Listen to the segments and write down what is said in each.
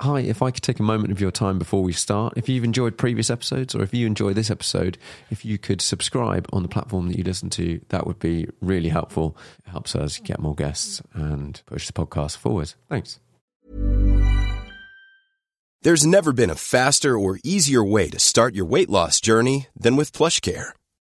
Hi, if I could take a moment of your time before we start, if you've enjoyed previous episodes or if you enjoy this episode, if you could subscribe on the platform that you listen to, that would be really helpful. It helps us get more guests and push the podcast forward. Thanks. There's never been a faster or easier way to start your weight loss journey than with PlushCare.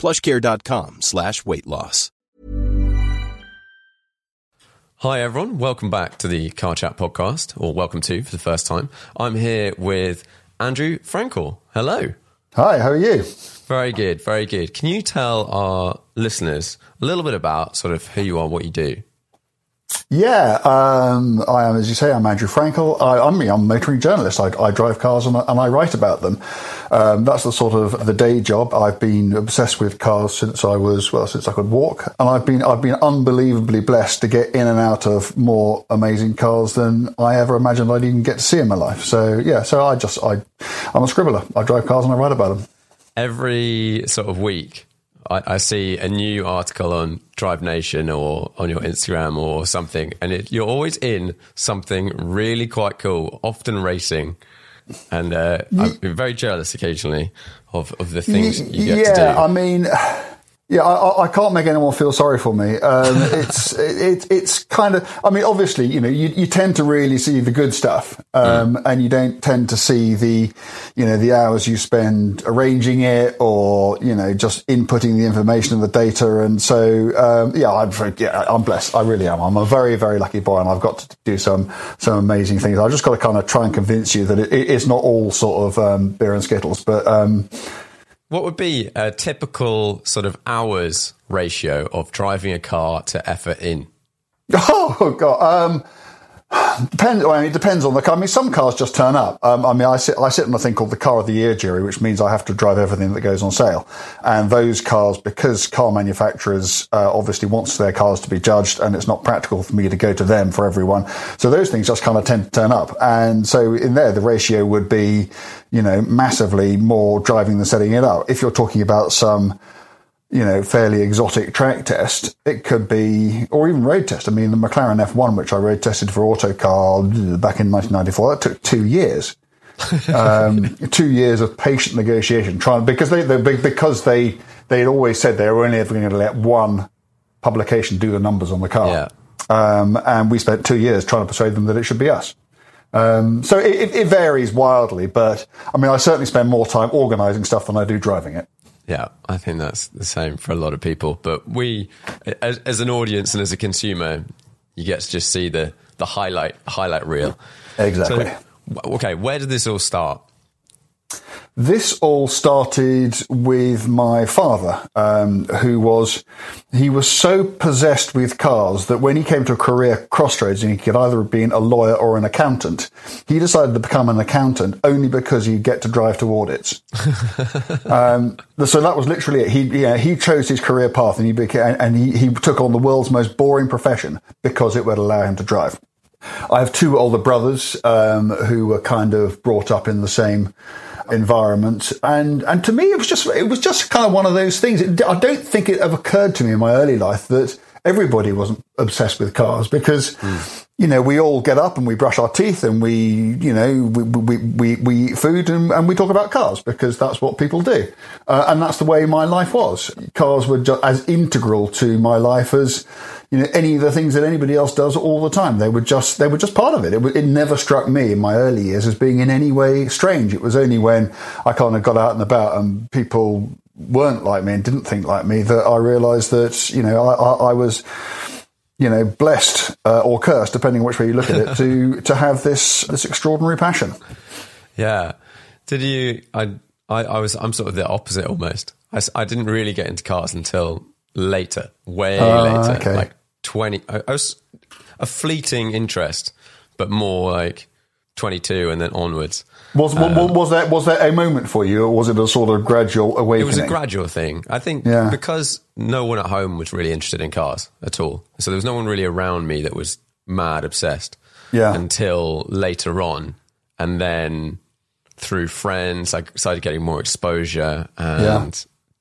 plushcare.com slash weight loss. Hi, everyone. Welcome back to the Car Chat podcast, or welcome to for the first time. I'm here with Andrew Frankel. Hello. Hi, how are you? Very good, very good. Can you tell our listeners a little bit about sort of who you are, what you do? Yeah, um, I am, as you say, I'm Andrew Frankel. I, I'm, I'm a motoring journalist. I, I drive cars and I, and I, write about them. Um, that's the sort of the day job. I've been obsessed with cars since I was well, since I could walk, and I've been I've been unbelievably blessed to get in and out of more amazing cars than I ever imagined I'd even get to see in my life. So yeah, so I just I I'm a scribbler. I drive cars and I write about them. Every sort of week, I, I, see a new article on Drive Nation or on your Instagram or something, and it, you're always in something really quite cool, often racing. And uh, I'm very jealous occasionally of, of the things you get yeah, to do. Yeah, I mean, yeah, I, I, can't make anyone feel sorry for me. Um, it's it, it's kind of. I mean, obviously, you know, you, you tend to really see the good stuff, um, mm. and you don't tend to see the, you know, the hours you spend arranging it or you know just inputting the information and the data. And so, um, yeah, I'm yeah, I'm blessed. I really am. I'm a very very lucky boy, and I've got to do some some amazing things. I've just got to kind of try and convince you that it, it's not all sort of um, beer and skittles, but. What would be a typical sort of hours ratio of driving a car to effort in? Oh god, um, depends. I mean, it depends on the car. I mean, some cars just turn up. Um, I mean, I sit I sit on a thing called the Car of the Year jury, which means I have to drive everything that goes on sale. And those cars, because car manufacturers uh, obviously wants their cars to be judged, and it's not practical for me to go to them for everyone. So those things just kind of tend to turn up. And so in there, the ratio would be you know, massively more driving than setting it up. If you're talking about some, you know, fairly exotic track test, it could be, or even road test. I mean, the McLaren F1, which I road tested for Autocar back in 1994, that took two years. um, two years of patient negotiation, trying because they, they because they they had always said they were only ever going to let one publication do the numbers on the car. Yeah. Um, and we spent two years trying to persuade them that it should be us. Um, so it, it, varies wildly, but I mean, I certainly spend more time organizing stuff than I do driving it. Yeah, I think that's the same for a lot of people. But we, as, as an audience and as a consumer, you get to just see the, the highlight highlight reel. Exactly. So, okay, where did this all start? This all started with my father, um, who was he was so possessed with cars that when he came to a career crossroads and he could either have been a lawyer or an accountant, he decided to become an accountant only because he'd get to drive to audits. um, so that was literally it. He yeah, he chose his career path and he became and he, he took on the world's most boring profession because it would allow him to drive. I have two older brothers um, who were kind of brought up in the same environment. And, and to me, it was just, it was just kind of one of those things. It, I don't think it ever occurred to me in my early life that everybody wasn't obsessed with cars because, mm. You know, we all get up and we brush our teeth and we, you know, we, we, we, we eat food and, and we talk about cars because that's what people do. Uh, and that's the way my life was. Cars were just as integral to my life as, you know, any of the things that anybody else does all the time. They were just, they were just part of it. It, it never struck me in my early years as being in any way strange. It was only when I kind of got out and about and people weren't like me and didn't think like me that I realised that you know I, I, I, was you know blessed uh, or cursed depending on which way you look at it to to have this this extraordinary passion. Yeah, did you? I I, I was I'm sort of the opposite almost. I, I didn't really get into cars until later, way uh, later, okay. like twenty. I, I was a fleeting interest, but more like 22 and then onwards. Was um, was that was that a moment for you, or was it a sort of gradual awakening? It was a gradual thing. I think yeah. because no one at home was really interested in cars at all, so there was no one really around me that was mad obsessed. Yeah. Until later on, and then through friends, I started getting more exposure and. Yeah.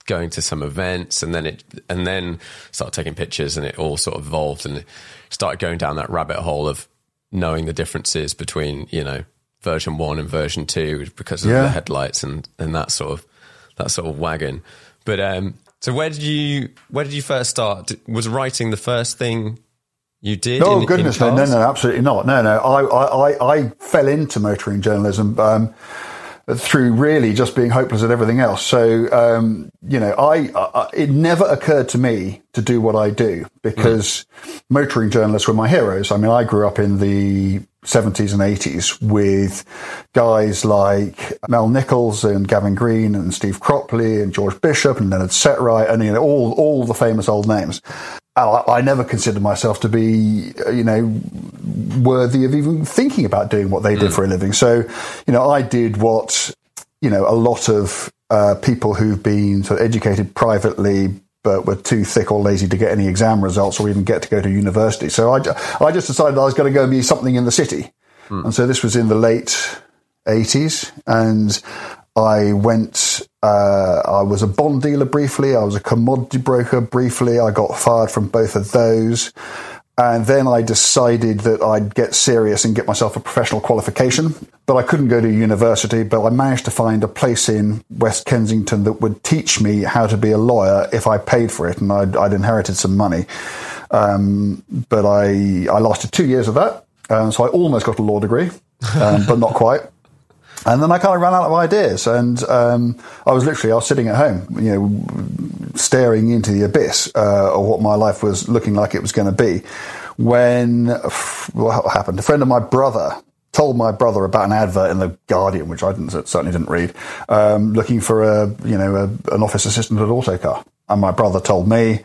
Going to some events, and then it, and then started taking pictures, and it all sort of evolved, and started going down that rabbit hole of knowing the differences between you know version one and version two because of yeah. the headlights and and that sort of that sort of wagon. But um, so where did you where did you first start? Was writing the first thing you did? Oh in, goodness, in no, no, no, absolutely not. No, no. I I, I fell into motoring journalism. Um, through really just being hopeless at everything else. So, um, you know, I, I, it never occurred to me to do what I do because mm. motoring journalists were my heroes. I mean, I grew up in the 70s and 80s with guys like Mel Nichols and Gavin Green and Steve Cropley and George Bishop and Leonard Setright and, you know, all, all the famous old names. I, never considered myself to be, you know, worthy of even thinking about doing what they did mm. for a living. So, you know, I did what, you know, a lot of uh, people who've been sort of educated privately but were too thick or lazy to get any exam results or even get to go to university. So I, I just decided I was going to go and be something in the city. Mm. And so this was in the late 80s. And I went, uh, I was a bond dealer briefly. I was a commodity broker briefly. I got fired from both of those. And then I decided that I'd get serious and get myself a professional qualification. But I couldn't go to university, but I managed to find a place in West Kensington that would teach me how to be a lawyer if I paid for it. And I'd, I'd inherited some money. Um, but I, I lasted two years of that. Um, so I almost got a law degree, um, but not quite. And then I kind of ran out of ideas, and um, I was literally I was sitting at home, you know, staring into the abyss uh, of what my life was looking like it was going to be. When what happened? A friend of my brother told my brother about an advert in the Guardian, which I didn't, certainly didn't read, um, looking for a you know a, an office assistant at Autocar and my brother told me.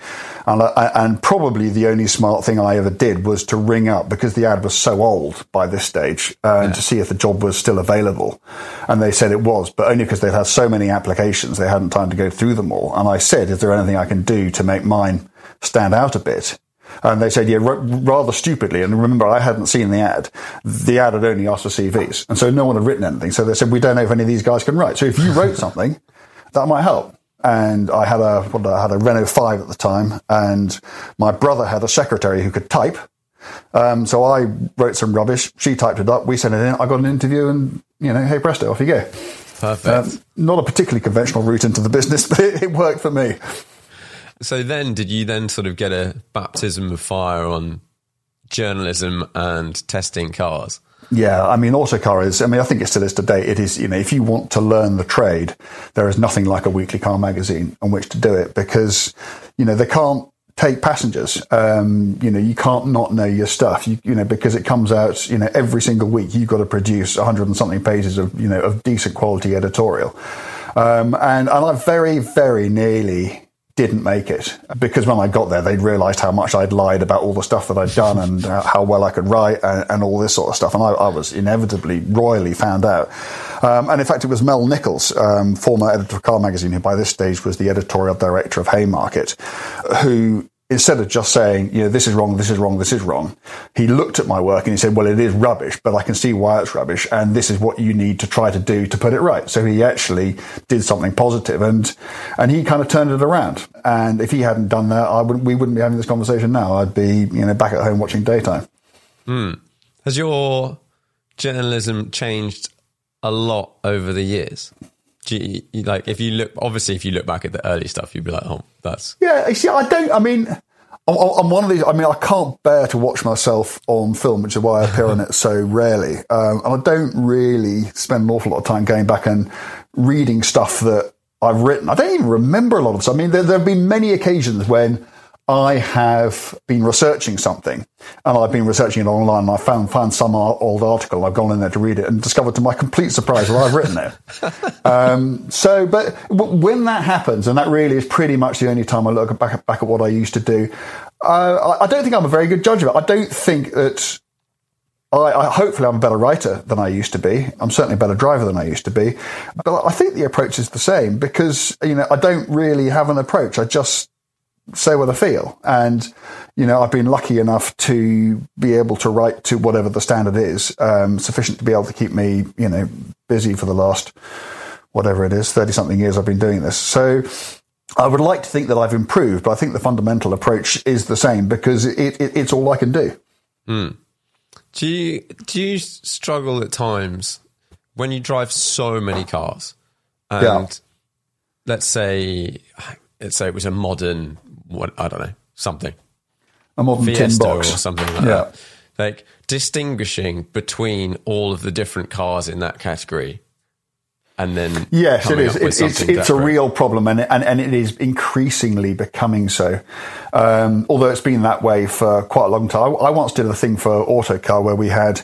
And, uh, and, probably the only smart thing I ever did was to ring up because the ad was so old by this stage uh, yeah. to see if the job was still available. And they said it was, but only because they'd had so many applications, they hadn't time to go through them all. And I said, is there anything I can do to make mine stand out a bit? And they said, yeah, r- rather stupidly. And remember, I hadn't seen the ad. The ad had only asked for CVs. And so no one had written anything. So they said, we don't know if any of these guys can write. So if you wrote something, that might help and I had a what, I had a Renault Five at the time, and my brother had a secretary who could type. Um, so I wrote some rubbish. She typed it up. We sent it in. I got an interview, and you know, hey presto, off you go. Perfect. Um, not a particularly conventional route into the business, but it, it worked for me. So then, did you then sort of get a baptism of fire on journalism and testing cars? Yeah, I mean, Autocar is, I mean, I think it still is today. It is, you know, if you want to learn the trade, there is nothing like a weekly car magazine on which to do it because, you know, they can't take passengers. Um, you know, you can't not know your stuff, you, you know, because it comes out, you know, every single week you've got to produce a hundred and something pages of, you know, of decent quality editorial. Um, and, and I very, very nearly didn't make it because when I got there, they'd realised how much I'd lied about all the stuff that I'd done and how well I could write and, and all this sort of stuff. And I, I was inevitably royally found out. Um, and in fact, it was Mel Nichols, um, former editor of Car Magazine, who by this stage was the editorial director of Haymarket, who instead of just saying, you know, this is wrong, this is wrong, this is wrong, he looked at my work and he said, well, it is rubbish, but I can see why it's rubbish. And this is what you need to try to do to put it right. So he actually did something positive and, and he kind of turned it around. And if he hadn't done that, I wouldn't, we wouldn't be having this conversation now. I'd be, you know, back at home watching daytime. Hmm. Has your journalism changed a lot over the years? You, like if you look, obviously, if you look back at the early stuff, you'd be like, "Oh, that's yeah." See, I don't. I mean, I'm, I'm, one of these. I mean, I can't bear to watch myself on film, which is why I appear on it so rarely. Um, and I don't really spend an awful lot of time going back and reading stuff that I've written. I don't even remember a lot of stuff. I mean, there, there have been many occasions when I have been researching something and I've been researching it online and I found, found some old article. I've gone in there to read it and discovered to my complete surprise that I've written it. um, so, but when that happens, and that really is pretty much the only time I look back, back at what I used to do, uh, I, I don't think I'm a very good judge of it. I don't think that I, I, hopefully I'm a better writer than I used to be. I'm certainly a better driver than I used to be. But I think the approach is the same because, you know, I don't really have an approach. I just say what I feel. And, you know, I've been lucky enough to be able to write to whatever the standard is, um, sufficient to be able to keep me, you know, busy for the last, whatever it is, 30 something years I've been doing this. So I would like to think that I've improved, but I think the fundamental approach is the same because it, it, it's all I can do. Hmm. Do you, do you struggle at times when you drive so many cars and yeah. let's say, let's say it was a modern what I don't know something a modern Fiesta tin box or something like yeah. that. Like distinguishing between all of the different cars in that category and then yes, it is. It's it's, it's a real problem, and, and and it is increasingly becoming so. Um, although it's been that way for quite a long time. I, I once did a thing for Autocar where we had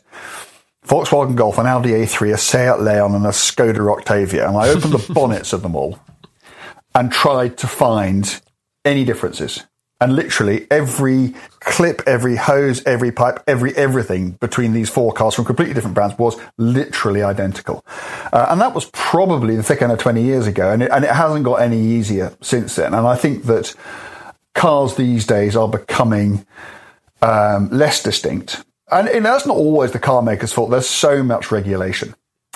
Volkswagen Golf, an Audi A3, a Seat Leon, and a Skoda Octavia, and I opened the bonnets of them all and tried to find any differences. And literally every clip, every hose, every pipe, every everything between these four cars from completely different brands was literally identical. Uh, and that was probably the thick end of 20 years ago. And it, and it hasn't got any easier since then. And I think that cars these days are becoming um, less distinct. And know, that's not always the car maker's fault. There's so much regulation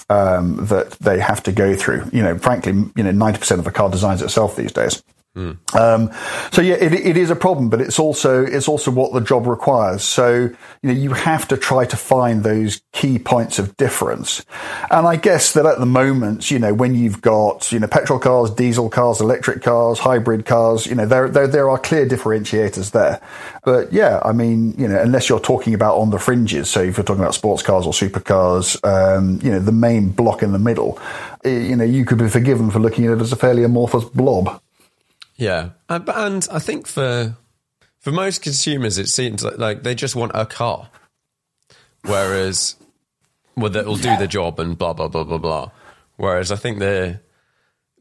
um, that they have to go through. You know, frankly, you know, 90% of a car designs itself these days. Mm. Um, so yeah, it, it is a problem, but it's also it's also what the job requires. So you know you have to try to find those key points of difference. And I guess that at the moment, you know, when you've got you know petrol cars, diesel cars, electric cars, hybrid cars, you know, there there there are clear differentiators there. But yeah, I mean, you know, unless you're talking about on the fringes, so if you're talking about sports cars or supercars, um, you know, the main block in the middle, eh, you know, you could be forgiven for looking at it as a fairly amorphous blob. Yeah, and, and I think for for most consumers, it seems like, like they just want a car, whereas well, that will do the job and blah blah blah blah blah. Whereas I think the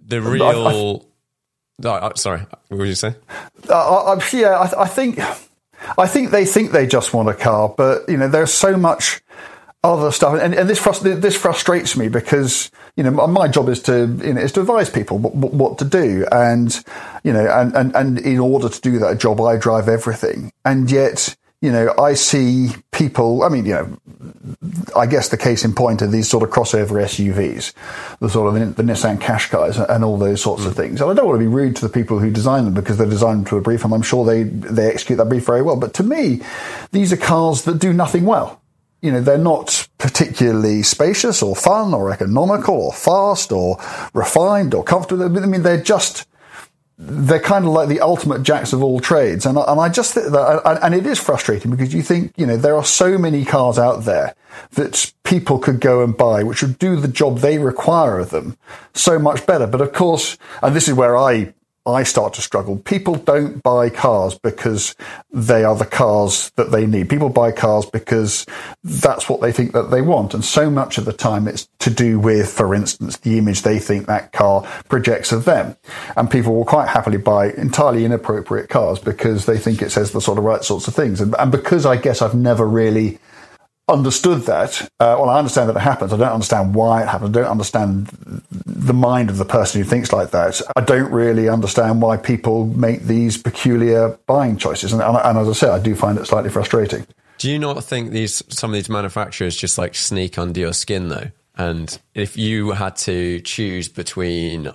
the real. I, I, oh, sorry, what would you say? Uh, I, yeah, I, I think I think they think they just want a car, but you know, there's so much other stuff, and, and this frust- this frustrates me because you know my job is to you know, is to advise people what, what, to do, and you know, and, and and in order to do that job, I drive everything, and yet you know I see people. I mean, you know, I guess the case in point are these sort of crossover SUVs, the sort of the, the Nissan Qashqais and all those sorts mm. of things. And I don't want to be rude to the people who design them because they're designed to a brief, and I'm sure they they execute that brief very well. But to me, these are cars that do nothing well you know, they're not particularly spacious or fun or economical or fast or refined or comfortable. I mean, they're just, they're kind of like the ultimate jacks of all trades. And, and I just think that, and it is frustrating because you think, you know, there are so many cars out there that people could go and buy, which would do the job they require of them so much better. But of course, and this is where I I start to struggle. People don't buy cars because they are the cars that they need. People buy cars because that's what they think that they want. And so much of the time it's to do with, for instance, the image they think that car projects of them. And people will quite happily buy entirely inappropriate cars because they think it says the sort of right sorts of things. And, and because I guess I've never really understood that. Uh, well, I understand that it happens. I don't understand why it happens. I don't understand the mind of the person who thinks like that. I don't really understand why people make these peculiar buying choices. And, and, and as I say, I do find it slightly frustrating. Do you not think these some of these manufacturers just like sneak under your skin though? And if you had to choose between,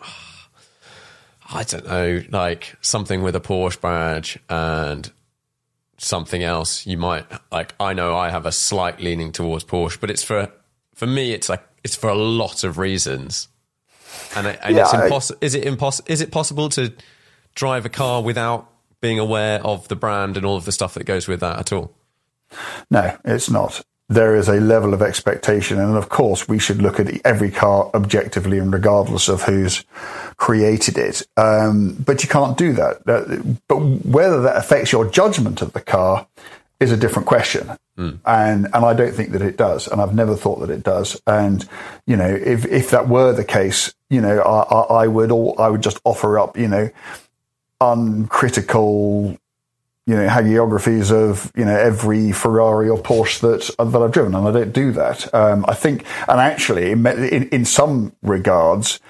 I don't know, like something with a Porsche badge and something else, you might like. I know I have a slight leaning towards Porsche, but it's for for me, it's like it's for a lot of reasons. And, and Yeah, it's impossible. Is it impossible? Is it possible to drive a car without being aware of the brand and all of the stuff that goes with that at all? No, it's not. There is a level of expectation, and of course, we should look at every car objectively and regardless of who's created it. Um, but you can't do that. Uh, But whether that affects your judgment of the car is a different question, and and I don't think that it does, and I've never thought that it does. And you know, if if that were the case, you know, I, I, I would all I would just offer up, you know, uncritical you know hagiographies of you know every Ferrari or Porsche that that I've driven, and I don't do that. Um, I think, and actually, in, in, in some regards,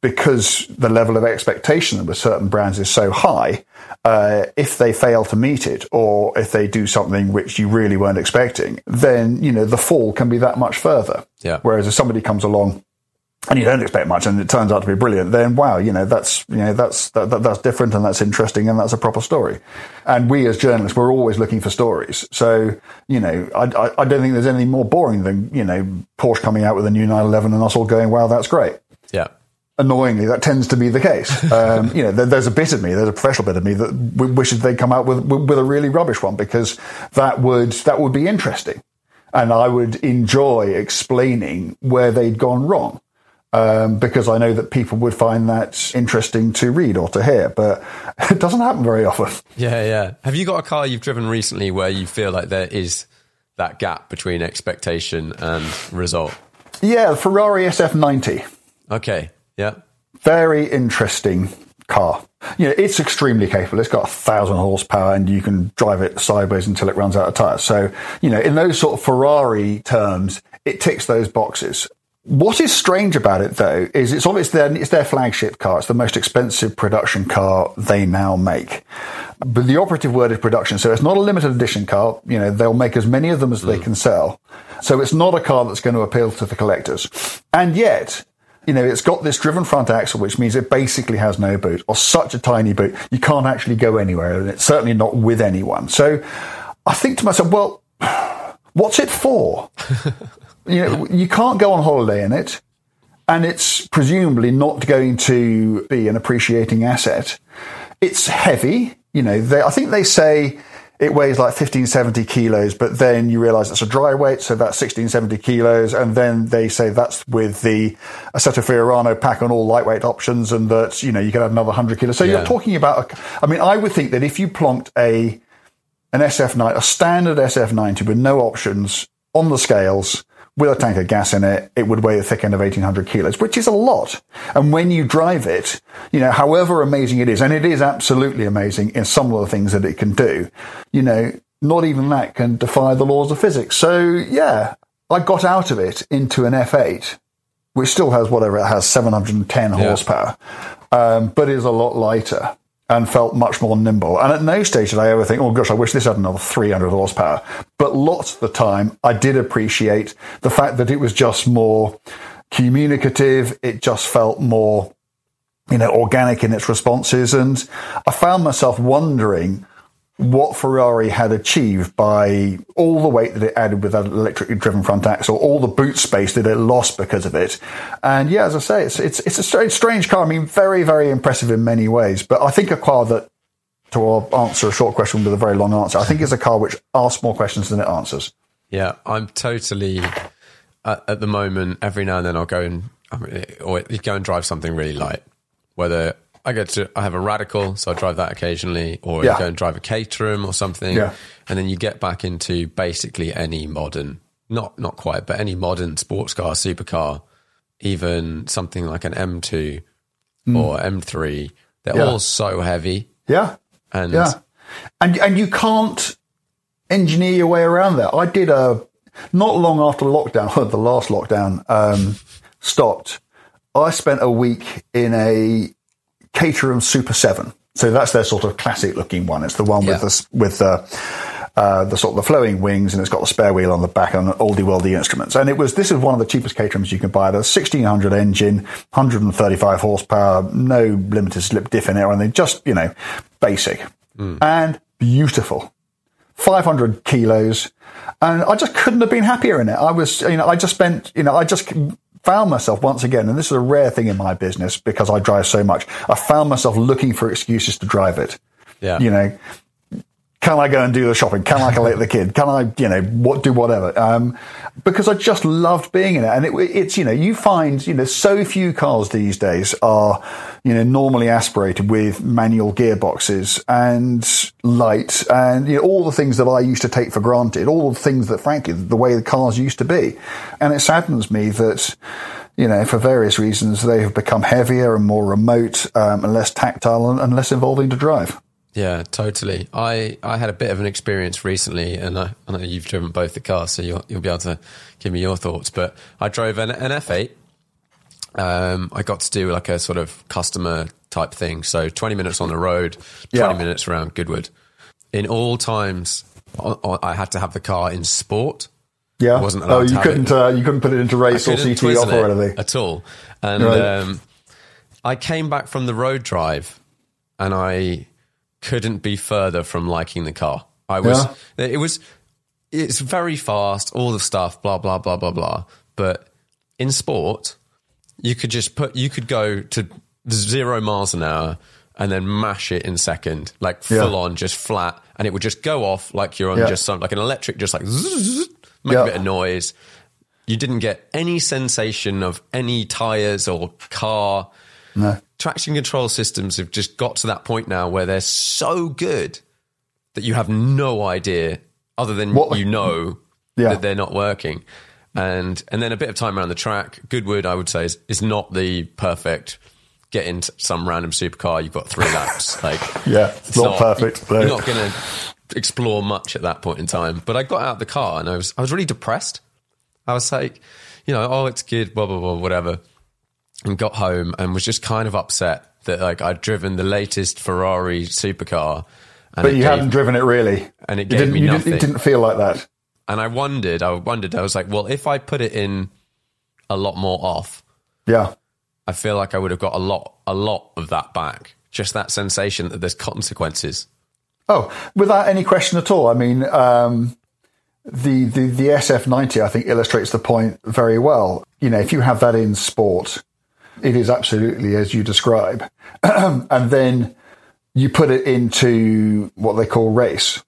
because the level of expectation with certain brands is so high, uh, if they fail to meet it, or if they do something which you really weren't expecting, then you know the fall can be that much further. Yeah. Whereas if somebody comes along and you don't expect much and it turns out to be brilliant, then wow, you know, that's, you know, that's, that, that, that's different and that's interesting and that's a proper story. And we as journalists, we're always looking for stories. So, you know, I, I, I don't think there's anything more boring than, you know, Porsche coming out with a new 911 and us all going, wow, that's great Yeah. annoyingly, that tends to be the case. Um, you know, there, there's a bit of me, there's a professional bit of me that w- wishes they'd come out with, with with a really rubbish one because that would that would be interesting, and I would enjoy explaining where they'd gone wrong. Um, because I know that people would find that interesting to read or to hear, but it doesn't happen very often. Yeah, yeah. Have you got a car you've driven recently where you feel like there is that gap between expectation and result? Yeah, the Ferrari SF90. Okay. Yeah. very interesting car. You know, it's extremely capable. It's got a thousand horsepower and you can drive it sideways until it runs out of tires. So, you know, in those sort of Ferrari terms, it ticks those boxes. What is strange about it though is it's obviously their, it's their flagship car. It's the most expensive production car they now make. But the operative word is production. So it's not a limited edition car. You know, they'll make as many of them as they hmm. can sell. So it's not a car that's going to appeal to the collectors. And yet, you know, it's got this driven front axle, which means it basically has no boot or such a tiny boot. You can't actually go anywhere and it's certainly not with anyone. So I think to myself, well, what's it for? you know, you can't go on holiday in it and it's presumably not going to be an appreciating asset. It's heavy. You know, they, I think they say it weighs like 1570 kilos, but then you realize it's a dry weight, so that's 1670 kilos. And then they say that's with the Assetto Fiorano pack on all lightweight options and that, you know, you could add another 100 kilos. So Yeah. you're talking about, a, I mean, I would think that if you plonked a, an SF9, a standard SF90 with no options on the scales with a tank of gas in it, it would weigh a thick end of 1800 kilos, which is a lot. And when you drive it, you know, however amazing it is, and it is absolutely amazing in some of the things that it can do, you know, not even that can defy the laws of physics. So yeah, I got out of it into an F8, which still has whatever it has, 710 horsepower, um, but is a lot lighter and felt much more nimble. And at no stage did I ever think, oh gosh, I wish this had another 300 horsepower. But lots of the time, I did appreciate the fact that it was just more communicative. It just felt more, you know, organic in its responses. And I found myself wondering what Ferrari had achieved by all the weight that it added with that electrically driven front axle, all the boot space that it lost because of it. And yeah, as I say, it's, it's, it's a strange, car. I mean, very, very impressive in many ways, but I think a car that, to answer a short question with a very long answer, I think it's a car which asks more questions than it answers. Yeah, I'm totally at, at the moment. Every now and then, I'll go and or go and drive something really light. Whether I get to, I have a radical, so I drive that occasionally, or Yeah. you go and drive a Caterham or something, Yeah. and then you get back into basically any modern, not not quite, but any modern sports car, supercar, even something like an M2 or M3. They're. Yeah. all so heavy, Yeah. and Yeah. And and you can't engineer your way around that. I did a not long after lockdown, the last lockdown um, stopped, I spent a week in a Caterham Super Seven. So that's their sort of classic looking one. It's the one Yeah. with the with the uh, the sort of the flowing wings, and it's got the spare wheel on the back and oldie worldy instruments. And it was this is one of the cheapest Caterhams you can buy. The 1600 engine, 135 horsepower, no limited slip diff in it or anything. Just you know, basic and beautiful. 500 kilos, and I just couldn't have been happier in it. I was, you know, I just spent, you know, I just found myself once again, and this is a rare thing in my business because I drive so much. I found myself looking for excuses to drive it. Yeah. You know, can I go and do the shopping? Can I collect the kid? Can I, you know, what do whatever? Um, because I just loved being in it. And it, it's, you know, you find, you know, so few cars these days are, you know, normally aspirated with manual gearboxes and light and, you know, all the things that I used to take for granted, all the things that, frankly, the way the cars used to be. And it saddens me that, you know, for various reasons, they have become heavier and more remote um, and less tactile and, and less involving to drive. Yeah, totally. I, I had a bit of an experience recently, and I, I know you've driven both the cars, so you'll, you'll be able to give me your thoughts. But I drove an, an F8. Um, I got to do like a sort of customer type thing. So 20 minutes on the road, 20 Yeah. minutes around Goodwood. In all times, I, I had to have the car in sport. Yeah. I wasn't allowed oh, to you couldn't. Uh, you couldn't put it into race or CT off or anything. at all. And Right. um, I came back from the road drive, and I couldn't be further from liking the car. I was. It was. It's very fast. All the stuff. Blah blah blah blah blah. But in sport, you could just put. You could go to zero miles an hour. And then mash it in second, like Yeah. full on, just flat, and it would just go off like you're on Yeah. just some like an electric, just like zzz, make Yeah. a bit of noise, you didn't get any sensation of any tires or car. No. Traction control systems have just got to that point now where they're so good that you have no idea, other than What- you know Yeah. that they're not working. And and then a bit of time around the track. Goodwood, I would say, is, is not the perfect. Get into some random supercar. You've got three laps. Like Yeah, it's not perfect, no. You're not going to explore much at that point in time. But I got out of the car and I was I was really depressed. I was like, you know, oh, it's good, blah blah blah, whatever. And got home and was just kind of upset that like I'd driven the latest Ferrari supercar, and But you gave- hadn't driven it really, and it gave didn't, me you didn't, it didn't feel like that. And I wondered, I wondered, I was like, well, if I put it in a lot more off, Yeah, I feel like I would have got a lot, a lot of that back. Just that sensation that there's consequences. Oh, without any question at all. I mean, um, the, the, the SF90, I think, illustrates the point very well. You know, if you have that in sport, it is absolutely as you describe. and then you put it into what they call race,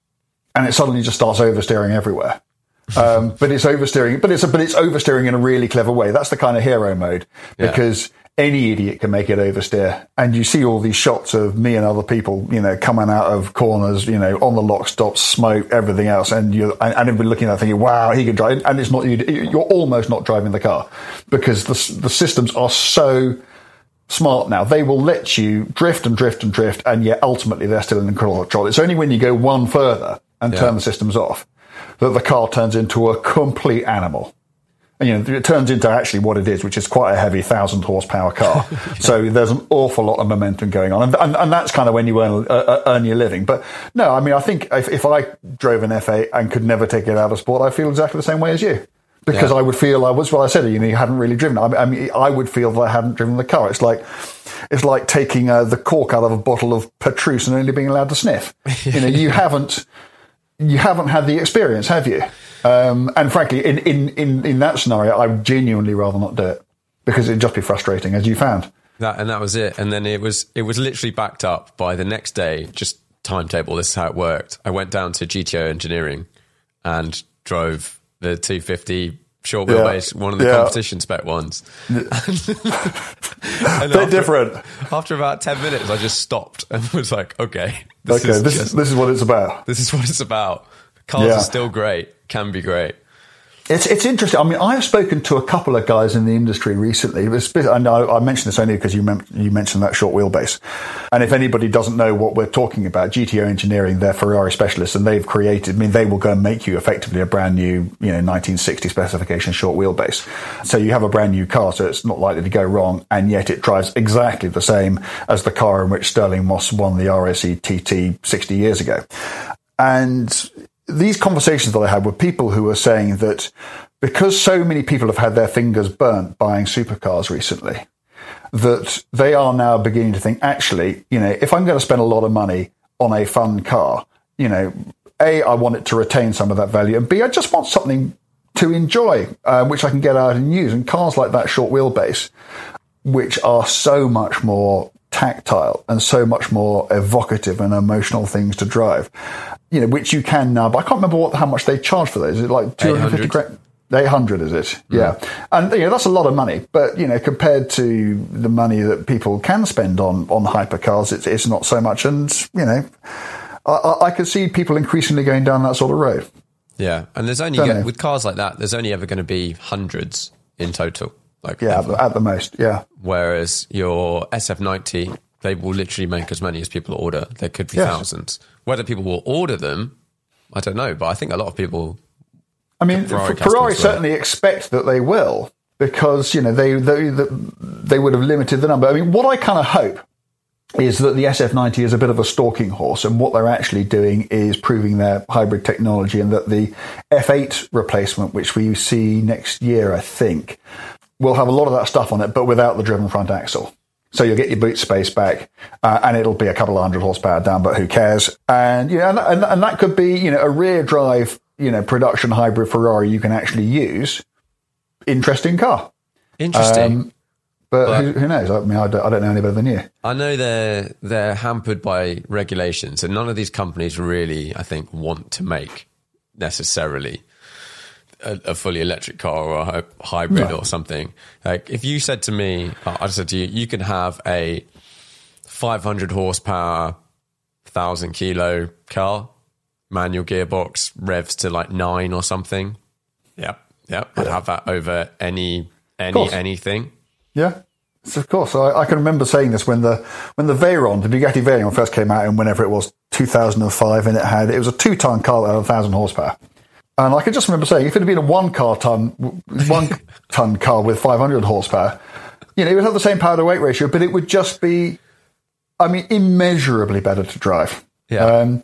and it suddenly just starts oversteering everywhere. Um, but it's oversteering, but it's but it's oversteering in a really clever way. That's the kind of hero mode because any idiot can make it oversteer. And you see all these shots of me and other people, you know, coming out of corners, you know, on the lock stops, smoke, everything else, and you and, everybody looking at that thinking, wow, he can drive, and it's not you. You're almost not driving the car because the the systems are so smart now. They will let you drift and drift and drift, and yet ultimately they're still in control. It's only when you go one further and turn the systems off that the car turns into a complete animal. You know, it turns into actually what it is, which is quite a heavy thousand horsepower car. So there's an awful lot of momentum going on, and and, and that's kind of when you earn uh, earn your living. But no, I mean, I think if, if I drove an F8 and could never take it out of sport, I feel exactly the same way as you. Because Yeah. I would feel I was what I said. You know, you hadn't really driven. it. I mean, I would feel that I hadn't driven the car. It's like it's like taking uh, the cork out of a bottle of Petrus and only being allowed to sniff. You know, you haven't you haven't had the experience, have you? Um, and frankly, in, in, in, in that scenario, I would genuinely rather not do it because it'd just be frustrating, as you found. That and that was it. And then it was it was literally backed up by the next day. Just timetable. This is how it worked. I went down to GTO Engineering and drove the 250 short Yeah. wheelbase, one of the Yeah. competition spec ones. And They're after- different. After about 10 minutes, I just stopped and was like, okay, this Okay, is this just- is this is what it's about. this is what it's about. Cars Yeah. are still great, can be great. It's it's interesting. I mean, I've spoken to a couple of guys in the industry recently. And I, I mentioned this only because you, mem- you mentioned that short wheelbase. And if anybody doesn't know what we're talking about, GTO Engineering, they're Ferrari specialists, and they've created. I mean, they will go and make you effectively a brand new, you know, 1960 specification short wheelbase. So you have a brand new car, so it's not likely to go wrong, and yet it drives exactly the same as the car in which Stirling Moss won the RAC TT 60 years ago. And these conversations that I had were people who were saying that because so many people have had their fingers burnt buying supercars recently, that they are now beginning to think, actually, you know, if I'm going to spend a lot of money on a fun car, you know, A, I want it to retain some of that value, and B, I just want something to enjoy, uh, which I can get out and use. And cars like that short wheelbase, which are so much more tactile and so much more evocative and emotional things to drive, you know, which you can now. But I can't remember what how much they charge for those. Is it like two hundred fifty grand? Eight hundred is it? Mm. Yeah, and you know that's a lot of money. But you know, compared to the money that people can spend on on hypercars, it's it's not so much. And you know, I, I can see people increasingly going down that sort of road. Yeah, and there's only with cars like that, there's only ever going to be hundreds in total. Like yeah, ever. at the most, yeah. Whereas your SF90, they will literally make as many as people order. There could be yes. thousands. Whether people will order them, I don't know, but I think a lot of people. I mean, Ferrari, Ferrari certainly expect that they will because you know they, they they would have limited the number. I mean, what I kind of hope is that the SF90 is a bit of a stalking horse, and what they're actually doing is proving their hybrid technology, and that the F8 replacement, which we see next year, I think, will have a lot of that stuff on it, but without the driven front axle. So you'll get your boot space back, uh, and it'll be a couple of hundred horsepower down, but who cares? And you know, and, and, and, that could be you know a rear drive, you know, production hybrid Ferrari you can actually use. Interesting car. Interesting. Um, but, but who, who, knows? I mean, I don't, I don't, know any better than you. I know they're they're hampered by regulations, and none of these companies really, I think, want to make necessarily a, a, fully electric car or a hybrid or something. Like if you said to me, I said to you, you can have a 500 horsepower, thousand kilo car, manual gearbox, revs to like nine or something. Yep, yep. I'd have that over any any anything. Yeah. So of course, I, I, can remember saying this when the when the Veyron, the Bugatti Veyron, first came out, and whenever it was 2005, and it had it was a two ton car at a thousand horsepower. And I can just remember saying, if it had been a one car ton, one ton car with 500 horsepower, you know, it would have the same power to weight ratio, but it would just be, I mean, immeasurably better to drive. Yeah. Um,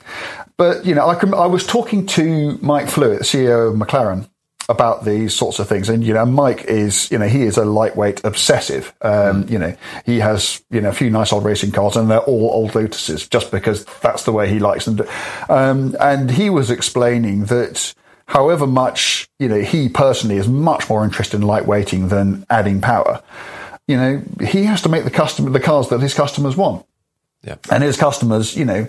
but you know, I, can, I was talking to Mike Flewitt, CEO of McLaren, about these sorts of things. And, you know, Mike is, you know, he is a lightweight obsessive. Um, mm. you know, he has, you know, a few nice old racing cars and they're all old Lotuses just because that's the way he likes them. To, um, and he was explaining that, however much, you know, he personally is much more interested in lightweighting than adding power. You know, he has to make the customer, the cars that his customers want. Yeah. And his customers, you know,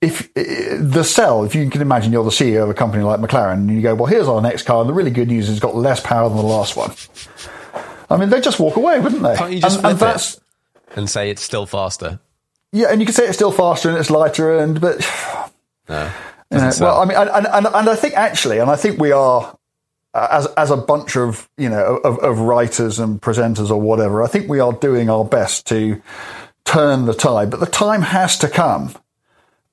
if eh, the sell, if you can imagine you're the CEO of a company like McLaren and you go, well, here's our next car. And the really good news is it's got less power than the last one. I mean, they'd just walk away, wouldn't they? Can't you just and, and that's, and say it's still faster? Yeah. And you can say it's still faster and it's lighter and, but, no. Well, I mean, and, and, and I think actually, and I think we are, uh, as as a bunch of you know of, of, writers and presenters or whatever, I think we are doing our best to turn the tide. But the time has to come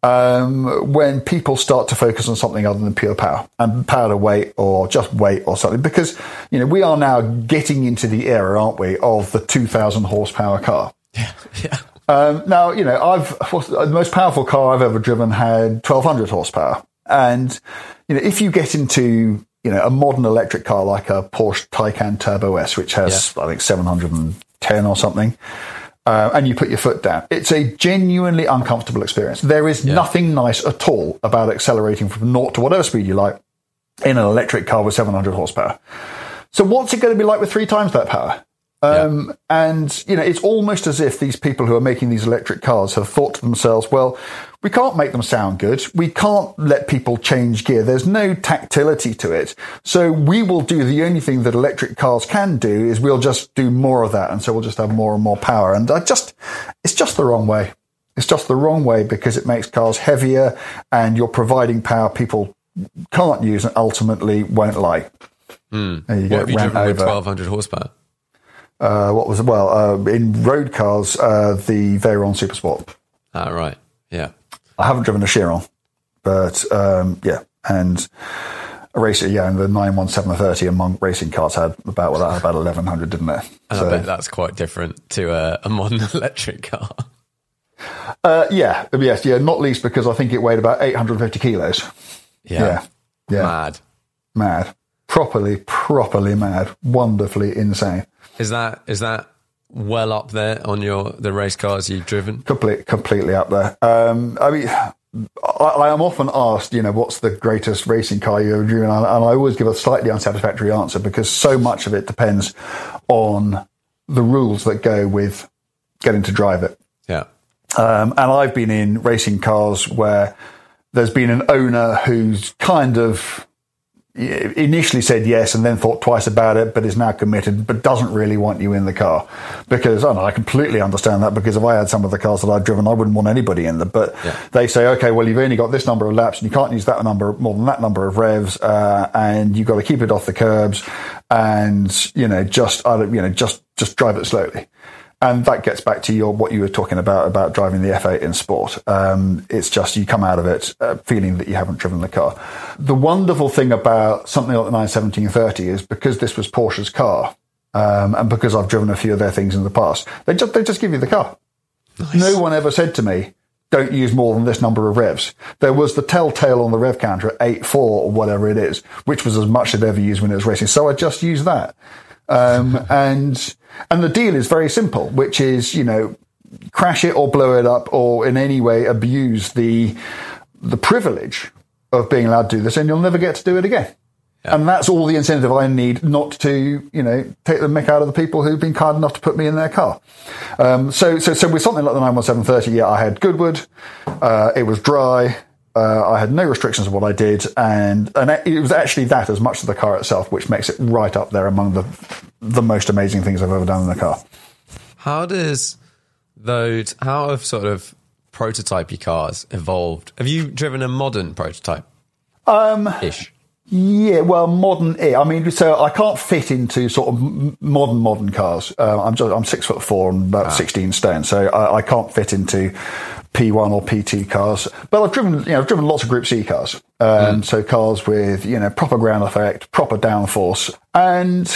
um, when people start to focus on something other than pure power and power to weight or just weight or something. Because you know we are now getting into the era, aren't we, of the two thousand horsepower car. Yeah, yeah. Um, now, you know, I've the most powerful car I've ever driven had 1200 horsepower. And, you know, if you get into, you know, a modern electric car like a Porsche Taycan Turbo S, which has, yeah. I think, 710 or something, uh, and you put your foot down, it's a genuinely uncomfortable experience. There is yeah. nothing nice at all about accelerating from naught to whatever speed you like in an electric car with 700 horsepower. So what's it going to be like with three times that power? Um, yeah. And, you know, it's almost as if these people who are making these electric cars have thought to themselves, well, we can't make them sound good. We can't let people change gear. There's no tactility to it. So we will do the only thing that electric cars can do is we'll just do more of that. And so we'll just have more and more power. And I just, it's just the wrong way. It's just the wrong way because it makes cars heavier and you're providing power people can't use and ultimately won't like. Mm. And you What get have you driven with over. 1200 horsepower? Uh, what was it? Well, uh, in road cars, uh, the Veyron Supersport. Ah, right. Yeah. I haven't driven a Chiron, but um, yeah, and a racer, yeah, and the 91730 among racing cars had about well, that had about 1100, didn't it? And I bet that's quite different to a, a modern electric car. uh, yeah, yes, yeah, not least because I think it weighed about 850 kilos. Yeah, yeah, Mad. mad, properly, properly mad, wonderfully insane. Is that is that well up there on your the race cars you've driven? Complete, completely up there. Um, I mean, I, I am often asked, you know, what's the greatest racing car you've ever driven, and I and I always give a slightly unsatisfactory answer because so much of it depends on the rules that go with getting to drive it. Yeah. Um, and I've been in racing cars where there's been an owner who's kind of initially said yes and then thought twice about it, but is now committed, but doesn't really want you in the car. Because I, know, I completely understand that because if I had some of the cars that I've driven, I wouldn't want anybody in them. But Yeah. they say, okay, well, you've only got this number of laps and you can't use that number more than that number of revs, uh, and you've got to keep it off the curbs and, you know, just, I don't- you know, just, just drive it slowly. And that gets back to your what you were talking about about driving the F8 in sport. Um, it's just you come out of it uh, feeling that you haven't driven the car. The wonderful thing about something like the 91730 is because this was Porsche's car, um, and because I've driven a few of their things in the past, they just they just give you the car. No one ever said to me, "Don't use more than this number of revs." There was the telltale on the rev counter at eight four or whatever it is, which was as much as I'd ever used when it was racing. So I just used that. Um, and and the deal is very simple, which is you know crash it or blow it up or in any way abuse the the privilege of being allowed to do this, and you'll never get to do it again. And that's all the incentive I need not to, you know, take the mick out of the people who've been kind enough to put me in their car. Um, so, so, so with something like the 91730, yeah, I had Goodwood. Uh, it was dry. Uh, I had no restrictions of what I did, and and it was actually that as much as the car itself, which makes it right up there among the the most amazing things I've ever done in the car. How does those how have sort of prototypey cars evolved? Have you driven a modern prototype? Um ish. Yeah, well, modern. I mean, so I can't fit into sort of modern modern cars. Uh, I'm just I'm six foot four and about sixteen stone, so I, I can't fit into P1 or P2 cars. But I've driven, you know, I've driven lots of Group C cars. Um, So cars with you know proper ground effect, proper downforce, and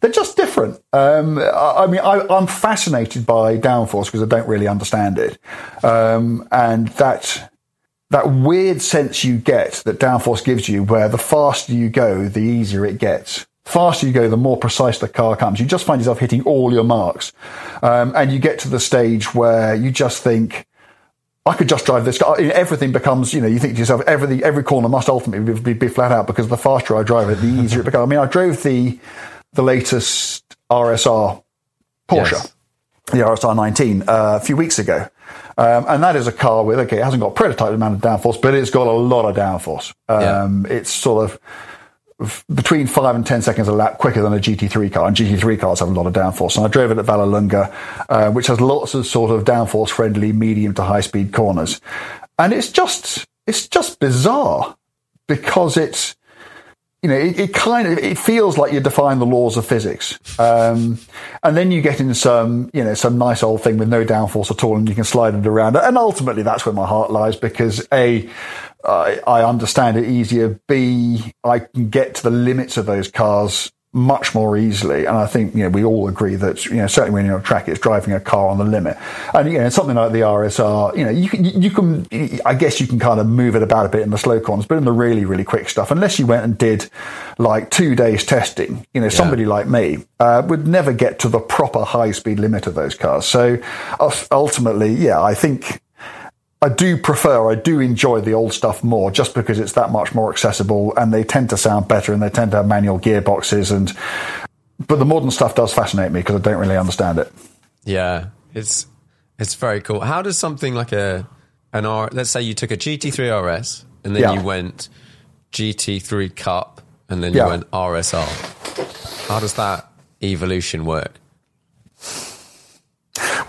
they're just different. Um, I, I mean, I, I'm fascinated by downforce because I don't really understand it, um, and that that weird sense you get that downforce gives you, where the faster you go, the easier it gets. Faster you go, the more precise the car comes. You just find yourself hitting all your marks, um, and you get to the stage where you just think. I could just drive this car. Everything becomes, you know, you think to yourself, everything, every corner must ultimately be, be, be flat out because the faster I drive it, the easier it becomes. I mean, I drove the, the latest RSR Porsche, Yes. the RSR 19, uh, a few weeks ago. Um, and that is a car with, okay, it hasn't got a prototype amount of downforce, but it's got a lot of downforce. Um, It's sort of between five and 10 seconds a lap quicker than a GT3 car. And GT3 cars have a lot of downforce. And I drove it at Vallelunga, uh, which has lots of sort of downforce friendly medium to high speed corners. And it's just, it's just bizarre because it's, you know, it, it kind of it feels like you're defying the laws of physics, um, and then you get in some, you know, some nice old thing with no downforce at all, and you can slide it around. And ultimately, that's where my heart lies because a, I I understand it easier. B, I can get to the limits of those cars much more easily. And I think, you know, we all agree that, you know, certainly when you're on track, it's driving a car on the limit. And, you know, something like the RSR, you know, you can, you can, I guess you can kind of move it about a bit in the slow cons, but in the really, really quick stuff, unless you went and did like two days testing, you know, somebody like me, uh, would never get to the proper high speed limit of those cars. So ultimately, yeah, I think, I do prefer, I do enjoy the old stuff more just because it's that much more accessible and they tend to sound better and they tend to have manual gearboxes and, but the modern stuff does fascinate me because I don't really understand it. Yeah, it's it's very cool. How does something like a an R? Let's say you took a GT3 RS and then Yeah. you went GT3 Cup and then you Yeah. went RSR. How does that evolution work?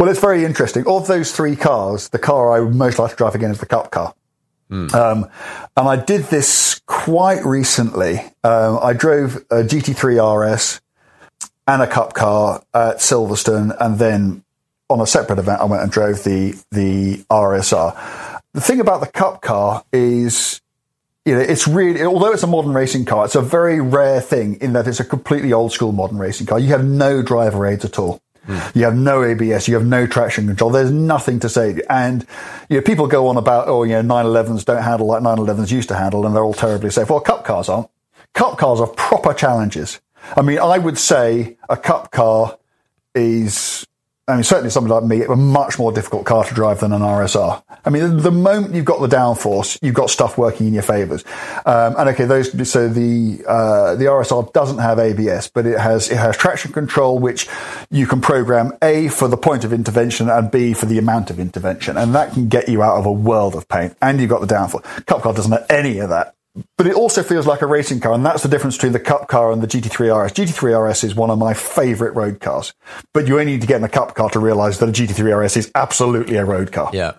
Well, it's very interesting. Of those three cars, the car I would most like to drive again is the Cup car. Um, and I did this quite recently. Um, I drove a GT3 RS and a cup car at Silverstone, and then on a separate event, I went and drove the the RSR. The thing about the cup car is you know, it's really, although it's a modern racing car, it's a very rare thing in that it's a completely old school modern racing car. You have no driver aids at all. You have no ABS. You have no traction control. There's nothing to say. And, you know, people go on about, oh, you know, 911s don't handle like 911s used to handle and they're all terribly safe. Well, cup cars aren't. Cup cars are proper challenges. I mean, I would say a cup car is I mean, certainly somebody like me, a much more difficult car to drive than an RSR. I mean, the moment you've got the downforce, you've got stuff working in your favours. Um, and okay, those so the uh, the RSR doesn't have ABS, but it has it has traction control, which you can program A for the point of intervention and B for the amount of intervention, and that can get you out of a world of pain. And you've got the downforce. Cup car doesn't have any of that but it also feels like a racing car, and that's the difference between the Cup car and the GT3 RS. GT3 RS is one of my favourite road cars, but you only need to get in a Cup car to realise that a GT3 RS is absolutely a road car. Yeah.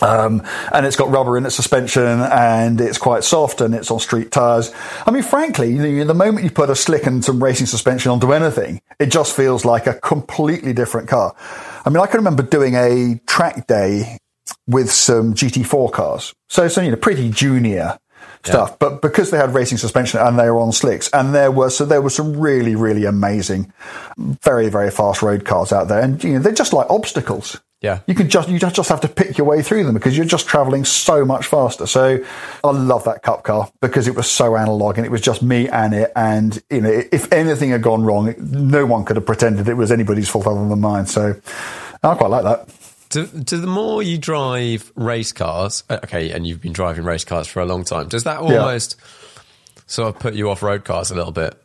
Um, and it's got rubber in its suspension and it's quite soft and it's on street tires. I mean, frankly, you know, the moment you put a slick and some racing suspension onto anything, it just feels like a completely different car. I mean, I can remember doing a track day with some GT4 cars. So, so, you know, pretty junior stuff. Yeah. But because they had racing suspension and they were on slicks, and there were so there were some really really amazing, very very fast road cars out there, and you know they're just like obstacles. Yeah, you can just you just have to pick your way through them because you're just traveling so much faster. So I love that cup car because it was so analog and it was just me and it. And you know, if anything had gone wrong, no one could have pretended it was anybody's fault other than mine. So I quite like that. Do, do, the more you drive race cars, uh, okay, and you've been driving race cars for a long time, does that almost yeah. sort of put you off road cars a little bit?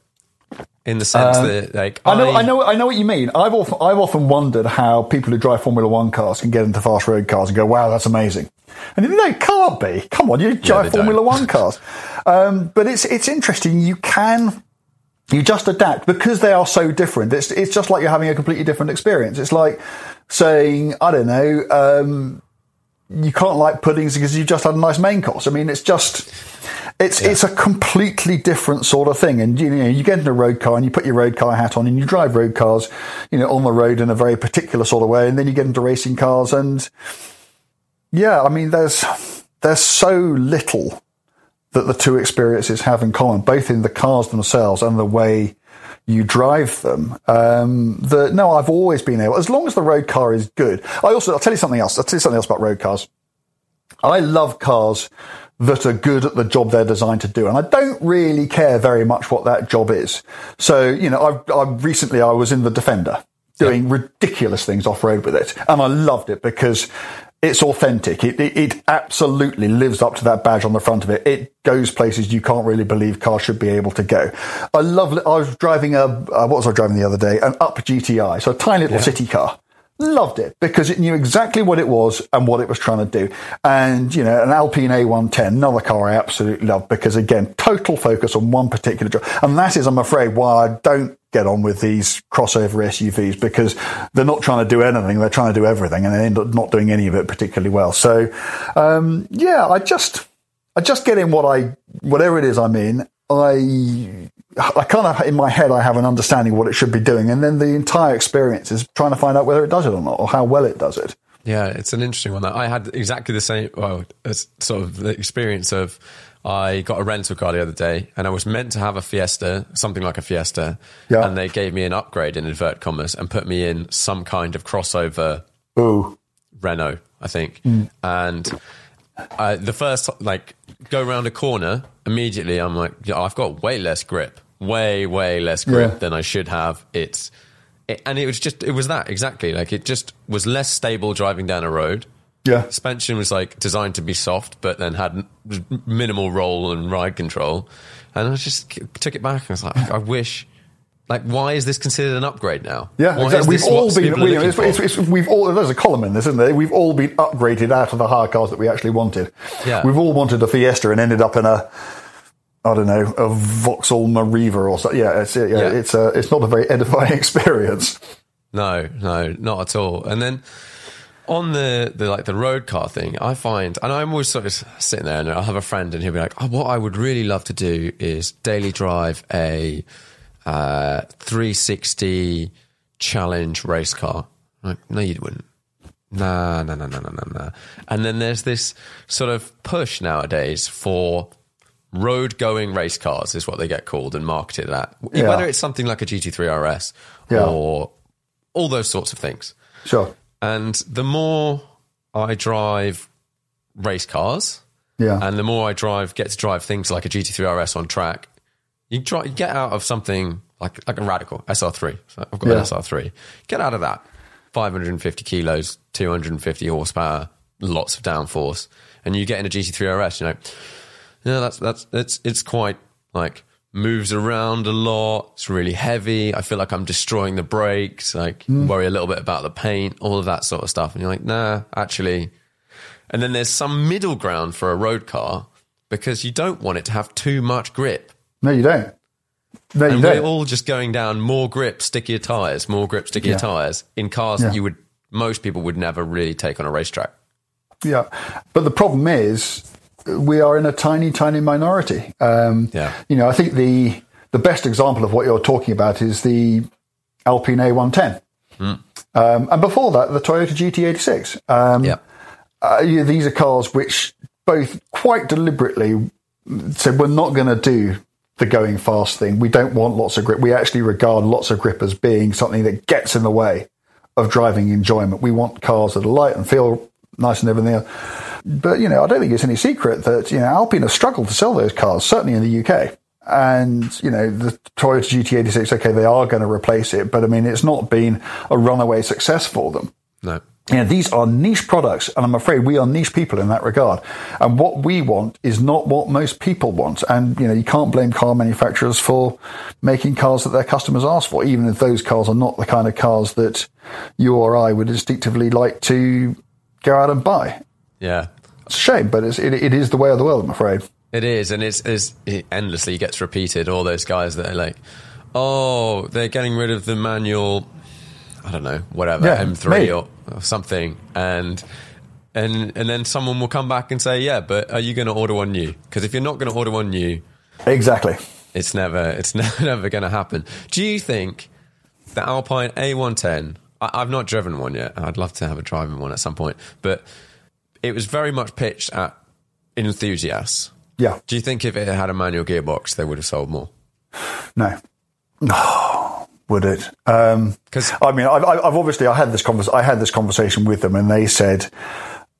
In the sense um, that, like, I know, I, I know, I know what you mean. I've often, I've often wondered how people who drive Formula One cars can get into fast road cars and go, "Wow, that's amazing." And you know, can't be. Come on, you drive yeah, Formula don't. One cars. Um, but it's it's interesting. You can you just adapt because they are so different. It's it's just like you're having a completely different experience. It's like saying, I don't know, um, you can't like puddings because you've just had a nice main course. I mean, it's just, it's yeah. it's a completely different sort of thing. And you know, you get in a road car and you put your road car hat on and you drive road cars, you know, on the road in a very particular sort of way. And then you get into racing cars and yeah, I mean, there's there's so little that the two experiences have in common, both in the cars themselves and the way you drive them. Um, the, no, I've always been able, as long as the road car is good. I also, I'll tell you something else. I'll tell you something else about road cars. I love cars that are good at the job they're designed to do. And I don't really care very much what that job is. So, you know, I, recently I was in the Defender doing yeah. ridiculous things off road with it. And I loved it because it's authentic. It, it, it, absolutely lives up to that badge on the front of it. It goes places you can't really believe cars should be able to go. I love. I was driving a uh, what was I driving the other day? An Up GTI, so a tiny little yeah. city car. Loved it because it knew exactly what it was and what it was trying to do. And, you know, an Alpine A110, another car I absolutely love because again, total focus on one particular job. And that is, I'm afraid, why I don't get on with these crossover SUVs because they're not trying to do anything. They're trying to do everything and they end up not doing any of it particularly well. So, um, yeah, I just, I just get in what I, whatever it is I'm in. I I kind of in my head I have an understanding of what it should be doing, and then the entire experience is trying to find out whether it does it or not, or how well it does it. Yeah, it's an interesting one. That I had exactly the same. Well, it's sort of the experience of I got a rental car the other day, and I was meant to have a Fiesta, something like a Fiesta, yeah. and they gave me an upgrade in invert commas and put me in some kind of crossover. Ooh. Renault, I think, mm. and. Uh, the first like go around a corner immediately i'm like yeah, i've got way less grip way way less grip yeah. than I should have. It's it, and it was just it was that exactly like it just was less stable driving down a road. Yeah, suspension was like designed to be soft, but then had minimal roll and ride control. And I just took it back. I was like, I wish. Like, why is this considered an upgrade now? Yeah, exactly. we've all been. We, it's, it's, it's, we've all. There's a column in this, isn't there? We've all been upgraded out of the hard cars that we actually wanted. Yeah, we've all wanted a Fiesta and ended up in a I don't know, a Vauxhall Meriva or something. Yeah, it's, yeah, yeah. it's, a, it's not a very edifying experience. No, no, not at all. And then on the, the like the road car thing, I find, and I'm always sort of sitting there, and I'll have a friend, and he'll be like, oh, "What I would really love to do is daily drive a uh, 360 challenge race car." I'm like, no, you wouldn't. Nah, nah, nah, nah, nah, nah, nah. And then there's this sort of push nowadays for road going race cars, is what they get called and marketed at. Yeah. Whether it's something like a GT3 RS Yeah. or all those sorts of things. Sure. And the more I drive race cars, Yeah. and the more I drive, get to drive things like a GT3 RS on track, you, try, you get out of something like like a radical SR3. So I've got Yeah. an SR3. Get out of that. 550 kilos, 250 horsepower, lots of downforce, and you get in a GT3 RS. You know, yeah, that's that's it's it's quite like moves around a lot. It's really heavy. I feel like I'm destroying the brakes. Like hmm. worry a little bit about the paint, all of that sort of stuff. And you're like, nah, actually. And then there's some middle ground for a road car because you don't want it to have too much grip. No, you don't. No, you And we're don't. all just going down more grip, stickier tires, more grip, stickier Yeah. tires in cars Yeah. that you would most people would never really take on a racetrack. Yeah, but the problem is we are in a tiny, tiny minority. Um, Yeah. you know, I think the the best example of what you're talking about is the Alpine A110, um, and before that, the Toyota GT86. Um, yeah. uh, yeah, these are cars which both quite deliberately said we're not going to do the going fast thing. We don't want lots of grip. We actually regard lots of grip as being something that gets in the way of driving enjoyment. We want cars that are light and feel nice and everything else. But, you know, I don't think it's any secret that, you know, Alpine has struggled to sell those cars, certainly in the UK. And, you know, the Toyota GT86, okay, they are going to replace it, but I mean, it's not been a runaway success for them No. you know, these are niche products, and I'm afraid we are niche people in that regard. And what we want is not what most people want. And you know, you can't blame car manufacturers for making cars that their customers ask for, even if those cars are not the kind of cars that you or I would instinctively like to go out and buy. Yeah. It's a shame, but it's, it, it is the way of the world, I'm afraid. It is, and it's, it's it endlessly gets repeated. All those guys that are like, oh, they're getting rid of the manual, I don't know, whatever Yeah, M3 or, or something, and and and then someone will come back and say, yeah, but are you going to order one new? Because if you're not going to order one new, Exactly. it's never it's never, never going to happen. Do you think the Alpine A110? I, I've not driven one yet. I'd love to have a driving one at some point, but it was very much pitched at enthusiasts. Yeah. Do you think if it had a manual gearbox, they would have sold more? No. No. Would it? Um, 'Cause- I mean, I've, I've obviously I had this convers- I had this conversation with them, and they said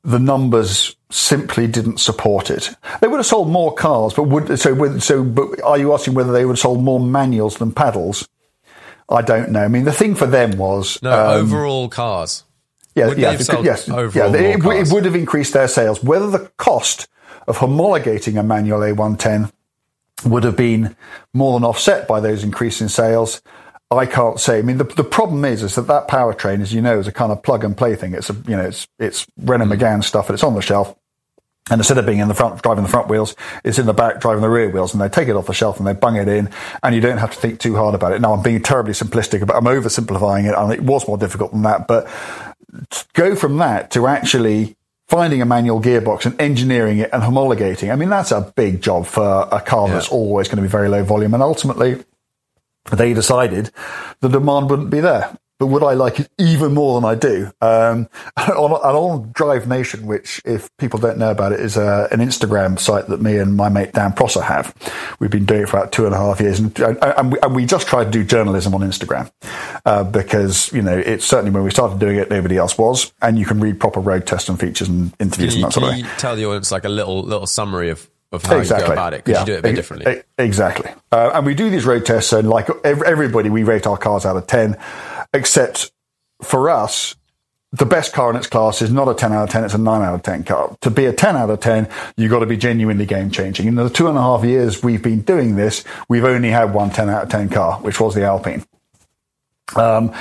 the numbers simply didn't support it. They would have sold more cars, but would so? Would, so, but are you asking whether they would have sold more manuals than paddles? I don't know. I mean, the thing for them was No, um, overall cars. Yeah, Would yeah, they have it sold could- yes, yeah. It, it would have increased their sales. Whether the cost of homologating a manual A110 would have been more than offset by those increase in sales. I can't say. I mean, the, the problem is, is that that powertrain, as you know, is a kind of plug and play thing. It's a, you know, it's, it's Renault hmm. Megane stuff and it's on the shelf. And instead of being in the front, driving the front wheels, it's in the back, driving the rear wheels, and they take it off the shelf and they bung it in, and you don't have to think too hard about it. Now, I'm being terribly simplistic, but I'm oversimplifying it, and it was more difficult than that. But go from that to actually finding a manual gearbox and engineering it and homologating. I mean, that's a big job for a car that's always going to be very low volume. And ultimately, they decided the demand wouldn't be there. But would I like it even more than I do? Um, on, and on Drive Nation, which, if people don't know about it, is a, an Instagram site that me and my mate Dan Prosser have. We've been doing it for about two and a half years, and, and, we, and we just tried to do journalism on Instagram uh, because you know it's certainly when we started doing it, nobody else was, and you can read proper road tests and features and interviews you, and that sort of can thing. you tell the audience like a little little summary of, of how you go about it? Because you do it a bit differently. Exactly. Uh, and we do these road tests, and like ev- everybody, we rate our cars out of 10, except for us, the best car in its class is not a 10 out of 10, it's a 9 out of 10 car. To be a 10 out of 10, you've got to be genuinely game changing. In the two and a half years we've been doing this, we've only had one 10 out of 10 car, which was the Alpine. Um,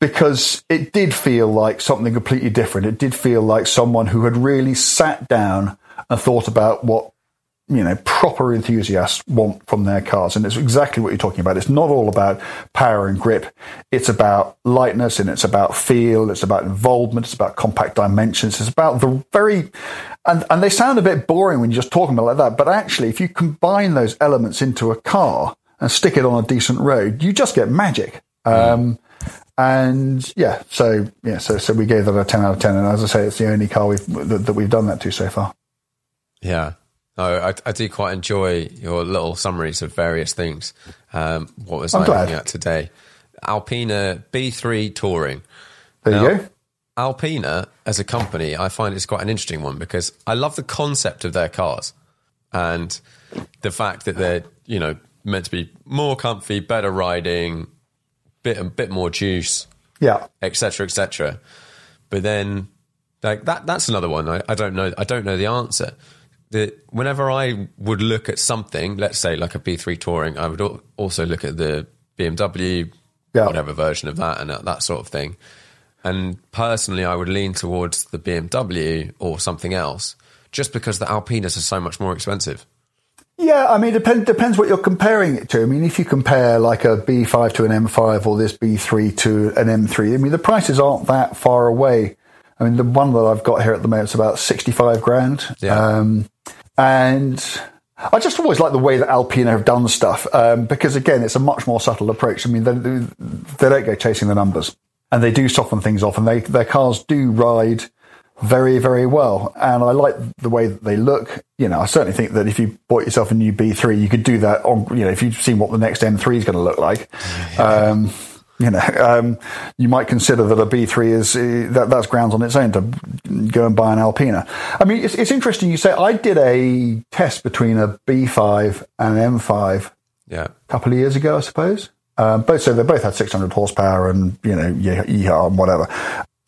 because it did feel like something completely different. It did feel like someone who had really sat down and thought about what you know proper enthusiasts want from their cars. And it's exactly what you're talking about. It's not all about power and grip. It's about lightness and it's about feel. It's about involvement. It's about compact dimensions. It's about the very and, and they sound a bit boring when you're just talking about like that but actually if you combine those elements into a car and stick it on a decent road you just get magic. Um, and yeah so yeah so so we gave that a 10 out of 10 and as i say it's the only car we've that, that we've done that to so far. Yeah. No, I, I do quite enjoy your little summaries of various things. Um, what was I'm I glad. looking at today? Alpina B3 Touring. there Now, you go Alpina as a company, I find it's quite an interesting one because I love the concept of their cars and the fact that they're, you know, meant to be more comfy, better riding, bit a bit more juice, yeah etc., etc. But then, like that, that's another one. I, I don't know. I don't know the answer. The, whenever I would look at something, let's say like a B3 Touring, I would also look at the BMW, Yeah. whatever version of that, and that, that sort of thing. And personally, I would lean towards the BMW or something else, just because the Alpinas are so much more expensive. Yeah, I mean, depend, depends what you're comparing it to. I mean, if you compare like a B5 to an M5 or this B3 to an M3, I mean, the prices aren't that far away. I mean, the one that I've got here at the moment is about 65 grand. Yeah. Um, and I just always like the way that Alpina have done stuff um, because, again, it's a much more subtle approach. I mean, they, they don't go chasing the numbers and they do soften things off and they, their cars do ride very, very well. And I like the way that they look. You know, I certainly think that if you bought yourself a new B3, you could do that on, you know, if you've seen what the next M3 is going to look like. Um, you know, um, you might consider that a B3 is uh, that that's grounds on its own to go and buy an Alpina. I mean, it's, it's interesting. You say I did a test between a B5 and an M5 Yeah. a couple of years ago, I suppose. Um, both so they both had 600 horsepower and you know yeah, and whatever.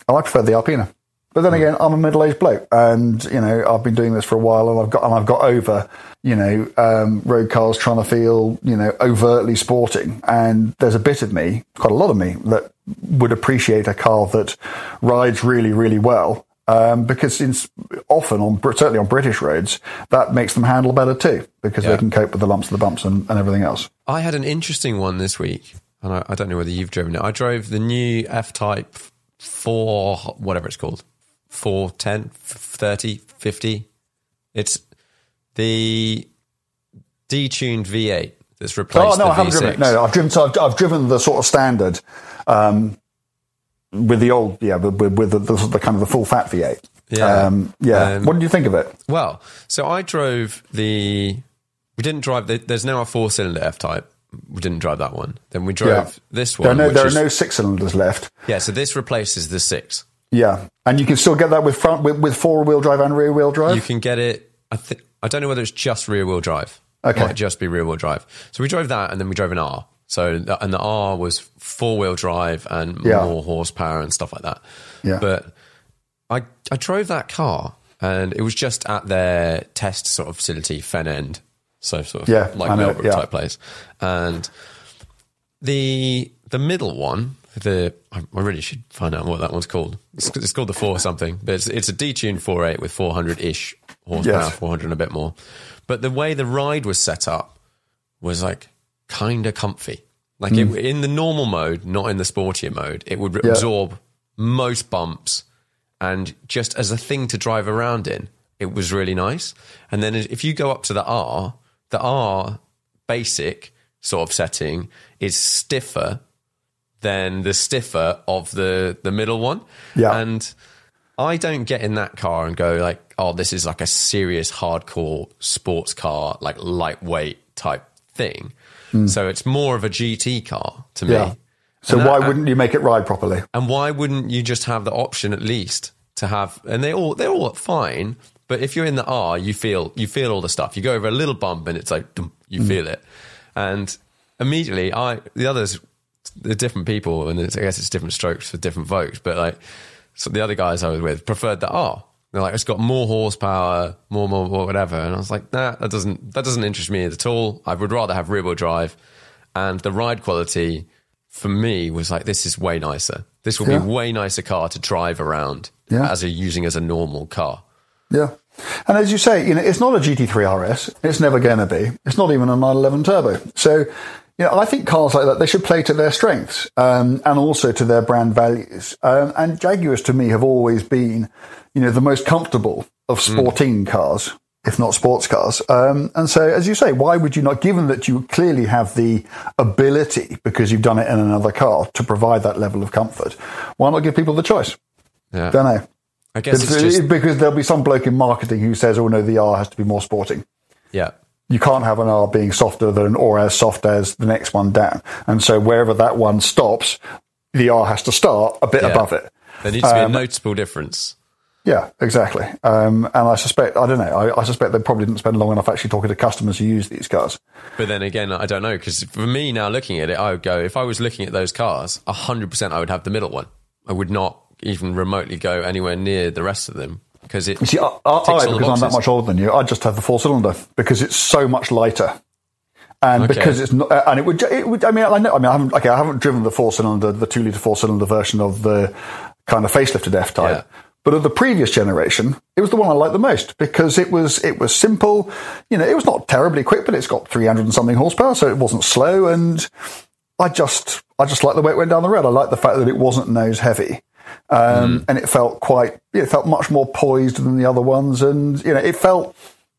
And I preferred the Alpina. But then again, I'm a middle-aged bloke, and you know I've been doing this for a while, and I've got and I've got over you know um, road cars trying to feel you know overtly sporting, and there's a bit of me, quite a lot of me, that would appreciate a car that rides really really well. Um, because it's often on certainly on British roads that makes them handle better too because Yeah. they can cope with the lumps, and the bumps, and, and everything else. I had an interesting one this week, and I, I don't know whether you've driven it. I drove the new F Type 4, whatever it's called, 410, 30, 50. It's the detuned V8 that's replaced Oh no, the I haven't V6. driven it. No, I've driven. So I've, I've driven the sort of standard um, with the old, yeah, with, with, the, the, the kind of the full fat V8. Yeah. um, yeah. Um, what did you think of it? Well, so I drove the. We didn't drive. The, there's now a four cylinder F Type. We didn't drive that one. Then we drove Yeah. this There are one. no, there is, are no six cylinders left. yeah, so this replaces the six. Yeah, and you can still get that with front with, with four wheel drive and rear wheel drive. You can get it. I think I don't know whether it's just rear wheel drive. Okay. It might just be rear wheel drive. So we drove that, and then we drove an R. So and the R was four wheel drive and Yeah. more horsepower and stuff like that. Yeah. But I I drove that car, and it was just at their test sort of facility, Fen End. So sort of Yeah, like Millbrook yeah. type place, and the the middle one, the I really should find out what that one's called. It's, it's called the four something, but it's, it's a detuned four eight with four hundred ish horsepower, Yes. four hundred and a bit more. But the way the ride was set up was like kind of comfy. Like it, mm. in the normal mode, not in the sportier mode, it would Yeah. absorb most bumps, and just as a thing to drive around in, it was really nice. And then if you go up to the R, the R basic sort of setting is stiffer than the stiffer of the the middle one. Yeah. And I don't get in that car and go like, oh, this is like a serious hardcore sports car, like lightweight type thing. So it's more of a GT car to me. Hmm. So And why that- wouldn't you make it ride properly? and why wouldn't you just have the option at least to have? And they all they're all fine, but if you're in the R, you feel you feel all the stuff. You go over a little bump and it's like you Mm. feel it, and immediately I the others the different people and it's, I guess it's different strokes for different folks, but like so the other guys I was with preferred the R. They're like it's got more horsepower, more, more, more, whatever, and I was like, nah, that doesn't that doesn't interest me at all. I would rather have rear wheel drive, and the ride quality for me was like this is way nicer. This will Yeah. be way nicer car to drive around Yeah. as a using as a normal car. Yeah. And as you say, you know, it's not a GT3 RS. It's never going to be. It's not even a 911 turbo. So, know, I think cars like that, they should play to their strengths um, and also to their brand values. Um, and Jaguars, to me, have always been, you know, the most comfortable of sporting mm. cars, if not sports cars. Um, and so, as you say, why would you not, given that you clearly have the ability, because you've done it in another car, to provide that level of comfort, why not give people the choice? Yeah. Don't know. I guess it's, it's just... because there'll be some bloke in marketing who says, "Oh no, the R has to be more sporting." Yeah, you can't have an R being softer than or as soft as the next one down, and so wherever that one stops, the R has to start a bit yeah. above it. There needs to be um, a noticeable difference. Yeah, exactly. Um, and I suspect, I don't know, I, I, suspect they probably didn't spend long enough actually talking to customers who use these cars. But then again, I don't know, because for me now looking at it, I would go, if I was looking at those cars, 100% I would have the middle one. I would not even remotely go anywhere near the rest of them because it. You see, I, I because I'm that much older than you, I just have the four cylinder because it's so much lighter. And okay. because it's not, uh, and it would, it would, I mean, I know, I mean, I haven't, okay, I haven't driven the four cylinder, the two liter four cylinder version of the kind of facelifted F type. Yeah. But of the previous generation, it was the one I liked the most because it was it was simple. You know, it was not terribly quick, but it's got 300 and something horsepower, so it wasn't slow. And I just I just like the way it went down the road. I like the fact that it wasn't nose heavy. Um, mm. and it felt quite, it felt much more poised than the other ones. And, you know, it felt,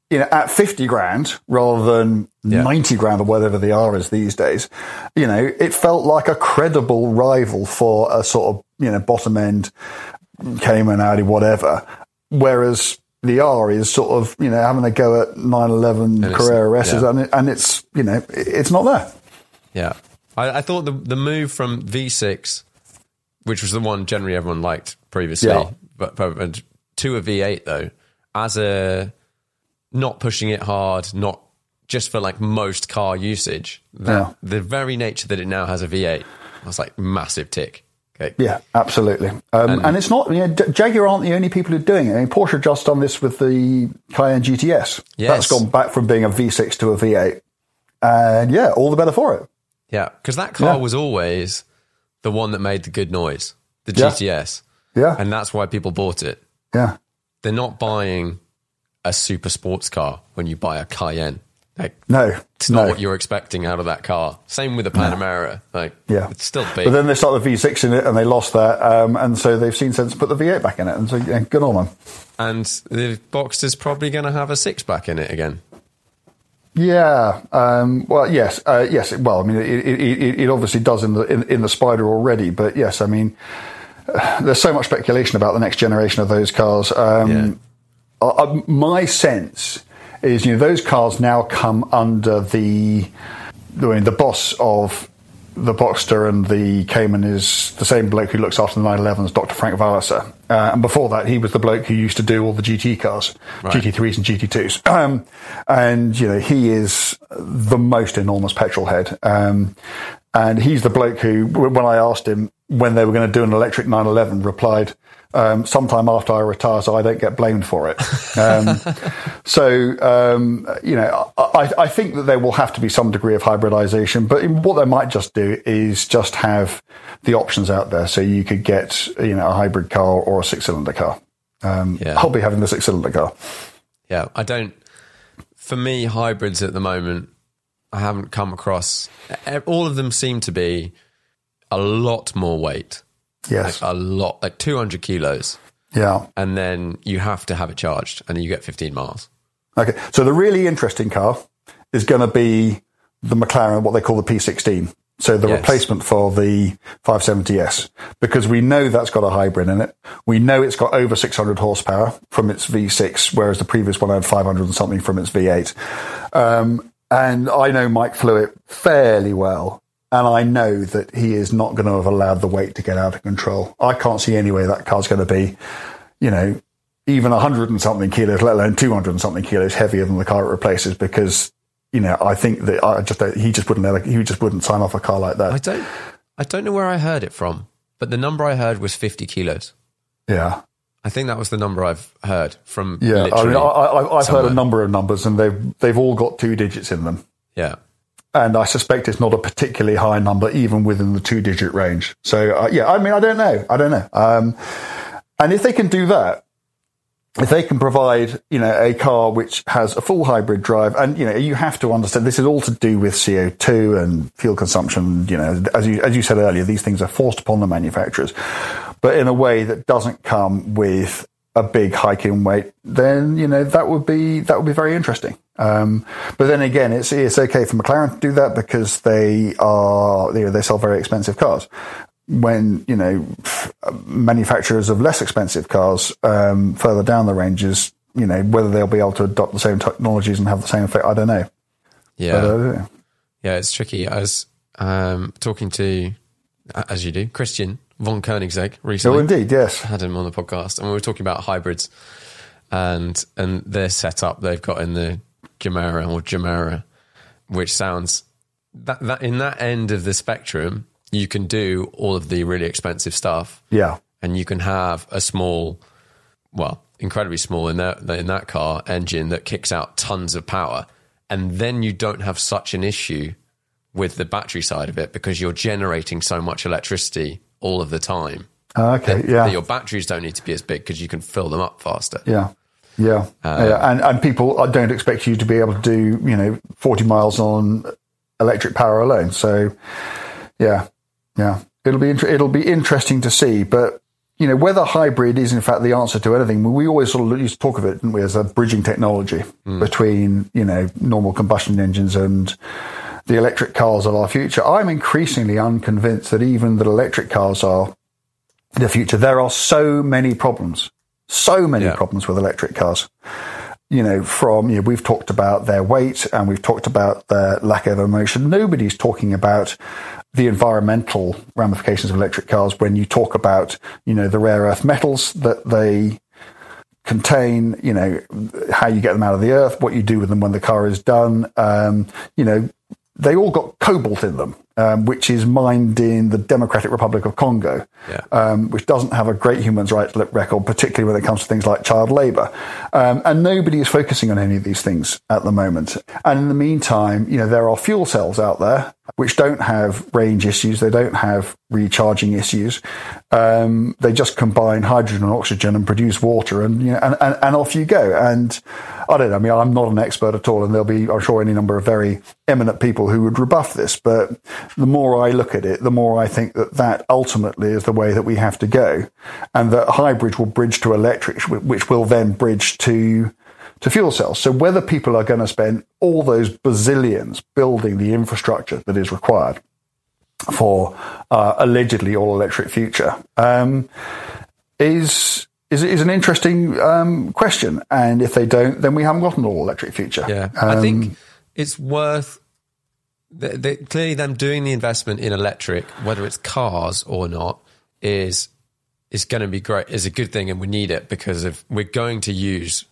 you know, at 50 grand rather than yeah. 90 grand or whatever they are is these days, you know, it felt like a credible rival for a sort of, you know, bottom end Cayman, Audi, whatever. Whereas the R is sort of, you know, having a go at 911 Carrera S's yeah. and, it, and it's, you know, it's not there. Yeah. I, I thought the, the move from V6 which was the one generally everyone liked previously. Yeah. But, but to a V8 though, as a not pushing it hard, not just for like most car usage. That, yeah. The very nature that it now has a V8, was like massive tick. Okay. Yeah, absolutely. Um, and, and, it's not, you know, Jaguar aren't the only people who are doing it. I mean, Porsche just done this with the Cayenne GTS. Yes. That's gone back from being a V6 to a V8. And yeah, all the better for it. Yeah, because that car yeah. was always the one that made the good noise, the yeah. GTS. Yeah. And that's why people bought it. Yeah. They're not buying a super sports car when you buy a Cayenne. Like, no, it's not no. what you're expecting out of that car. Same with the Panamera. No. Like, yeah, it's still big. But then they start the V6 in it, and they lost that, um, and so they've seen sense to put the V8 back in it, and so yeah, good on them. And the Boxster's probably going to have a six back in it again. Yeah. Um, well, yes. Uh, yes. Well, I mean, it, it, it, obviously does in the in, in, the Spider already, but yes, I mean, uh, there's so much speculation about the next generation of those cars. Um, yeah. uh, my sense is, you know, those cars now come under the I mean, the boss of the Boxster and the Cayman is the same bloke who looks after the 911s, Dr. Frank Walliser. Uh, and before that, he was the bloke who used to do all the GT cars, right. GT3s and GT2s. Um, and, you know, he is the most enormous petrol head. Um, and he's the bloke who, when I asked him when they were going to do an electric 911, replied, um, sometime after I retire, so I don't get blamed for it. Um, so, um, you know, I, I, think that there will have to be some degree of hybridization, but what they might just do is just have the options out there. So you could get, you know, a hybrid car or a six cylinder car. Um, yeah. I'll be having the six cylinder car. Yeah, I don't, for me, hybrids at the moment, I haven't come across, all of them seem to be a lot more weight Yes. Like a lot, like 200 kilos. Yeah. And then you have to have it charged and then you get 15 miles. Okay. So the really interesting car is going to be the McLaren, what they call the P16. So the yes. replacement for the 570S, because we know that's got a hybrid in it. We know it's got over 600 horsepower from its V6, whereas the previous one had 500 and something from its V8. Um, and I know Mike Flewitt fairly well. And I know that he is not going to have allowed the weight to get out of control. I can't see any way that car's going to be, you know, even 100 and something kilos, let alone 200 and something kilos heavier than the car it replaces because, you know, I think that I just, he just wouldn't, he just wouldn't sign off a car like that. I don't, I don't know where I heard it from, but the number I heard was 50 kilos. Yeah. I think that was the number I've heard from. Yeah, I mean, I, have heard a number of numbers, and they've they've all got two digits in them. Yeah, and I suspect it's not a particularly high number, even within the two digit range. So, uh, yeah, I mean, I don't know. I don't know. Um, and if they can do that, if they can provide, you know, a car which has a full hybrid drive, and you know, you have to understand this is all to do with CO two and fuel consumption. You know, as you as you said earlier, these things are forced upon the manufacturers, but in a way that doesn't come with a big hike in weight. Then you know that would be that would be very interesting. Um, but then again, it's it's okay for McLaren to do that because they are you know, they sell very expensive cars when you know manufacturers of less expensive cars um, further down the ranges, you know whether they'll be able to adopt the same technologies and have the same effect, I don't know. Yeah, but, uh, yeah, it's tricky. I was um, talking to, as you do, Christian von Koenigsegg oh, recently. Oh, indeed, yes, had him on the podcast, and we were talking about hybrids and and their setup they've got in the Gemera or Gemera, which sounds that that in that end of the spectrum you can do all of the really expensive stuff. Yeah. And you can have a small, well, incredibly small in that in that car engine that kicks out tons of power, and then you don't have such an issue with the battery side of it because you're generating so much electricity all of the time. Uh, okay, yeah. Your batteries don't need to be as big because you can fill them up faster. Yeah. Yeah. Uh, yeah. And, and people don't expect you to be able to do, you know, 40 miles on electric power alone. So, yeah, yeah, it'll be it'll be interesting to see, but you know whether hybrid is in fact the answer to anything. We always sort of used to talk of it, didn't we, as a bridging technology mm. between you know normal combustion engines and the electric cars of our future. I'm increasingly unconvinced that even that electric cars are the future. There are so many problems, so many yeah. problems with electric cars you know, from, you know, we've talked about their weight and we've talked about their lack of emotion. Nobody's talking about the environmental ramifications of electric cars when you talk about, you know, the rare earth metals that they contain, you know, how you get them out of the earth, what you do with them when the car is done. Um, you know, they all got cobalt in them um, which is mined in the Democratic Republic of Congo, yeah. um, which doesn't have a great human rights record, particularly when it comes to things like child labour. Um, and nobody is focusing on any of these things at the moment. And in the meantime, you know, there are fuel cells out there which don't have range issues. They don't have recharging issues. Um, they just combine hydrogen and oxygen and produce water and, you know, and, and, and off you go. And I don't know. I mean, I'm not an expert at all and there'll be, I'm sure, any number of very eminent people who would rebuff this, but the more I look at it, the more I think that that ultimately is the way that we have to go, and that hybrid will bridge to electric, which will then bridge to to fuel cells. So whether people are going to spend all those bazillions building the infrastructure that is required for uh, allegedly all electric future um, is is is an interesting um, question. And if they don't, then we haven't got an all electric future. Yeah, um, I think it's worth they, they, clearly them doing the investment in electric, whether it's cars or not, is is going to be great. Is a good thing, and we need it because if we're going to use,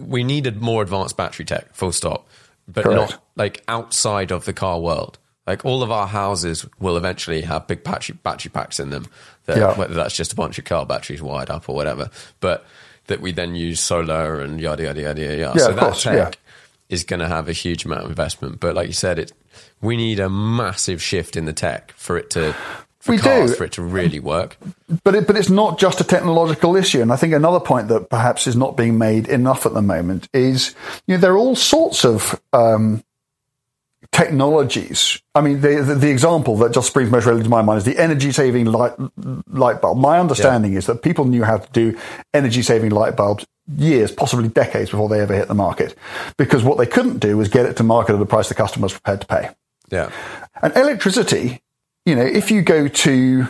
we needed more advanced battery tech. Full stop. But Correct. not like outside of the car world. Like all of our houses will eventually have big battery battery packs in them. That, yeah. Whether that's just a bunch of car batteries wired up or whatever, but that we then use solar and yada yada yada yada. Yeah, so that course, tech yeah. is going to have a huge amount of investment. But like you said, it we need a massive shift in the tech for it to we do. for it to really work. But it, but it's not just a technological issue, and I think another point that perhaps is not being made enough at the moment is you know there are all sorts of um, technologies. I mean, the, the, the example that just springs most readily to my mind is the energy saving light light bulb. My understanding yeah. is that people knew how to do energy saving light bulbs years, possibly decades before they ever hit the market, because what they couldn't do was get it to market at a price the customer was prepared to pay. Yeah. And electricity, you know, if you go to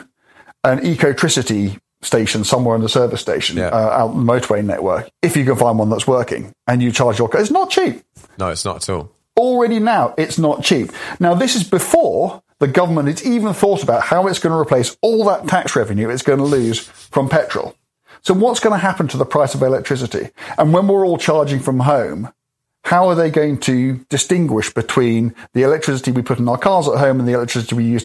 an ecotricity station somewhere on the service station yeah. uh, out the motorway network, if you can find one that's working and you charge your car, it's not cheap. No, it's not at all. Already now, it's not cheap. Now, this is before the government has even thought about how it's going to replace all that tax revenue it's going to lose from petrol. So what's going to happen to the price of electricity? And when we're all charging from home, how are they going to distinguish between the electricity we put in our cars at home and the electricity we use?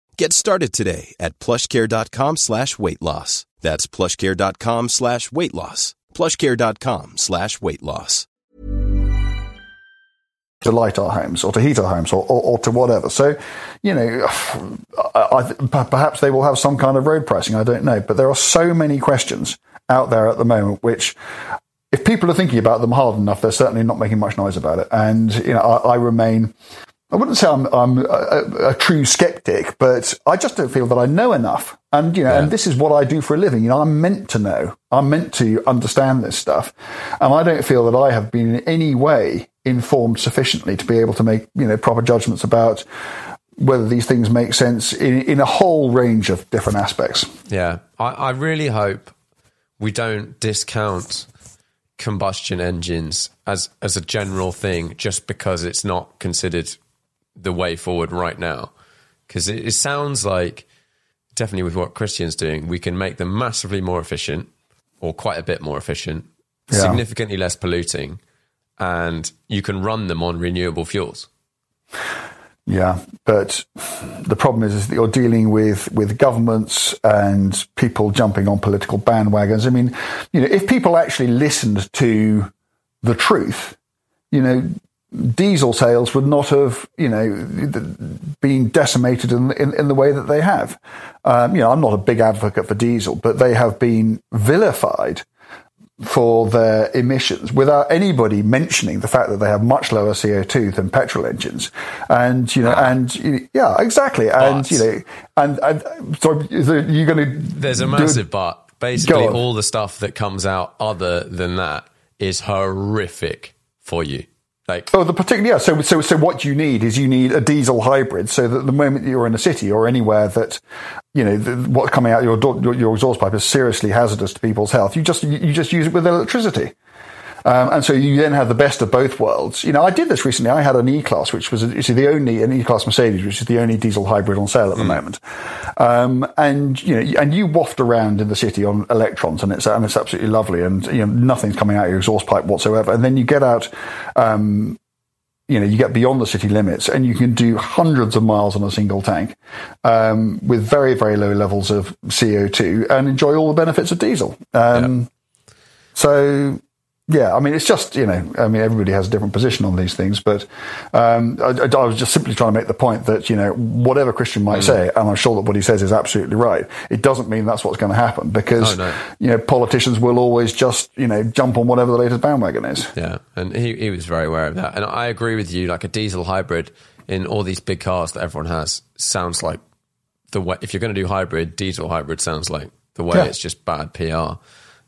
Get started today at plushcare.com slash weight loss. That's plushcare.com slash weight loss. plushcare.com slash weight loss. to light our homes or to heat our homes or, or, or to whatever. So, you know, I, I, perhaps they will have some kind of road pricing. I don't know. But there are so many questions out there at the moment which if people are thinking about them hard enough, they're certainly not making much noise about it. And, you know, I, I remain, I wouldn't say I'm, I'm a, a, true skeptic, but I just don't feel that I know enough. And, you know, yeah. and this is what I do for a living. You know, I'm meant to know. I'm meant to understand this stuff. And I don't feel that I have been in any way informed sufficiently to be able to make, you know, proper judgments about whether these things make sense in, in a whole range of different aspects. Yeah. I, I really hope we don't discount combustion engines as as a general thing just because it's not considered the way forward right now because it, it, sounds like definitely with what Christian's doing we can make them massively more efficient or quite a bit more efficient yeah. significantly less polluting and you can run them on renewable fuels yeah, but the problem is, is that you're dealing with, with governments and people jumping on political bandwagons. I mean, you know, if people actually listened to the truth, you know, diesel sales would not have, you know, been decimated in, in, in the way that they have. Um, you know, I'm not a big advocate for diesel, but they have been vilified for their emissions without anybody mentioning the fact that they have much lower CO2 than petrol engines. And, you know, and yeah, exactly. And, but, you know, and, and so you're going to. There's a massive do, but. Basically, all the stuff that comes out other than that is horrific for you. Like, oh, the particular yeah. So, so, so what you need is you need a diesel hybrid, so that the moment you're in a city or anywhere that, you know, the, what's coming out your, your your exhaust pipe is seriously hazardous to people's health, you just you just use it with electricity. Um, and so you then have the best of both worlds. You know, I did this recently. I had an E-Class, which was a, the only, an E-Class Mercedes, which is the only diesel hybrid on sale at the mm. moment. Um, and, you know, and you waft around in the city on electrons and it's, and it's absolutely lovely and, you know, nothing's coming out of your exhaust pipe whatsoever. And then you get out, um, you know, you get beyond the city limits and you can do hundreds of miles on a single tank um, with very, very low levels of CO2 and enjoy all the benefits of diesel. Um. So, yeah, I mean, it's just, you know, I mean, everybody has a different position on these things, but um, I, I, was just simply trying to make the point that, you know, whatever Christian might mm. say, and I'm sure that what he says is absolutely right, it doesn't mean that's what's going to happen because, oh, no. you know, politicians will always just, you know, jump on whatever the latest bandwagon is. Yeah, and he, he was very aware of that. And I agree with you, like a diesel hybrid in all these big cars that everyone has sounds like the way, if you're going to do hybrid, diesel hybrid sounds like the way yeah. it's just bad PR.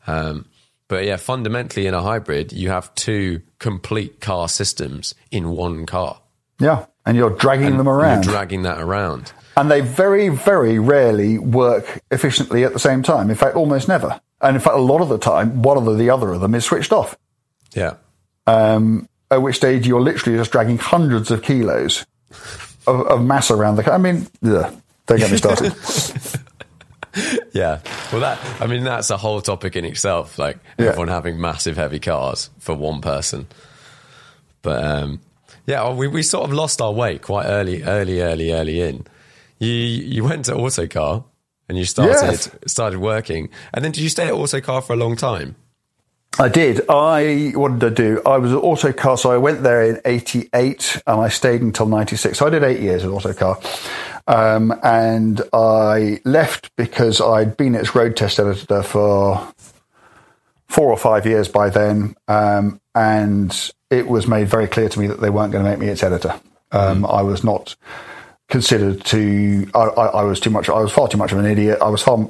Um, but yeah, fundamentally in a hybrid, you have two complete car systems in one car. Yeah, and you're dragging and them around. You're dragging that around. And they very, very rarely work efficiently at the same time. In fact, almost never. And in fact, a lot of the time, one of the, the other of them is switched off. Yeah. Um, at which stage you're literally just dragging hundreds of kilos of, of mass around the car. I mean, ugh, don't get me started. yeah. Well, that, I mean, that's a whole topic in itself. Like yeah. everyone having massive heavy cars for one person. But, um, yeah, we, we sort of lost our way quite early, early, early, early in. You, you went to Autocar and you started, yes. started working. And then did you stay at Autocar for a long time? I did. I what did I do? I was at Autocar, so I went there in '88 and I stayed until '96. So I did eight years at Autocar, um, and I left because I'd been its road test editor for four or five years by then. Um, and it was made very clear to me that they weren't going to make me its editor. Um, mm. I was not considered to, I, I, I, was too much, I was far too much of an idiot. I was far,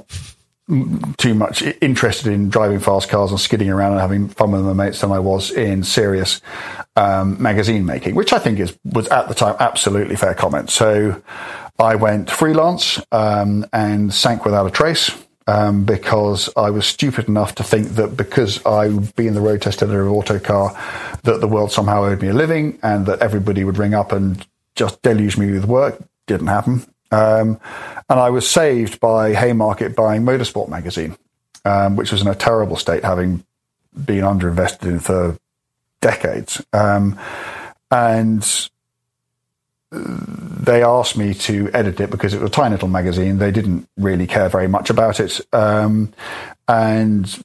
too much interested in driving fast cars and skidding around and having fun with my mates than I was in serious um, magazine making, which I think is was at the time absolutely fair comment. So I went freelance um, and sank without a trace. Um, because I was stupid enough to think that because I being the road test editor of Autocar, that the world somehow owed me a living and that everybody would ring up and just deluge me with work. Didn't happen. Um, and I was saved by Haymarket buying Motorsport magazine, um, which was in a terrible state, having been underinvested in for decades. Um, and they asked me to edit it because it was a tiny little magazine. They didn't really care very much about it. Um, and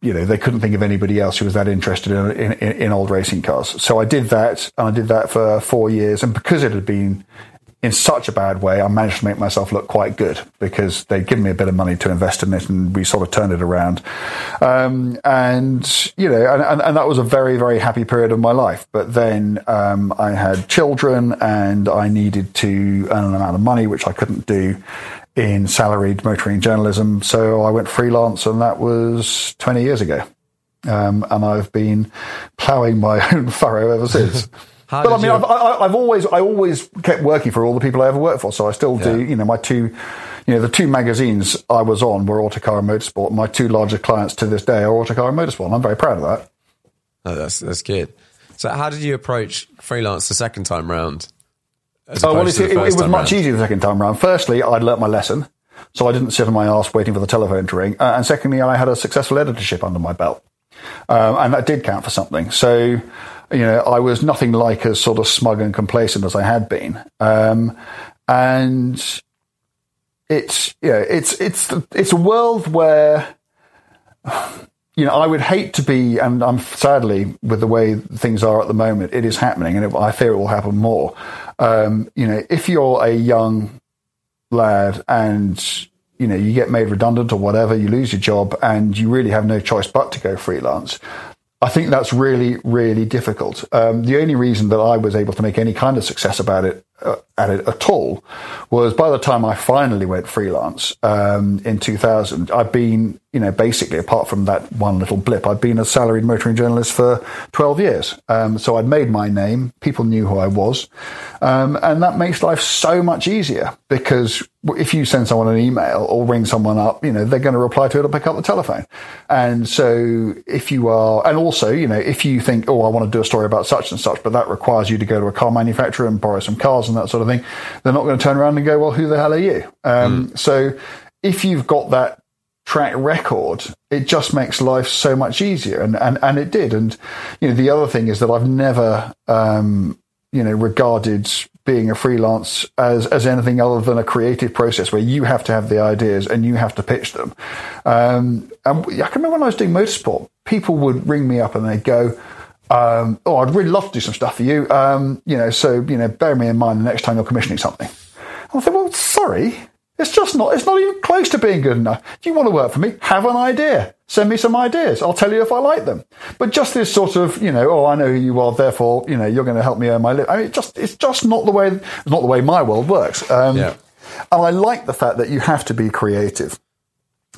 you know, they couldn't think of anybody else who was that interested in, in, in, old racing cars. So I did that, and I did that for four years. And because it had been in such a bad way, I managed to make myself look quite good because they'd given me a bit of money to invest in it and we sort of turned it around. Um, and, you know, and, and, and, that was a very, very happy period of my life. But then um, I had children and I needed to earn an amount of money, which I couldn't do in salaried motoring journalism. So I went freelance and that was 20 years ago. Um, and I've been ploughing my own furrow ever since. How but I mean, you... I've, I, have always, I always kept working for all the people I ever worked for. So I still do, yeah. you know, my two, you know, the two magazines I was on were Autocar and Motorsport. My two largest clients to this day are Autocar and Motorsport. And I'm very proud of that. Oh, that's, that's good. So how did you approach freelance the second time round? Oh, well, it, it, it was much round? easier the second time round. Firstly, I'd learnt my lesson. So I didn't sit on my ass waiting for the telephone to ring. Uh, and secondly, I had a successful editorship under my belt. Um, and that did count for something. So, you know, I was nothing like as sort of smug and complacent as I had been. Um, and it's, yeah, it's, it's, it's a world where, you know, I would hate to be, and I'm sadly with the way things are at the moment, it is happening, and it, I fear it will happen more. Um, you know, if you're a young lad and you know you get made redundant or whatever, you lose your job, and you really have no choice but to go freelance. I think that's really, really difficult. Um, the only reason that I was able to make any kind of success about it uh, at it at all was by the time I finally went freelance um, in 2000, I'd been, you know, basically apart from that one little blip, I'd been a salaried motoring journalist for 12 years. Um, so I'd made my name. People knew who I was. Um, and that makes life so much easier because if you send someone an email or ring someone up, you know, they're going to reply to it or pick up the telephone. And so if you are, and also, you know, if you think, oh, I want to do a story about such and such, but that requires you to go to a car manufacturer and borrow some cars and that sort of thing, they're not going to turn around and go, well, who the hell are you? Um, mm. So if you've got that track record, it just makes life so much easier. And, and, and it did. And, you know, the other thing is that I've never, um, you know, regarded being a freelance as, as anything other than a creative process where you have to have the ideas and you have to pitch them. Um, and I can remember when I was doing motorsport, people would ring me up and they'd go, um, oh, I'd really love to do some stuff for you. Um, you know, so, you know, bear me in mind the next time you're commissioning something. I thought, well, sorry, it's just not, it's not even close to being good enough. Do you want to work for me? Have an idea. Send me some ideas. I'll tell you if I like them. But just this sort of, you know, oh, I know who you are, therefore, you know, you're going to help me earn my living. I mean, it just, it's just not the way, it's not the way my world works. Um, yeah. And I like the fact that you have to be creative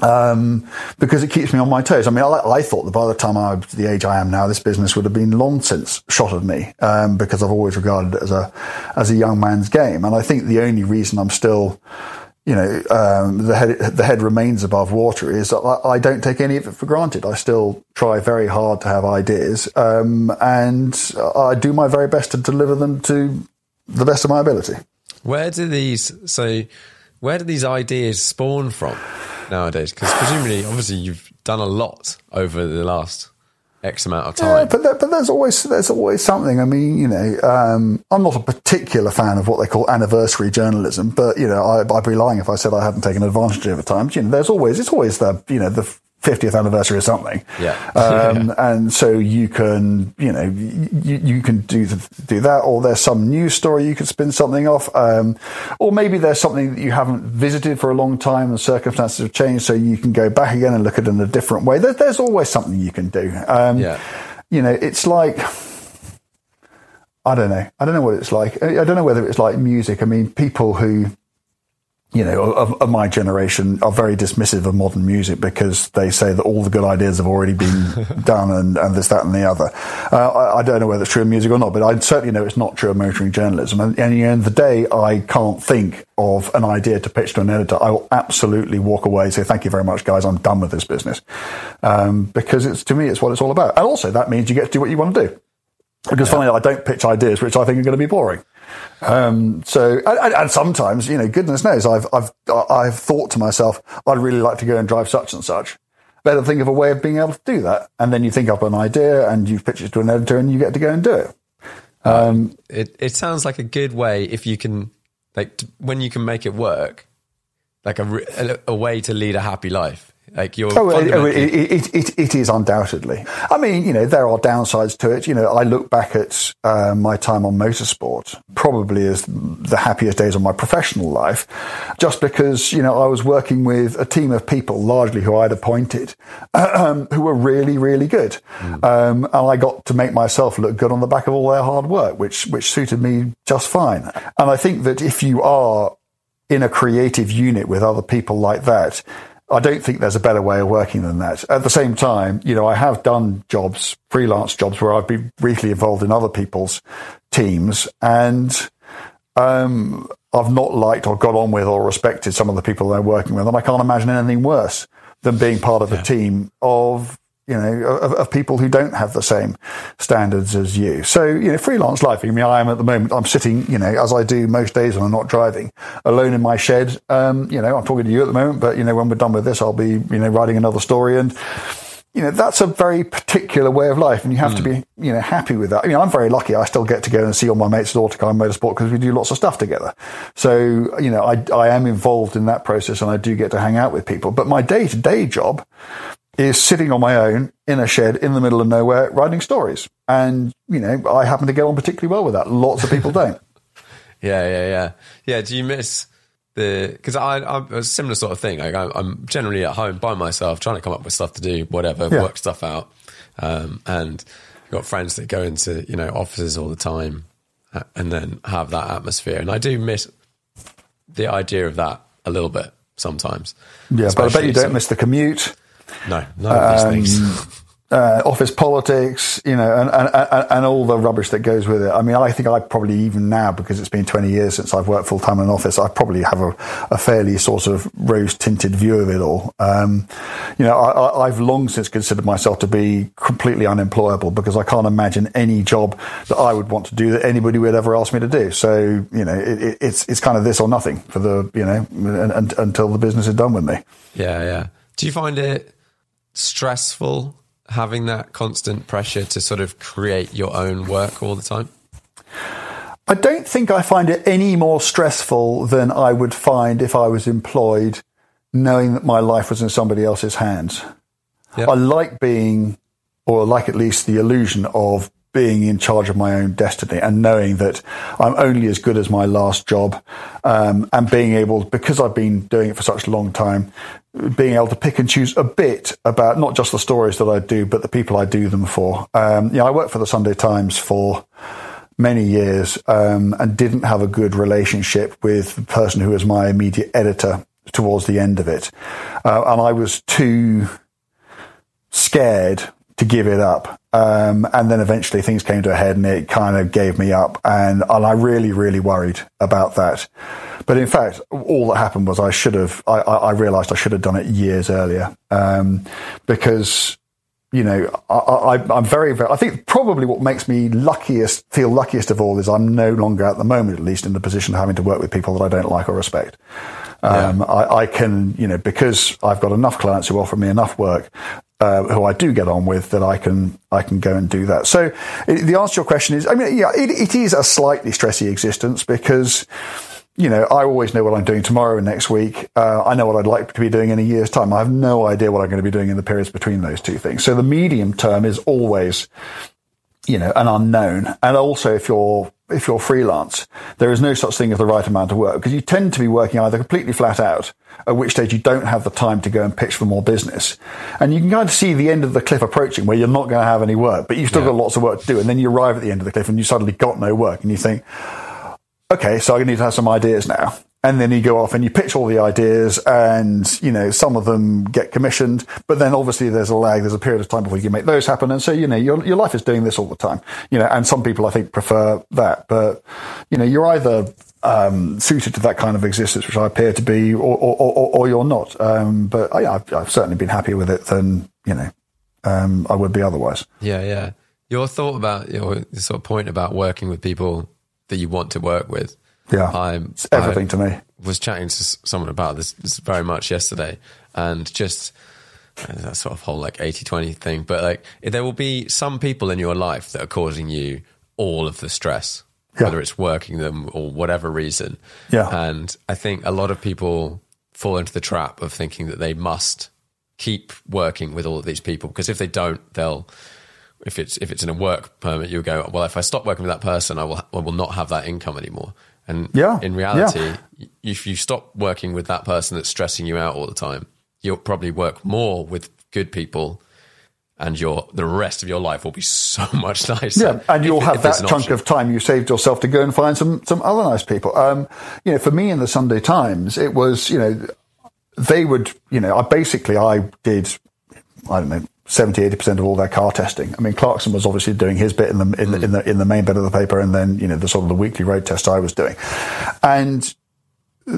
um, because it keeps me on my toes. I mean, I, I, thought that by the time I was the age I am now, this business would have been long since shot of me um, because I've always regarded it as a as a young man's game, and I think the only reason I'm still you know, um, the head the head remains above water is I, I, don't take any of it for granted. I still try very hard to have ideas, um, and I do my very best to deliver them to the best of my ability. Where do these so? Where do these ideas spawn from? nowadays? Because presumably, obviously, you've done a lot over the last X amount of time. Yeah, but there, but there's always there's always something. I mean, you know, um, I'm not a particular fan of what they call anniversary journalism, but you know, I, would be lying if I said I hadn't taken advantage of it times. You know, there's always it's always the you know the 50th anniversary or something. Yeah. Um, yeah. And so you can, you know, you, you can do the, do that, or there's some news story you could spin something off, um, or maybe there's something that you haven't visited for a long time and circumstances have changed, so you can go back again and look at it in a different way. There, there's always something you can do. Um, yeah. You know, it's like. I don't know. I don't know what it's like. I don't know whether it's like music. I mean, people who you know, of, of, my generation are very dismissive of modern music because they say that all the good ideas have already been done and, and this, that, and the other. Uh, I, I, don't know whether it's true of music or not, but I certainly know it's not true of motoring journalism. And, and at the end of the day, I can't think of an idea to pitch to an editor. I will absolutely walk away and say, thank you very much, guys. I'm done with this business. Um, because it's, to me, it's what it's all about. And also that means you get to do what you want to do. Because yeah. finally, I don't pitch ideas which I think are going to be boring. Um, so, and, and, sometimes, you know, goodness knows, I've, I've, I've thought to myself, I'd really like to go and drive such and such. Better think of a way of being able to do that. And then you think up an idea and you pitch it to an editor and you get to go and do it. Um, it, it sounds like a good way if you can, like, when you can make it work, like a, a, a way to lead a happy life. Like you're oh, it, it, it, it is undoubtedly. I mean, you know, there are downsides to it. You know, I look back at uh, my time on motorsport probably as the happiest days of my professional life, just because you know I was working with a team of people, largely who I'd appointed, um, who were really, really good, mm. um, and I got to make myself look good on the back of all their hard work, which which suited me just fine. And I think that if you are in a creative unit with other people like that I don't think there's a better way of working than that. At the same time, you know, I have done jobs, freelance jobs, where I've been briefly involved in other people's teams, and um, I've not liked or got on with or respected some of the people they're working with, and I can't imagine anything worse than being part of yeah. a team of you know, of, of, people who don't have the same standards as you. So, you know, freelance life. I mean, I am at the moment, I'm sitting, you know, as I do most days when I'm not driving, alone in my shed. Um, you know, I'm talking to you at the moment, but, you know, when we're done with this, I'll be, you know, writing another story and, you know, that's a very particular way of life, and you have mm. to be, you know, happy with that. I mean, I'm very lucky. I still get to go and see all my mates at Autocar Motorsport because we do lots of stuff together. So, you know, I, I am involved in that process, and I do get to hang out with people. But my day to day job is sitting on my own in a shed in the middle of nowhere writing stories. And, you know, I happen to get on particularly well with that. Lots of people don't. yeah, yeah, yeah. Yeah. Do you miss the, because I, I'm a similar sort of thing. Like I, am generally at home by myself trying to come up with stuff to do, whatever, yeah. work stuff out. Um, and I've got friends that go into, you know, offices all the time uh, and then have that atmosphere. And I do miss the idea of that a little bit sometimes. Yeah, but I bet you don't miss the commute. No, none of um, these things. Uh, office politics, you know, and, and, and, all the rubbish that goes with it. I mean, I think I probably even now, because it's been 20 years since I've worked full time in an office, I probably have a, a fairly sort of rose tinted view of it all. Um, you know, I, have long since considered myself to be completely unemployable because I can't imagine any job that I would want to do that anybody would ever ask me to do. So, you know, it, it, it's, it's kind of this or nothing for the, you know, and, and, until the business is done with me. Yeah, yeah. Do you find it stressful having that constant pressure to sort of create your own work all the time? I don't think I find it any more stressful than I would find if I was employed knowing that my life was in somebody else's hands. Yep. I like being, or like at least the illusion of being in charge of my own destiny and knowing that I'm only as good as my last job, um, and being able, because I've been doing it for such a long time, being able to pick and choose a bit about not just the stories that I do, but the people I do them for. Um, you know, I worked for the Sunday Times for many years um, and didn't have a good relationship with the person who was my immediate editor towards the end of it, uh, and I was too scared to give it up. Um, and then eventually things came to a head and it kind of gave me up. And, and I really, really worried about that. But in fact, all that happened was I should have, I, I realized I should have done it years earlier. Um, because, you know, I, am very, very, I think probably what makes me luckiest, feel luckiest of all is I'm no longer at the moment, at least in the position of having to work with people that I don't like or respect. Um, yeah. I, I, can, you know, because I've got enough clients who offer me enough work, uh, who I do get on with, that I can I can go and do that. So it, the answer to your question is, I mean, yeah, it, it is a slightly stressy existence because. You know, I always know what I'm doing tomorrow and next week. Uh, I know what I'd like to be doing in a year's time. I have no idea what I'm going to be doing in the periods between those two things. So the medium term is always, you know, an unknown. And also, if you're if you're freelance, there is no such thing as the right amount of work because you tend to be working either completely flat out, at which stage you don't have the time to go and pitch for more business. And you can kind of see the end of the cliff approaching where you're not going to have any work, but you've still yeah. got lots of work to do. And then you arrive at the end of the cliff and you suddenly got no work and you think, okay, so I need to have some ideas now. And then you go off and you pitch all the ideas and you know some of them get commissioned but then obviously there's a lag there's a period of time before you can make those happen. And so you know your, your life is doing this all the time you know and some people i think prefer that. But you know you're either um, suited to that kind of existence which i appear to be or, or, or, or you're not. Um, but I, have I've certainly been happier with it than you know um, i would be otherwise. Yeah yeah. Your thought about your sort of point about working with people that you want to work with yeah, I'm, it's everything I to me. Was chatting to someone about this, this very much yesterday, and just uh, that sort of whole like 80-20 thing. But like, there will be some people in your life that are causing you all of the stress, yeah. whether it's working them or whatever reason. Yeah, and I think a lot of people fall into the trap of thinking that they must keep working with all of these people because if they don't, they'll if it's if it's in a work permit, you'll go well. If I stop working with that person, I will I will not have that income anymore. And yeah, in reality, yeah. if you stop working with that person that's stressing you out all the time, you'll probably work more with good people and your the rest of your life will be so much nicer. Yeah, and you'll if, have if that chunk option. of time you saved yourself to go and find some some other nice people. Um, you know, for me in the Sunday Times, it was you know they would you know I basically I did I don't know 70, 80% of all their car testing. I mean, Clarkson was obviously doing his bit in the, in, mm. the, in the, in the main bit of the paper and then, you know, the sort of the weekly road test I was doing. And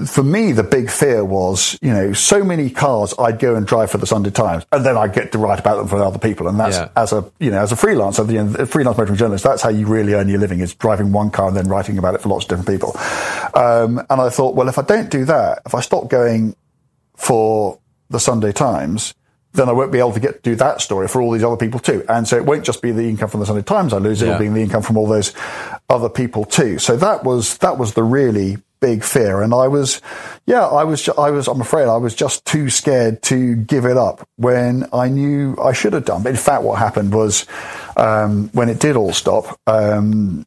for me, the big fear was, you know, so many cars I'd go and drive for the Sunday Times, and then I'd get to write about them for other people. And that's yeah. as a, you know, as a freelancer, the a freelance motoring journalist, that's how you really earn your living is driving one car and then writing about it for lots of different people. Um, and I thought, well, if I don't do that, if I stop going for the Sunday Times, then I won't be able to get to do that story for all these other people too. And so it won't just be the income from the Sunday Times I lose, it'll be the income from all those other people too. So that was, that was the really big fear. And I was, yeah, I was, I was, I'm afraid I was just too scared to give it up when I knew I should have done. But in fact, what happened was, um, when it did all stop, um,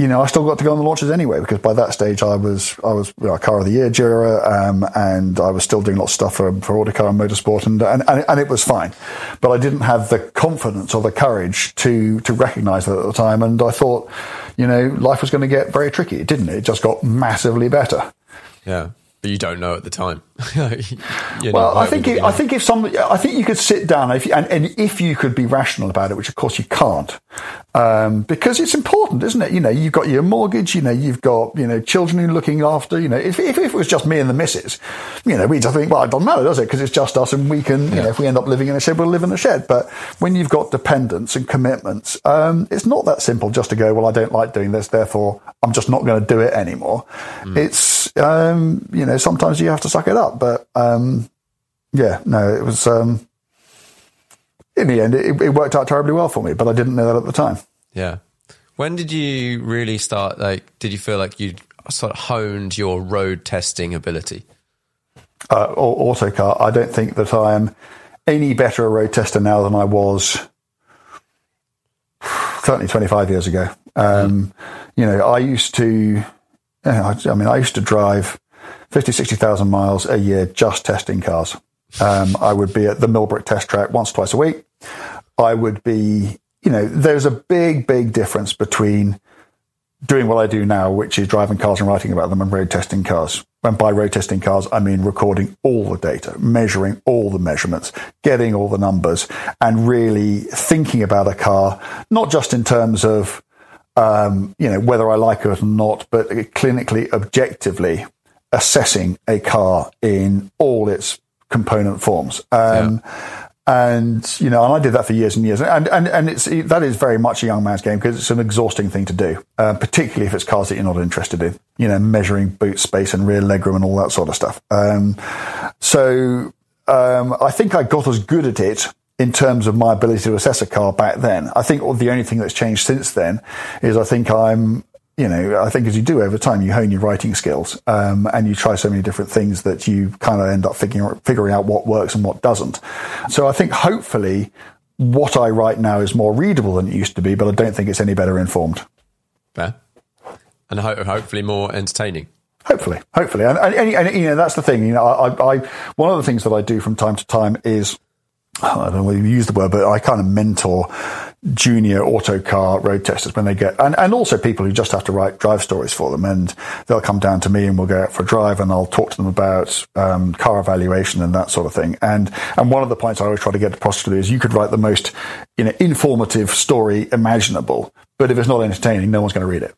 you know, I still got to go on the launches anyway because by that stage I was I was you know, car of the year juror, um, and I was still doing lots of stuff for for Autocar and Motorsport, and, and and, and it was fine, but I didn't have the confidence or the courage to to recognise that at the time, and I thought, you know, life was going to get very tricky. Didn't. It? It just got massively better. Yeah but you don't know at the time. well, I think it, I think if some, I think you could sit down if you, and, and, if you could be rational about it, which of course you can't, um, because it's important, isn't it? You know, you've got your mortgage, you know, you've got you know children you're looking after. You know, if, if, if it was just me and the missus, you know, we'd just think, well, it doesn't matter, does it? Because it's just us, and we can, you yeah. know, if we end up living in a shed, we'll live in a shed. But when you've got dependents and commitments, um, it's not that simple just to go, well, I don't like doing this, therefore I'm just not going to do it anymore. Mm. It's um, you know, sometimes you have to suck it up. But um, yeah, no, it was um, in the end it, it, worked out terribly well for me, but I didn't know that at the time. Yeah. When did you really start? Like, did you feel like you sort of honed your road testing ability? Uh, autocar. I don't think that I am any better a road tester now than I was certainly 25 years ago. Um, mm. You know, I used to, I mean, I used to drive 50, 60,000 miles a year just testing cars. Um, I would be at the Millbrook test track once, twice a week. I would be, you know, there's a big, big difference between doing what I do now, which is driving cars and writing about them and road testing cars. And by road testing cars, I mean recording all the data, measuring all the measurements, getting all the numbers, and really thinking about a car, not just in terms of, um, you know, whether I like it or not, but clinically, objectively, assessing a car in all its component forms. Um, yeah. And you know, and I did that for years and years, and and and it's that is very much a young man's game because it's an exhausting thing to do, uh, particularly if it's cars that you're not interested in. You know, measuring boot space and rear legroom and all that sort of stuff. Um, so um, I think I got as good at it in terms of my ability to assess a car back then. I think the only thing that's changed since then is I think I'm you know, I think as you do over time, you hone your writing skills, um, and you try so many different things that you kind of end up figuring figuring out what works and what doesn't. So I think hopefully what I write now is more readable than it used to be, but I don't think it's any better informed. Fair. And ho- hopefully more entertaining. Hopefully, hopefully, and, and, and, you know that's the thing. You know, I, I one of the things that I do from time to time is I don't know whether you use the word, but I kind of mentor junior autocar road testers when they get, and, and also people who just have to write drive stories for them. And they'll come down to me and we'll go out for a drive and I'll talk to them about um, car evaluation and that sort of thing. And, and one of the points I always try to get across to do is you could write the most, you know, informative story imaginable, but if it's not entertaining, no one's going to read it.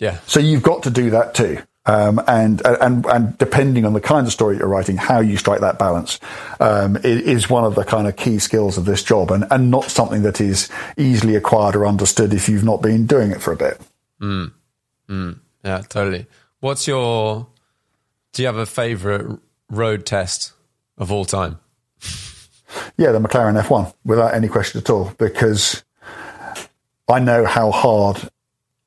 Yeah. So you've got to do that too. Um, and, and, and depending on the kind of story you're writing, how you strike that balance, um, is one of the kind of key skills of this job and, and not something that is easily acquired or understood if you've not been doing it for a bit. Mm. Mm. Yeah, totally. What's your, do you have a favorite road test of all time? Yeah, the McLaren F1 without any question at all, because I know how hard,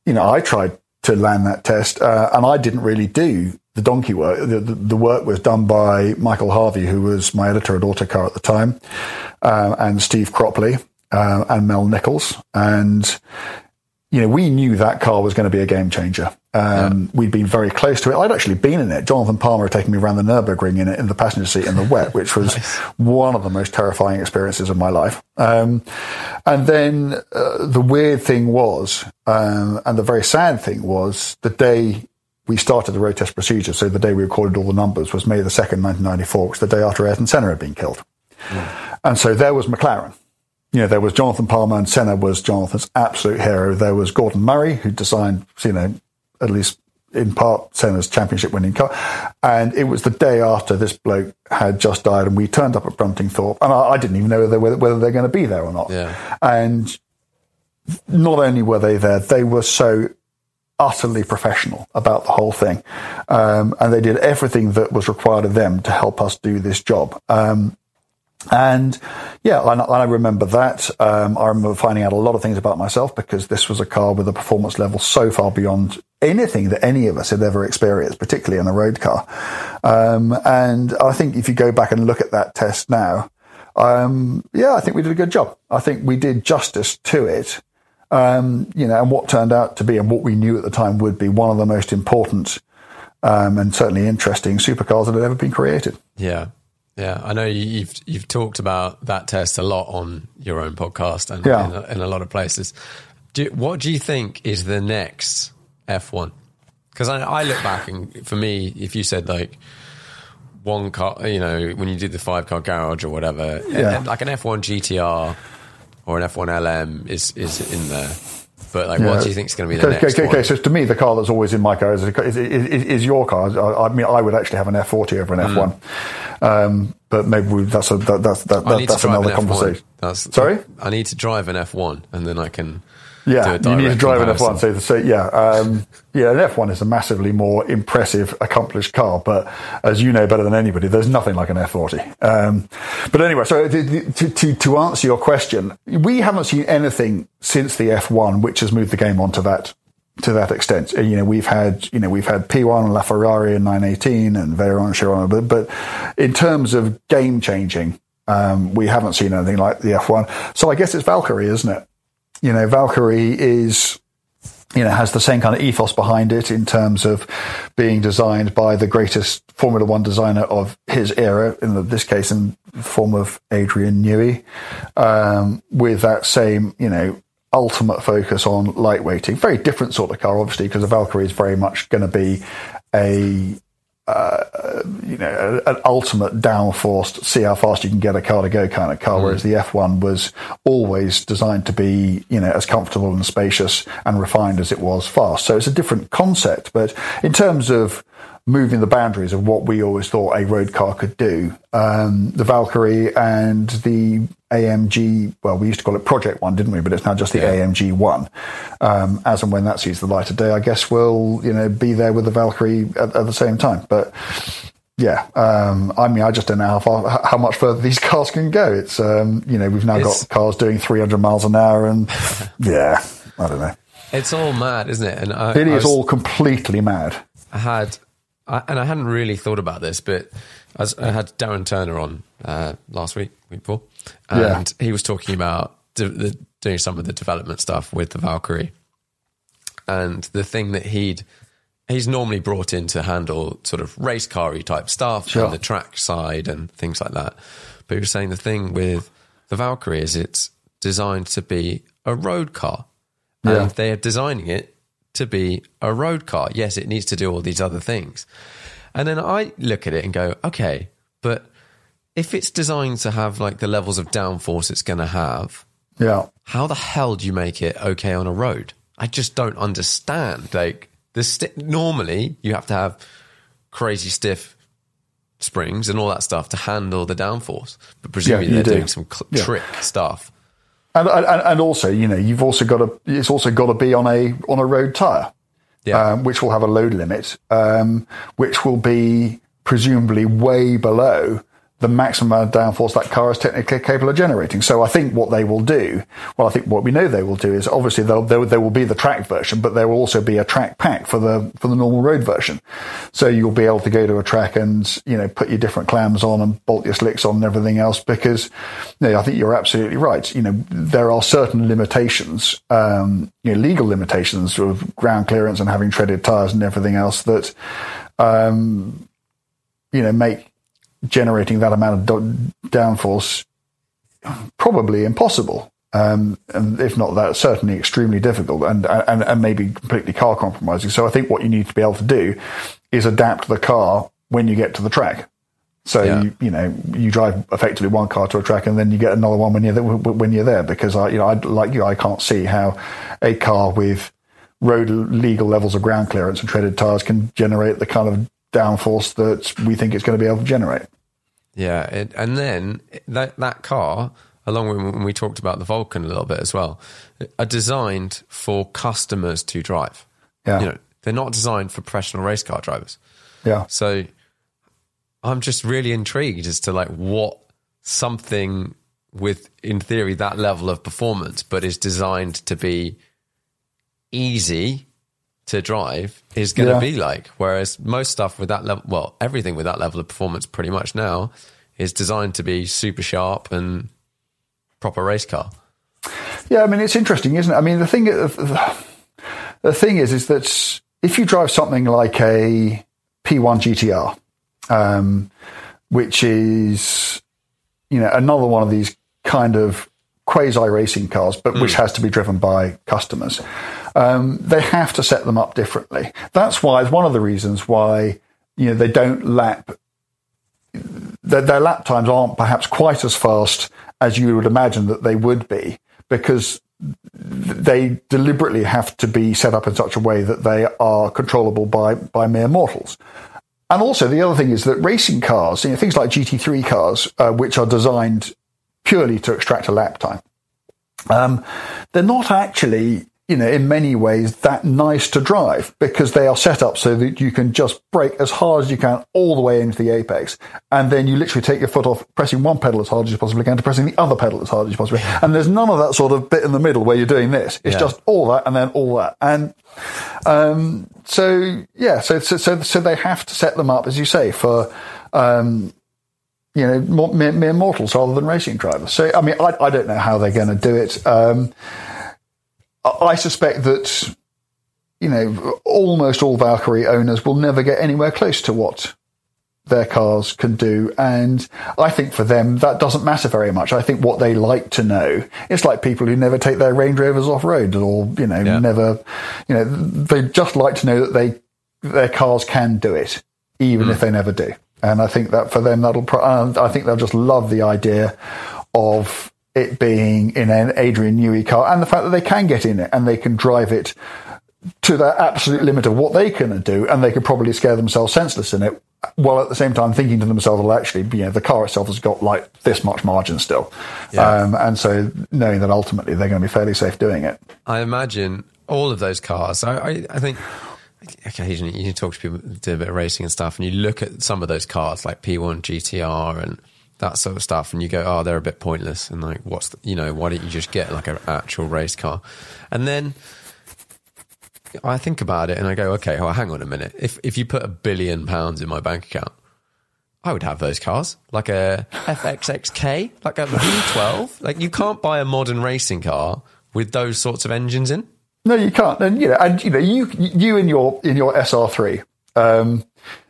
you know, I tried to land that test. Uh, and I didn't really do the donkey work. The, the, the, work was done by Michael Harvey, who was my editor at Autocar at the time, uh, and Steve Cropley uh, and Mel Nichols. And you know, we knew that car was going to be a game changer. Um, yeah. We'd been very close to it. I'd actually been in it. Jonathan Palmer had taken me around the Nurburgring in it in the passenger seat in the wet, which was nice. one of the most terrifying experiences of my life. Um, and then uh, the weird thing was, um, and the very sad thing was, the day we started the road test procedure, so the day we recorded all the numbers was May the 2nd, 1994, which was the day after Ayrton Senna had been killed. Mm. And so there was McLaren you know, there was Jonathan Palmer and Senna was Jonathan's absolute hero. There was Gordon Murray, who designed, you know, at least in part Senna's championship winning car. And it was the day after this bloke had just died and we turned up at Bruntingthorpe and I, I didn't even know whether, whether they're going to be there or not. Yeah. And not only were they there, they were so utterly professional about the whole thing. Um, and they did everything that was required of them to help us do this job. Um, and yeah, and, I remember that. Um, I remember finding out a lot of things about myself because this was a car with a performance level so far beyond anything that any of us had ever experienced, particularly in a road car. Um, and I think if you go back and look at that test now, um, yeah, I think we did a good job. I think we did justice to it. Um, you know, and what turned out to be and what we knew at the time would be one of the most important um, and certainly interesting supercars that had ever been created. Yeah. Yeah, I know you've you've talked about that test a lot on your own podcast and yeah. in, a, in, a, lot of places. Do, what do you think is the next F1? Because I, I, look back and for me, if you said like one car, you know, when you did the five car garage or whatever, yeah. like an F1 GTR or an F1 LM is is in there. But like, yeah. what do you think is going to be the okay, next okay, one? Okay, so to me, the car that's always in my car is, is, is, is your car. I, I, mean, I would actually have an F40 over an mm. F1, um, but maybe we, that's a, that, that's that, that that's another an conversation. That's, Sorry, I need to drive an F1, and then I can yeah, you need to drive an F1. So, so yeah, um, yeah, an F1 is a massively more impressive, accomplished car. But as you know better than anybody, there's nothing like an F40. Um, but anyway, so to, to, to answer your question, we haven't seen anything since the F1 which has moved the game onto that to that extent. You know, we've had, you know, we've had P1 and LaFerrari in 918 and Veyron Chiron, but, but in terms of game changing, um, we haven't seen anything like the F1. So I guess it's Valkyrie, isn't it? You know, Valkyrie is, you know, has the same kind of ethos behind it in terms of being designed by the greatest Formula One designer of his era, in this case, in the form of Adrian Newey, um, with that same, you know, ultimate focus on lightweighting. Very different sort of car, obviously, because the Valkyrie is very much going to be a uh, you know, an ultimate downforced, see how fast you can get a car to go kind of car, mm. whereas the F1 was always designed to be, you know, as comfortable and spacious and refined as it was fast. So it's a different concept. But in terms of moving the boundaries of what we always thought a road car could do. Um, the Valkyrie and the AMG, well, we used to call it Project One, didn't we? But it's now just the yeah. AMG One. Um, as and when that sees the light of day, I guess we'll, you know, be there with the Valkyrie at, at the same time. But yeah, um, I mean, I just don't know how far, how much further these cars can go. It's, um, you know, we've now it's, got cars doing 300 miles an hour, and yeah, I don't know. It's all mad, isn't it? And I, it is was, all completely mad. I had I, and I hadn't really thought about this, but I, I had Darren Turner on uh, last week, week before, and yeah. he was talking about de- the, doing some of the development stuff with the Valkyrie, and the thing that he'd he's normally brought in to handle sort of race car type stuff sure. and the track side and things like that. But he was saying the thing with the Valkyrie is it's designed to be a road car. Yeah. And they are designing it to be a road car. Yes, it needs to do all these other things. And then I look at it and go, okay, but if it's designed to have like the levels of downforce it's going to have, Yeah. how the hell do you make it okay on a road? I just don't understand. Like the sti- normally you have to have crazy stiff springs and all that stuff to handle the downforce, but presumably you they're do. doing some cl- Yeah. trick stuff. And, and and also, you know, you've also got to it's also got to be on a on a road tire, Yeah, um, which will have a load limit, um, which will be presumably way below the maximum amount of downforce that car is technically capable of generating. So I think what they will do, well, I think what we know they will do is obviously there, will be the track version, but there will also be a track pack for the for the normal road version. So you'll be able to go to a track and you know put your different clams on and bolt your slicks on and everything else because you know, I think you're absolutely right. You know there are certain limitations, um, you know, legal limitations of ground clearance and having treaded tires and everything else that um, you know make generating that amount of do- downforce probably impossible. Um, and if not that, certainly extremely difficult and, and, and maybe completely car compromising. So I think what you need to be able to do is adapt the car when you get to the track. So Yeah. you, you know you drive effectively one car to a track and then you get another one when you're there, when you're there because I you know I like you I can't see how a car with road legal levels of ground clearance and treaded tires can generate the kind of downforce that we think it's going to be able to generate. yeah, it, and then that that car, along with when we talked about the Vulcan a little bit as well, are designed for customers to drive. Yeah. You know, they're not designed for professional race car drivers. Yeah. So I'm just really intrigued as to like what something with, in theory, that level of performance, but is designed to be easy to drive is going to Yeah. be like. Whereas most stuff with that level, well, everything with that level of performance pretty much now is designed to be super sharp and proper race car. Yeah, I mean it's interesting, isn't it? I mean the thing the thing is is that if you drive something like a P1 GTR, um, which is you know another one of these kind of quasi racing cars, but which has to be driven by customers, um, they have to set them up differently. That's why it's one of the reasons why you know they don't lap their, their lap times aren't perhaps quite as fast as you would imagine that they would be because they deliberately have to be set up in such a way that they are controllable by, by mere mortals. And also, the other thing is that racing cars, you know, things like GT3 cars, uh, which are designed purely to extract a lap time, um, they're not actually, you know, in many ways that nice to drive because they are set up so that you can just brake as hard as you can all the way into the apex. And then you literally take your foot off pressing one pedal as hard as you possibly can to pressing the other pedal as hard as you possibly can. And there's none of that sort of bit in the middle where you're doing this. It's Yeah. just all that and then all that. And, um, so yeah, so, so, so, so they have to set them up, as you say, for, um, you know, more, mere, mere mortals rather than racing drivers. So, I mean, I, I don't know how they're going to do it. Um, I suspect that, you know, almost all Valkyrie owners will never get anywhere close to what their cars can do. And I think for them, that doesn't matter very much. I think what they like to know, it's like people who never take their Range Rovers off road or, you know, Yeah. never, you know, they just like to know that they, their cars can do it, even if hmm. they never do. And I think that for them, that'll, pro- I think they'll just love the idea of it being in an Adrian Newey car and the fact that they can get in it and they can drive it to the absolute limit of what they can do, and they could probably scare themselves senseless in it, while at the same time thinking to themselves, well, actually, you know, the car itself has got like this much margin still. Yeah. Um, and so knowing that ultimately they're going to be fairly safe doing it. I imagine all of those cars. I, I, I think occasionally you talk to people do a bit of racing and stuff, and you look at some of those cars like P1 GTR and that sort of stuff, and you go, "Oh, they're a bit pointless." And like, what's the, you know, why don't you just get like an actual race car? And then I think about it and I go, "Okay, well, hang on a minute. If if you put a billion pounds in my bank account." I would have those cars, like a FXXK, like a V12. Like you can't buy a modern racing car with those sorts of engines in. No, you can't. And you know, and you know, you you in your in your SR3, um,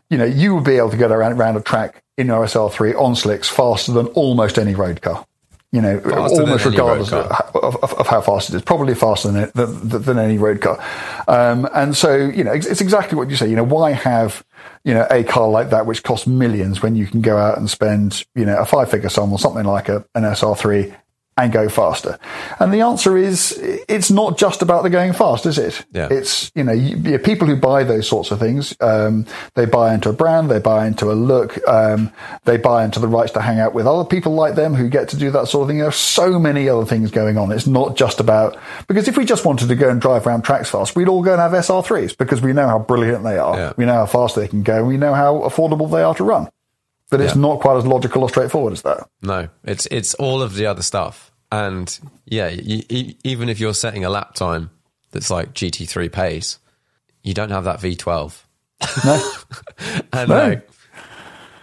you know, you will be able to get around around a track in your SR3 on slicks faster than almost any road car. You know, Faster almost regardless of, of, of, of how fast it is, probably faster than, than, than any road car. Um, and so, you know, it's, it's exactly what you say. You know, why have you know a car like that which costs millions when you can go out and spend you know a five figure sum or something like a, an SR3 and go faster? And the answer is it's not just about the going fast, is it? Yeah. It's, you know, you, people who buy those sorts of things, um, they buy into a brand, they buy into a look, um, they buy into the rights to hang out with other people like them who get to do that sort of thing. There are so many other things going on. It's not just about, because if we just wanted to go and drive around tracks fast, we'd all go and have SR3s because we know how brilliant they are. Yeah. We know how fast they can go. We know how affordable they are to run. But it's Yeah. not quite as logical or straightforward as that. No, it's it's all of the other stuff, and yeah, you, even if you're setting a lap time that's like GT3 pace, you don't have that V12. No? And No. like,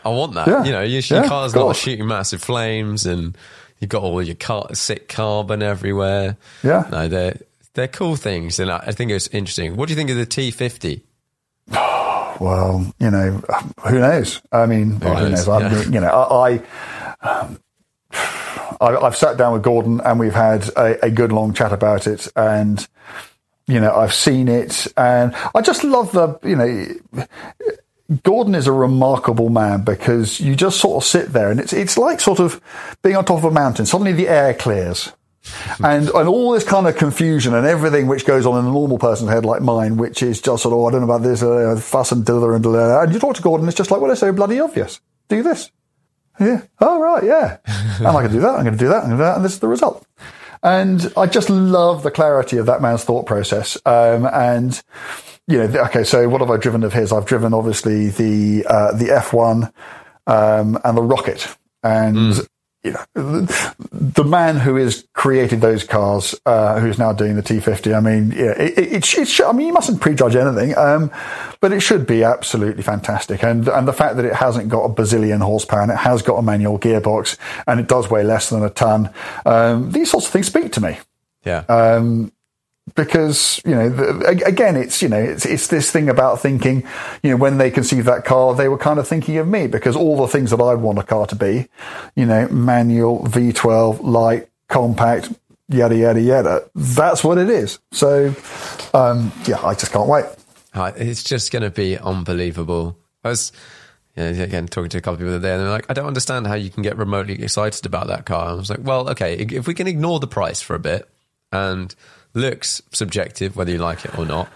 I want that. Yeah. You know, your, Yeah, your car's of not shooting massive flames, and you've got all your car, sick carbon everywhere. Yeah. no, they're they're cool things, and I, I think it's interesting. What do you think of the T50? Well, you know, who knows? I mean, well, who knows? knows? I Yeah. mean, you know, I, I, um, I, I've sat down with Gordon and we've had a, a good long chat about it, and you know, I've seen it, and I just love the, you know. Gordon is a remarkable man because you just sort of sit there and it's it's like sort of being on top of a mountain. Suddenly the air clears. and and all this kind of confusion and everything which goes on in a normal person's head like mine, which is just sort of, oh, I don't know about this, uh, fuss and dither and dither. And you talk to Gordon, it's just like, well, it's so bloody obvious. Do this. Yeah. Oh, right. Yeah. and I can do that. I'm going to do that. I'm going to do that. And this is the result. And I just love the clarity of that man's thought process. Um, and, you know, okay, so what have I driven of his? I've driven obviously the, uh, the F1, um, and the Rocket. And, you know, the, man who has created those cars, uh, who's now doing the T50, I mean, yeah, it, it, it, I mean, you mustn't prejudge anything, um, but it should be absolutely fantastic. And, and the fact that it hasn't got a bazillion horsepower and it has got a manual gearbox and it does weigh less than a ton, um, these sorts of things speak to me. Yeah, because you know the, again it's you know it's it's this thing about thinking you know when they conceived that car they were kind of thinking of me because all the things that I'd want a car to be you know manual V12 light compact yada yada yada that's what it is so um yeah I just can't wait it's just going to be unbelievable. I was, you know, again, talking to a couple of people there, and they're like, I don't understand how you can get remotely excited about that car. I was like, well, okay, if we can ignore the price for a bit and looks subjective, whether you like it or not,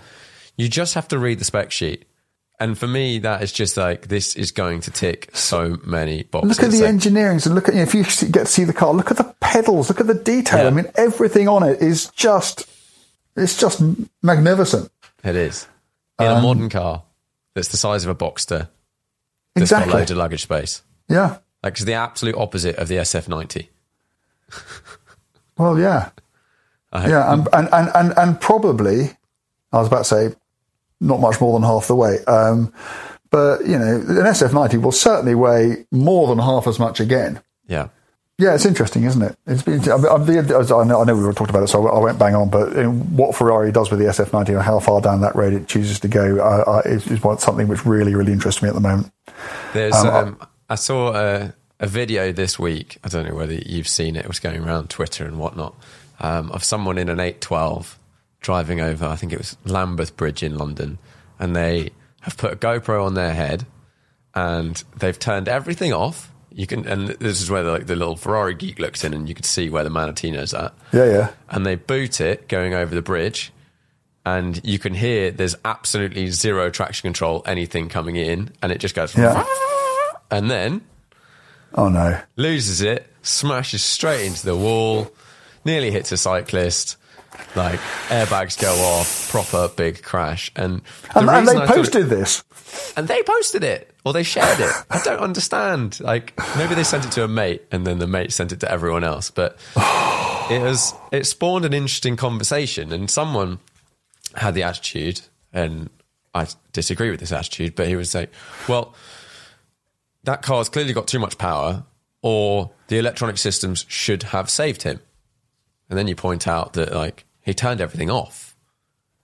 you just have to read the spec sheet. And for me, that is just like, this is going to tick so many boxes. look at the engineering and look at you know, if you get to see the car look at the pedals look at the detail Yeah. I mean everything on it is just it's just magnificent It is. In Um, a modern car that's the size of a Boxster, that's exactly got loads of luggage space. yeah Like, it's the absolute opposite of the SF90. Well, yeah, yeah, and, and and and probably, I was about to say, not much more than half the weight. Um, but you know, an SF90 will certainly weigh more than half as much again. Yeah. Yeah, it's interesting, isn't it? It's been, I, I, I, know, I know we were talking about it, so I won't bang on. But in what Ferrari does with the SF90 and how far down that road it chooses to go uh, uh, is, is something which really, really interests me at the moment. There's, Um, um, I saw a, a video this week. I don't know whether you've seen it. It was going around Twitter and whatnot um, of someone in an 812 driving over. I think it was Lambeth Bridge in London, and they have put a GoPro on their head, and they've turned everything off. You can, and this is where the, like the little Ferrari geek looks in, and you can see where the Manettino's at. Yeah, yeah. and they boot it going over the bridge and you can hear there's absolutely zero traction control anything coming in and it just goes Yeah. and then Oh no. loses it smashes straight into the wall nearly hits a cyclist like airbags go off proper big crash and the And, and they I thought it- posted this. and they posted it or they shared it. I don't understand. Like maybe they sent it to a mate and then the mate sent it to everyone else. But it was it spawned an interesting conversation and someone had the attitude and I disagree with this attitude, but he would say, Well, that car's clearly got too much power, or the electronic systems should have saved him. And then you point out that like he turned everything off.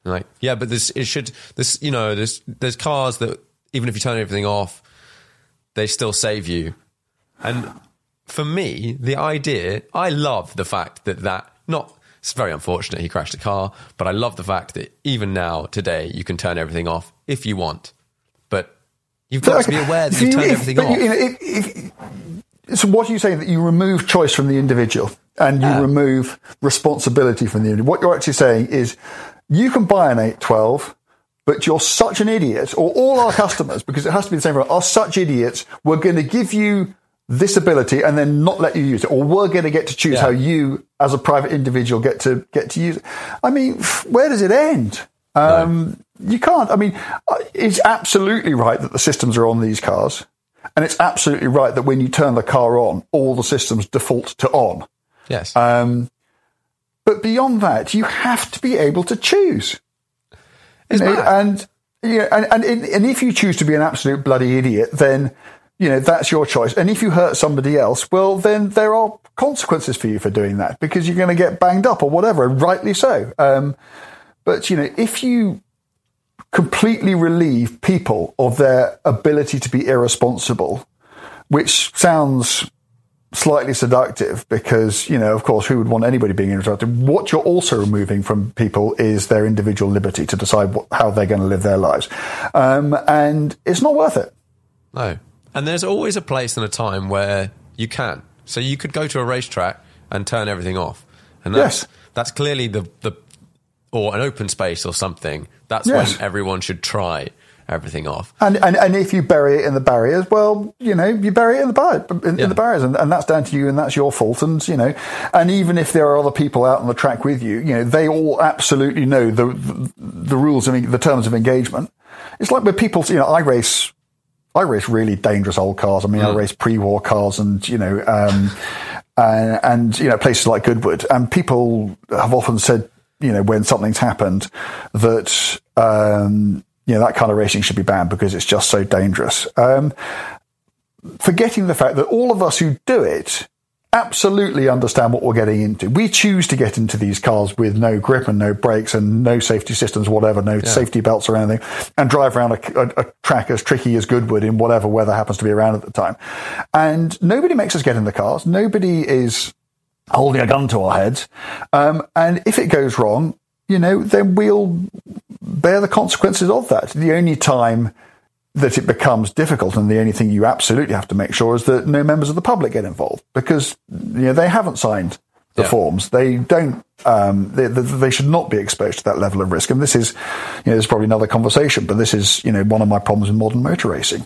And like, yeah, but this it should this you know there's there's cars that even if you turn everything off, they still save you. And for me, the idea, I love the fact that that, not, it's very unfortunate he crashed a car, but I love the fact that even now, today, you can turn everything off if you want. But you've got to be aware that you've turned everything off. if- if- so what are you saying that you remove choice from the individual and you remove responsibility from the individual? What you're actually saying is you can buy an 812, but you're such an idiot, or all our customers, because it has to be the same, for are such idiots, we're going to give you this ability and then not let you use it, or we're going to get to choose Yeah. how you, as a private individual, get to get to use it. I mean, where does it end? Um, You can't. I mean, uh, it's absolutely right that the systems are on these cars, and it's absolutely right that when you turn the car on, all the systems default to on. yes. Um, but beyond that, you have to be able to choose. You know, mad. and yeah, and, and and if you choose to be an absolute bloody idiot, then you know that's your choice. And if you hurt somebody else, well, then there are consequences for you for doing that because you're going to get banged up or whatever, and rightly so. Um, but you know, if you completely relieve people of their ability to be irresponsible, which sounds slightly seductive because, you know, of course, who would want anybody being irresponsible? What you're also removing from people is their individual liberty to decide what, how they're going to live their lives. Um, and it's not worth it. No. And there's always a place and a time where you can. So you could go to a racetrack and turn everything off. And that's, Yes. that's clearly the, the, or an open space or something. That's Yes. when everyone should try everything off. And, and and if you bury it in the barriers, well, you know, you bury it in the bar- in, Yeah. in the barriers, and, and that's down to you, and that's your fault. And you know, and even if there are other people out on the track with you, you know, they all absolutely know the the, the rules and the terms of engagement. It's like with people, you know, I race. I race really dangerous old cars. I mean, I race pre-war cars, and you know, um, and, and you know, places like Goodwood. And people have often said, you know, when something's happened, that um, you know that kind of racing should be banned because it's just so dangerous. Um, forgetting the fact that all of us who do it absolutely understand what we're getting into. We choose to get into these cars with no grip and no brakes and no safety systems, whatever, no safety belts or anything, and drive around a, a, a track as tricky as Goodwood in whatever weather happens to be around at the time. And nobody makes us get in the cars. Nobody is holding a gun to our heads. Um, and if it goes wrong, you know, then we'll bear the consequences of that. The only time that it becomes difficult and the only thing you absolutely have to make sure is that no members of the public get involved because you know they haven't signed the Yeah. forms they don't um, they, they, they should not be exposed to that level of risk and this is you know there's probably another conversation but this is you know one of my problems in modern motor racing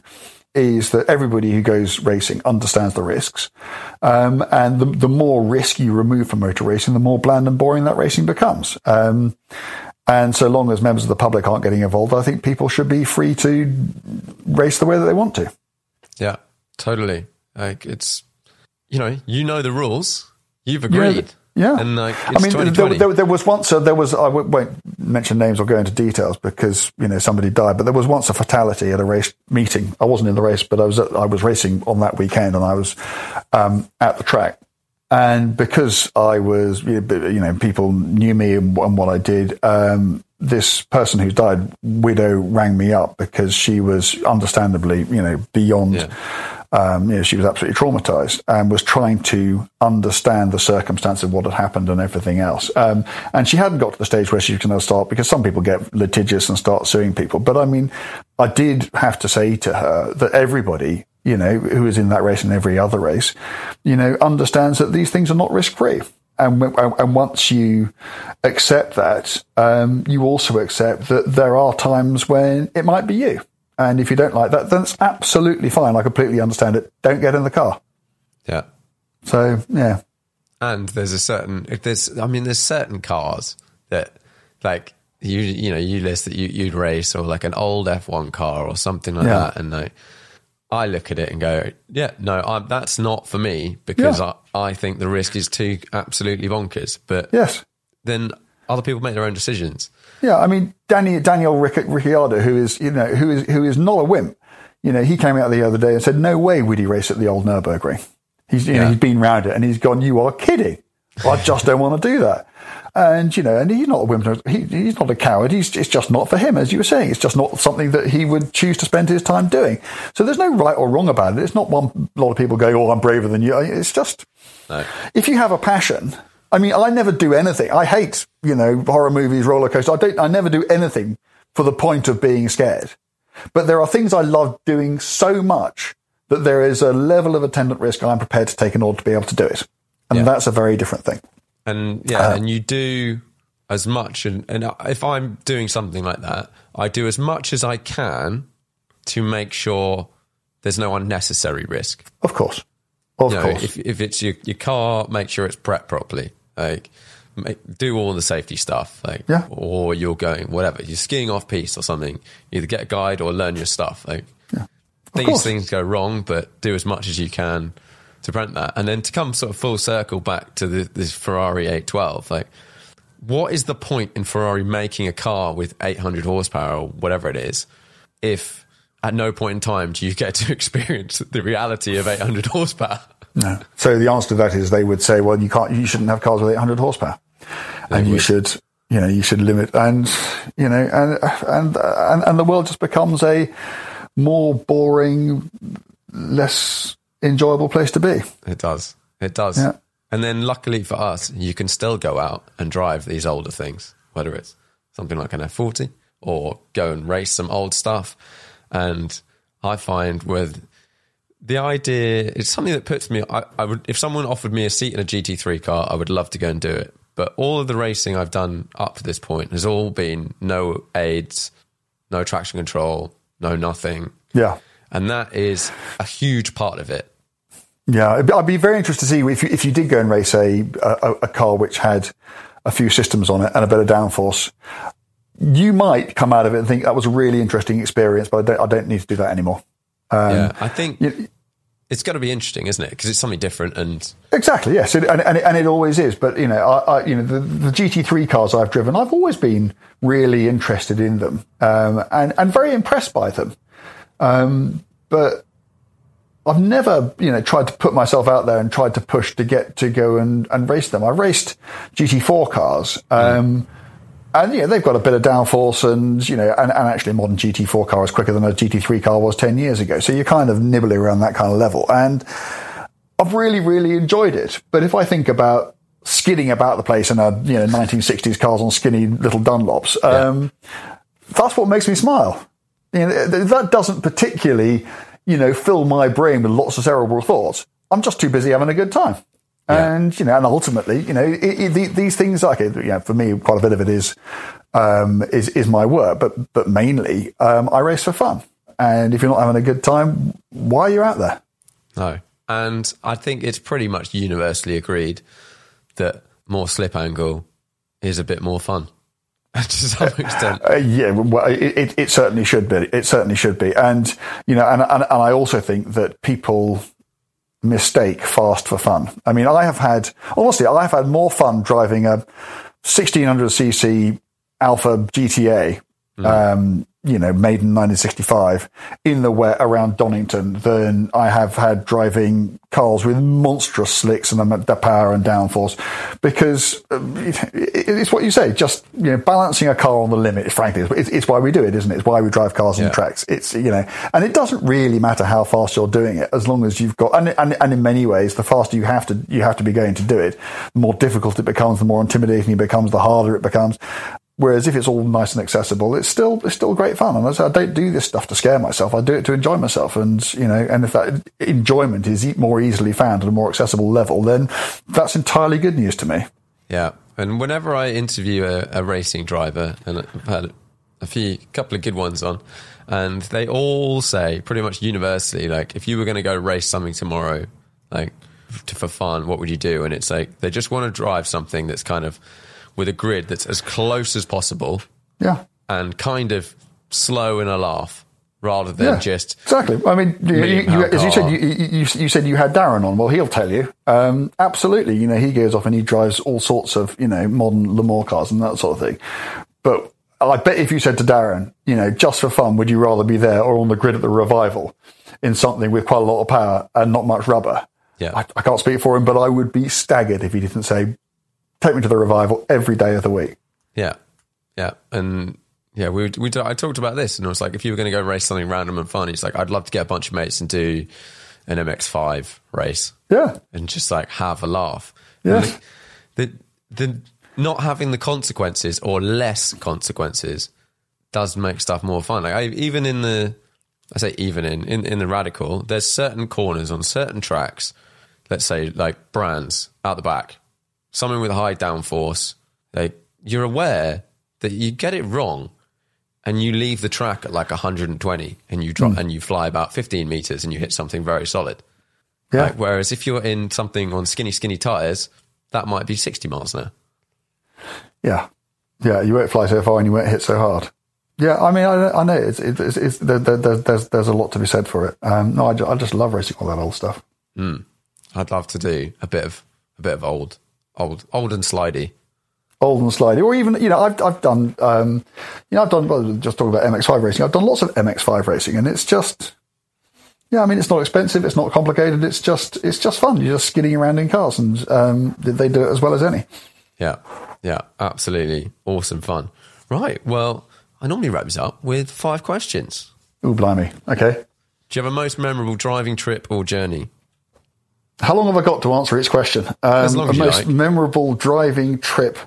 is that everybody who goes racing understands the risks um, and the, the more risk you remove from motor racing the more bland and boring that racing becomes um, and so long as members of the public aren't getting involved, I think people should be free to race the way that they want to. Yeah, totally. Like it's, you know, you know the rules. You've agreed. Yeah. And like, I mean, there, there, there was once, uh, there was, I w- won't mention names or go into details because, you know, somebody died, but there was once a fatality at a race meeting. I wasn't in the race, but I was, at, I was racing on that weekend and I was, um, at the track. And because I was, you know, people knew me and, and what I did, um, this person who died, widow, rang me up because she was understandably, you know, beyond, Yeah. Um, you know, she was absolutely traumatized and was trying to understand the circumstance of what had happened and everything else. Um, and she hadn't got to the stage where she was going to start because some people get litigious and start suing people. But I mean, I did have to say to her that everybody, you know, who is in that race and every other race, you know, understands that these things are not risk free. And, and once you accept that, um, you also accept that there are times when it might be you. And if you don't like that, then it's absolutely fine. I completely understand it. Don't get in the car. yeah. So, yeah. And there's a certain, if there's, I mean, there's certain cars that, like, you you know, you list that you, you'd race or like an old F1 car or something like Yeah. that. And like, I look at it and go, yeah, no, i that's not for me because Yeah. I, I think the risk is too absolutely bonkers. But Yes. then other people make their own decisions. Yeah, I mean Danny, Daniel Ric- Ricciardo, who is you know who is who is not a wimp. You know, he came out the other day and said, "No way would he race at the old Nurburgring." He's you know he's been round it and he's gone. You are kidding. I just don't want to do that. And you know, and he's not a women. He, he's not a coward. He's it's just not for him, as you were saying. It's just not something that he would choose to spend his time doing. So there's no right or wrong about it. It's not one. Lot of people going, "Oh, I'm braver than you." It's just No. if you have a passion. I mean, I never do anything. I hate you know horror movies, roller coasters. I don't. I never do anything for the point of being scared. But there are things I love doing so much that there is a level of attendant risk I'm prepared to take in order to be able to do it, and Yeah. that's a very different thing. And yeah, uh, and you do as much. And, and if I'm doing something like that, I do as much as I can to make sure there's no unnecessary risk. Of course, of You know, course. if, if it's your, your car, make sure it's prepped properly. Like, make, do all the safety stuff. Like, Yeah. or you're going whatever. You're skiing off piste or something. Either get a guide or learn your stuff. Like, these course. things go wrong, but do as much as you can to prevent that. And then to come sort of full circle back to the, this Ferrari 812, like, what is the point in Ferrari making a car with 800 horsepower or whatever it is if at no point in time do you get to experience the reality of 800 horsepower? No. So the answer to that is they would say, well, you can't, you shouldn't have cars with 800 horsepower, and you would. should, you know, you should limit, and you know, and and and, and the world just becomes a more boring, less enjoyable place to be. It does. It does. Yeah. And then luckily for us, you can still go out and drive these older things, whether it's something like an F40 or go and race some old stuff. And I find with the idea, it's something that puts me, I, I would, if someone offered me a seat in a GT3 car, I would love to go and do it. But all of the racing I've done up to this point has all been no aids, no traction control, no nothing. Yeah. And that is a huge part of it. Yeah, I'd be- very interested to see if you, if you did go and race a, a a car which had a few systems on it and a bit of downforce. You might come out of it and think that was a really interesting experience, but I don't, I don't need to do that anymore. Yeah. I think You- it's got to be interesting, isn't it? Because it's something different. And Exactly, yes, it, and, and, it, and it always is. But you know, I, I, you know, the, the GT3 cars I've driven, I've always been really interested in them um, and and very impressed by them. Um, but I've never, you know, tried to put myself out there and tried to push to get to go and, and race them. I raced GT4 cars. Um, And yeah, they've got a bit of downforce, and you know, and, and actually, a modern GT4 car is quicker than a GT3 car was ten years ago. So you're kind of nibbling around that kind of level, and I've really, really enjoyed it. But if I think about skidding about the place in a you know 1960s cars on skinny little Dunlops, um, that's what makes me smile. You know, that doesn't particularly, you know, fill my brain with lots of cerebral thoughts. I'm just too busy having a good time. And you know, and ultimately, you know, it, it, the- these things like you know, for me, quite a bit of it is um, is is my work, but but mainly um, I race for fun. And if you're not having a good time, why are you out there? no. And I think it's pretty much universally agreed that more slip angle is a bit more fun to some extent. Uh, yeah, well, it, it, it certainly should be. It certainly should be. And, you know, and, and, and I also think that people mistake fast for fun. I mean, I have had, honestly, I've had more fun driving a 1600cc Alfa GTA, um, you know, made in 1965 in the wet around Donington than I have had driving cars with monstrous slicks and the power and downforce because um, it's what you say, just, you know, balancing a car on the limit, frankly, it's, it's why we do it, isn't it? It's why we drive cars on Yeah. tracks. It's, you know, and it doesn't really matter how fast you're doing it as long as you've got, and, and, and in many ways, the faster you have to, you have to be going to do it, the more difficult it becomes, the more intimidating it becomes, the harder it becomes. Whereas if it's all nice and accessible, it's still it's still great fun. And I I don't do this stuff to scare myself. I do it to enjoy myself. And you know, and if that enjoyment is more easily found at a more accessible level, then that's entirely good news to me. Yeah. And whenever I interview a, a racing driver, and I've had a few, couple of good ones on, and they all say pretty much universally, like, if you were going to go race something tomorrow, like, to, for fun, what would you do? And it's like, they just want to drive something that's kind of with a grid that's as close as possible Yeah. and kind of slow in a laugh rather than Yeah, just exactly. I mean, you, you, as you said, you, you, said you had Darren on. Well, he'll tell you. Um, absolutely. You know, he goes off and he drives all sorts of you know modern Le Mans cars and that sort of thing. But I bet if you said to Darren, you know, just for fun, would you rather be there or on the grid at the revival in something with quite a lot of power and not much rubber? Yeah. I, I can't speak for him, but I would be staggered if he didn't say take me to the revival every day of the week. Yeah, yeah, and yeah, we we I talked about this, and I was like, if you were going to go race something random and fun, it's like I'd love to get a bunch of mates and do an MX5 race, Yeah, and just like have a laugh. Yeah. The the not having the consequences or less consequences does make stuff more fun. Like I, even in the, I say even in, in in the radical, there's certain corners on certain tracks. Let's say like brands out the back, something with a high downforce. Like you're aware that you get it wrong, and you leave the track at like 120, and you drop and you fly about 15 meters, and you hit something very solid. yeah, Like, whereas if you're in something on skinny, skinny tires, that might be 60 miles an hour. yeah, yeah. You won't fly so far and you won't hit so hard. Yeah, I mean, I, I know it's, it's, it's, there, there, there's, there's a lot to be said for it. Um, no, I just, I just love racing all that old stuff. I'd love to do a bit of a bit of old, old, old and slidey. old and slidey, or even you know, I've I've done um, you know, I've done well, just talking about MX5 racing. I've done lots of MX5 racing, and it's just yeah, I mean, it's not expensive, it's not complicated, it's just it's just fun. You're just skidding around in cars, and um, they do it as well as any. Yeah, yeah, absolutely awesome fun. Right. Well, I normally wrap this up with five questions. Ooh, blimey. Okay, Do you have a most memorable driving trip or journey? How long have I got to answer each question? Um, As long as a you most like. memorable driving trip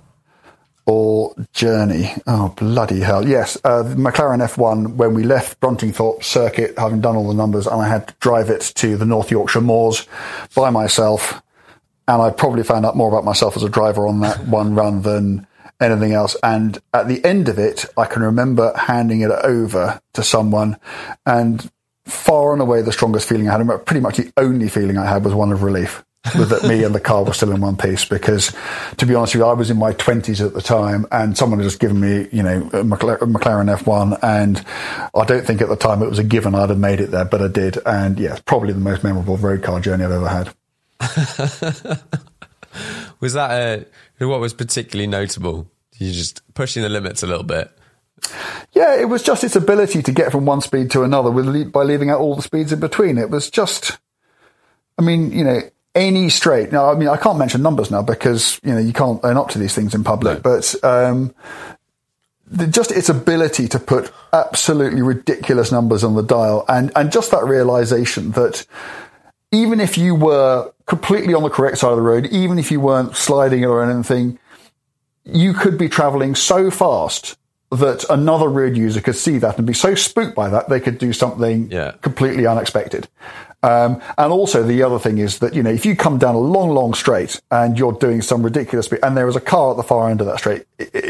or journey. Oh bloody hell! Yes, uh, the McLaren F1 when we left Bruntingthorpe Circuit, having done all the numbers, and I had to drive it to the North Yorkshire Moors by myself, and I probably found out more about myself as a driver on that one run than anything else. And at the end of it, I can remember handing it over to someone, and far and away the strongest feeling I had, pretty much the only feeling I had was one of relief. that me and the car were still in one piece because, to be honest with you, I was in my twenties at the time, and someone had just given me, you know, a McLaren, F1, and I don't think at the time it was a given I'd have made it there, but I did, and yeah, probably the most memorable road car journey I've ever had. Was that a, what was particularly notable? You just pushing the limits a little bit. Yeah, it was just its ability to get from one speed to another with, by leaving out all the speeds in between. It was just, I mean, you know, any straight. Now, I mean, I can't mention numbers now because you know you can't own up to these things in public. But um, the, just its ability to put absolutely ridiculous numbers on the dial, and and just that realization that even if you were completely on the correct side of the road, even if you weren't sliding or anything, you could be traveling so fast that another road user could see that and be so spooked by that they could do something Yeah. completely unexpected. Um, and also the other thing is that, you know, if you come down a long, long straight and you're doing some ridiculous speed and there is a car at the far end of that straight,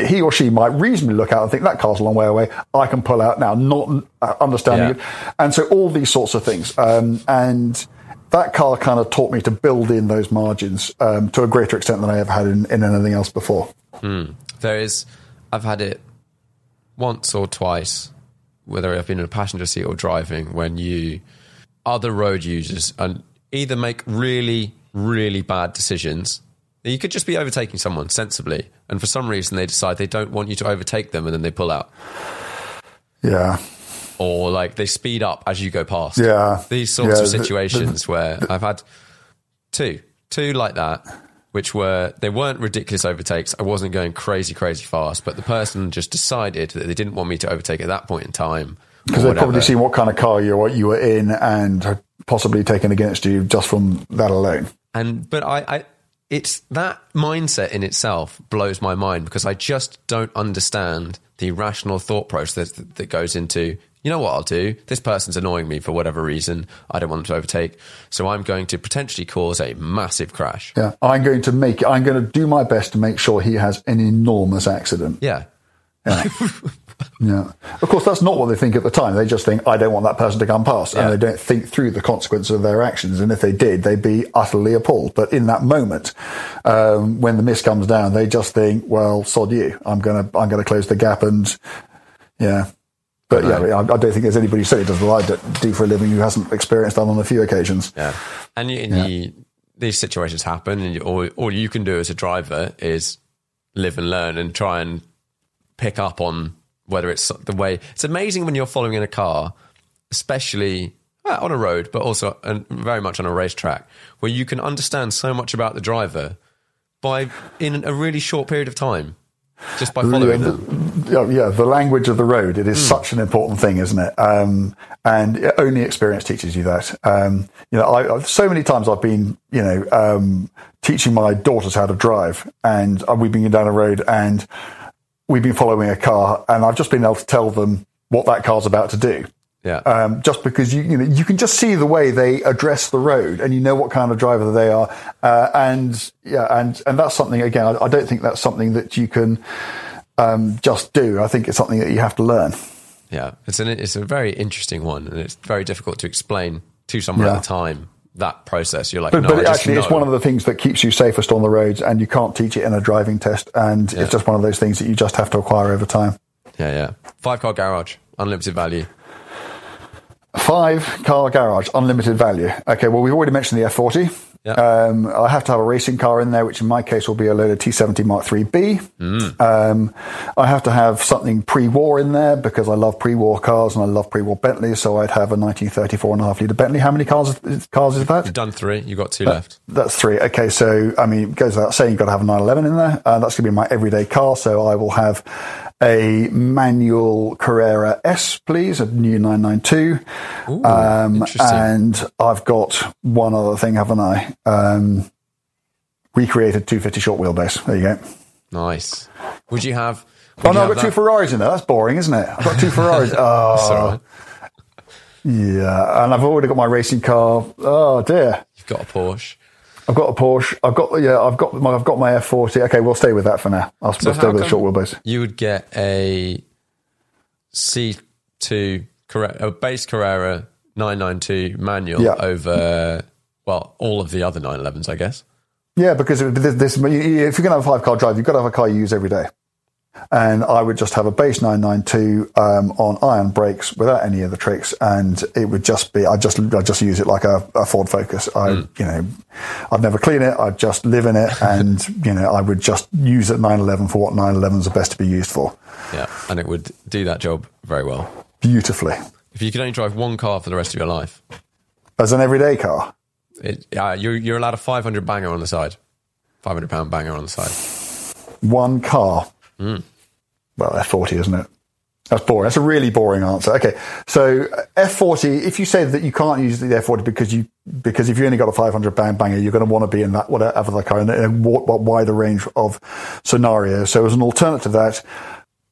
he or she might reasonably look out and think that car's a long way away. I can pull out now, not uh, understanding Yeah. it. And so all these sorts of things. Um, and that car kind of taught me to build in those margins um, to a greater extent than I ever had in, in anything else before. There is, I've had it once or twice, whether I've been in a passenger seat or driving, when you, other road users, and either make really, really bad decisions. You could just be overtaking someone sensibly, and for some reason they decide they don't want you to overtake them, and then they pull out, Yeah. or like they speed up as you go past. Yeah. these sorts Yeah, of the- the- situations where I've had two, two like that, which were they weren't ridiculous overtakes. I wasn't going crazy, crazy fast, but the person just decided that they didn't want me to overtake at that point in time Because they've probably seen what kind of car you were, you were in and possibly taken against you just from that alone. And but I, I, it's that mindset in itself blows my mind because I just don't understand the rational thought process that, that goes into. You know what I'll do? This person's annoying me for whatever reason. I don't want them to overtake, so I'm going to potentially cause a massive crash. Yeah. I'm going to make it, I'm going to do my best to make sure he has an enormous accident. Yeah, Yeah. Of course, that's not what they think at the time. They just think, I don't want that person to come past. Yeah. And they don't think through the consequences of their actions. And if they did, they'd be utterly appalled. But in that moment, um, when the mist comes down, they just think, well, sod you. I'm going to, I'm going to close the gap and, yeah. But yeah, I, I don't think there's anybody who certainly does what I do- do for a living who hasn't experienced that on a few occasions. Yeah, and, you, you, these situations happen, and you, all all you can do as a driver is live and learn and try and pick up on whether it's the way. It's amazing when you're following in a car, especially on a road, but also and very much on a racetrack, where you can understand so much about the driver by in a really short period of time, just by following them. Yeah, the language of the road. It is such an important thing, isn't it? Um, and only experience teaches you that. Um, you know, I, I- so many times I've been, you know, um, teaching my daughters how to drive, and uh, we've been down a road, and we've been following a car, and I've just been able to tell them what that car's about to do. Yeah, Um, just because you, you know, you can just see the way they address the road, and you know what kind of driver they are, uh, and yeah, and and that's something again. I, I don't think that's something that you can um, just do. I think it's something that you have to learn. yeah. It's an it's a very interesting one, and it's very difficult to explain to someone Yeah. at the time that process. You're like, But, no, but I it just actually, it's one of the things that keeps you safest on the roads, and you can't teach it in a driving test. And it's just one of those things that you just have to acquire over time. yeah, yeah. Five car garage, unlimited value. Five car garage, unlimited value. Okay, well, we've already mentioned the F40. Yeah. Um, I have to have a racing car in there, which in my case will be a Lola T70 Mark 3B. Um, I have to have something pre-war in there because I love pre-war cars and I love pre-war Bentleys. So I'd have a 1934 and a half litre Bentley. How many cars cars is that? You've done three. You've got two left. That's three. Okay, so I mean, it goes without saying, you've got to have a 911 in there. Uh, that's going to be my everyday car. So I will have a manual Carrera S, please, a new 992. Ooh, Um, and I've got one other thing, haven't I? Um, recreated 250 short wheelbase. There you go. nice. Would you have? Oh no, I've got two that- Ferraris in there. That's boring, isn't it? I've got two Ferraris. Oh, Sorry. yeah. And I've already got my racing car. Oh dear. You've got a Porsche. I've got a Porsche. I've got yeah. I've got my I've got my F40. Okay, we'll stay with that for now. I'll So stay with the short wheelbase. You would get a C2 Carrera, a base Carrera 992 manual Yeah. over, well, all of the other 911s, I guess. Yeah, because this, this, if you're going to have a five car drive, you've got to have a car you use every day. And I would just have a base 992 um, on iron brakes without any of the tricks, and it would just be I just I just use it like a, a Ford Focus. I you know I'd never clean it. I'd just live in it, and you know I would just use it 911 for what 911s are best to be used for. Yeah. And it would do that job very well. Beautifully If you could only drive one car for the rest of your life, as an everyday car. it, uh, you're, you're allowed a 500 banger on the side. 500 pound banger on the side. one car. Well, F40, isn't it? That's boring. That's a really boring answer. Okay, so uh, F40. If you say that you can't use the F40 because you because if you only got a 500 pound banger, you're going to want to be in that whatever the car in a wider range of scenarios. So as an alternative to that,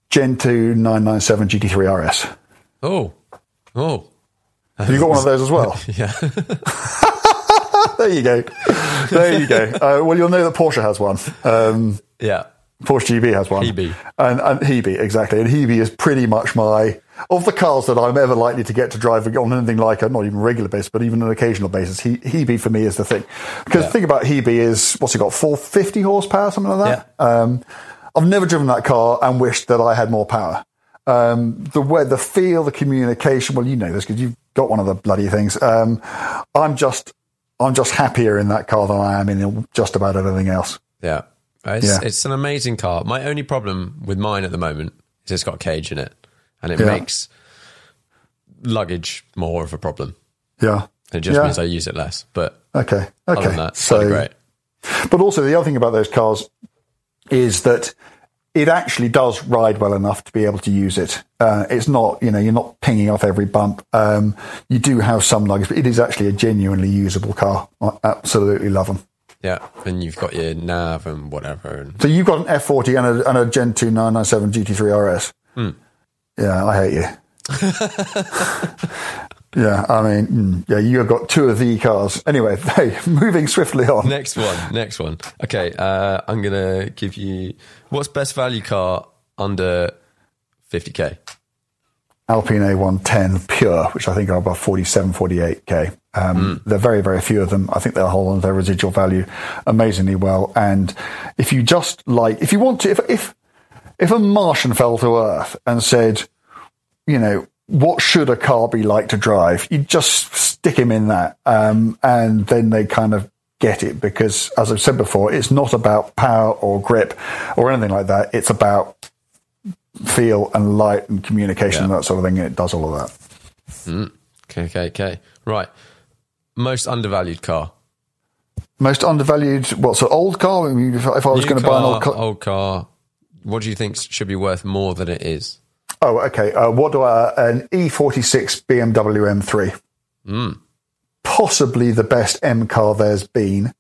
Gen 2 997 GT3 RS. Oh. Oh. Have you got one of those as well? Yeah. there you go. There you go. Uh, well, you'll know that Porsche has one. Um, yeah. Porsche GB has one. Hebe. And, and Hebe, exactly. And Hebe is pretty much my, of the cars that I'm ever likely to get to drive on anything like a, not even regular basis, but even an occasional basis, he, Hebe for me is the thing. Because the thing about Hebe is, what's it got, 450 horsepower, something like that? Um, I've never driven that car and wished that I had more power. Um, the way, the feel, the communication, well, you know this because you've got one of the bloody things. Um, I'm just, I'm just happier in that car than I am in just about everything else. Yeah. It's, Yeah. it's an amazing car. My only problem with mine at the moment is it's got a cage in it, and it Yeah. makes luggage more of a problem. Yeah. It just Yeah. means I use it less. But Okay. other Okay. than that, so so great. But also, the other thing about those cars is that it actually does ride well enough to be able to use it. Uh, it's not, you know, you're not pinging off every bump. Um, you do have some luggage, but it is actually a genuinely usable car. I absolutely love them. Yeah, and you've got your nav and whatever. And So you've got an F40 and a, and a Gen 2 997 GT3 RS. Hmm. Yeah, I hate you. yeah, I mean, mm, yeah, you have got two of the cars. Anyway, hey, moving swiftly on. next one, next one. Okay, uh, I'm gonna give you what's best value car under 50k. Alpine A110 Pure, which I think are about 47, 48k. Um, There are very, very few of them. I think they'll hold on to their residual value amazingly well. And if you just like, if you want to, if, if, if a Martian fell to Earth and said, you know, what should a car be like to drive? You just stick him in that. Um, and then they kind of get it because as I've said before, it's not about power or grip or anything like that. It's about feel and light and communication and that sort of thing. And it does all of that. Okay, okay, okay. Right. Most undervalued car. Most undervalued. What's an old car? I mean, if, if I was New going to buy an old car. old car. What do you think should be worth more than it is? Oh, okay. Uh, what do I? An E46 BMW M3. Mm. Possibly the best M car there's been.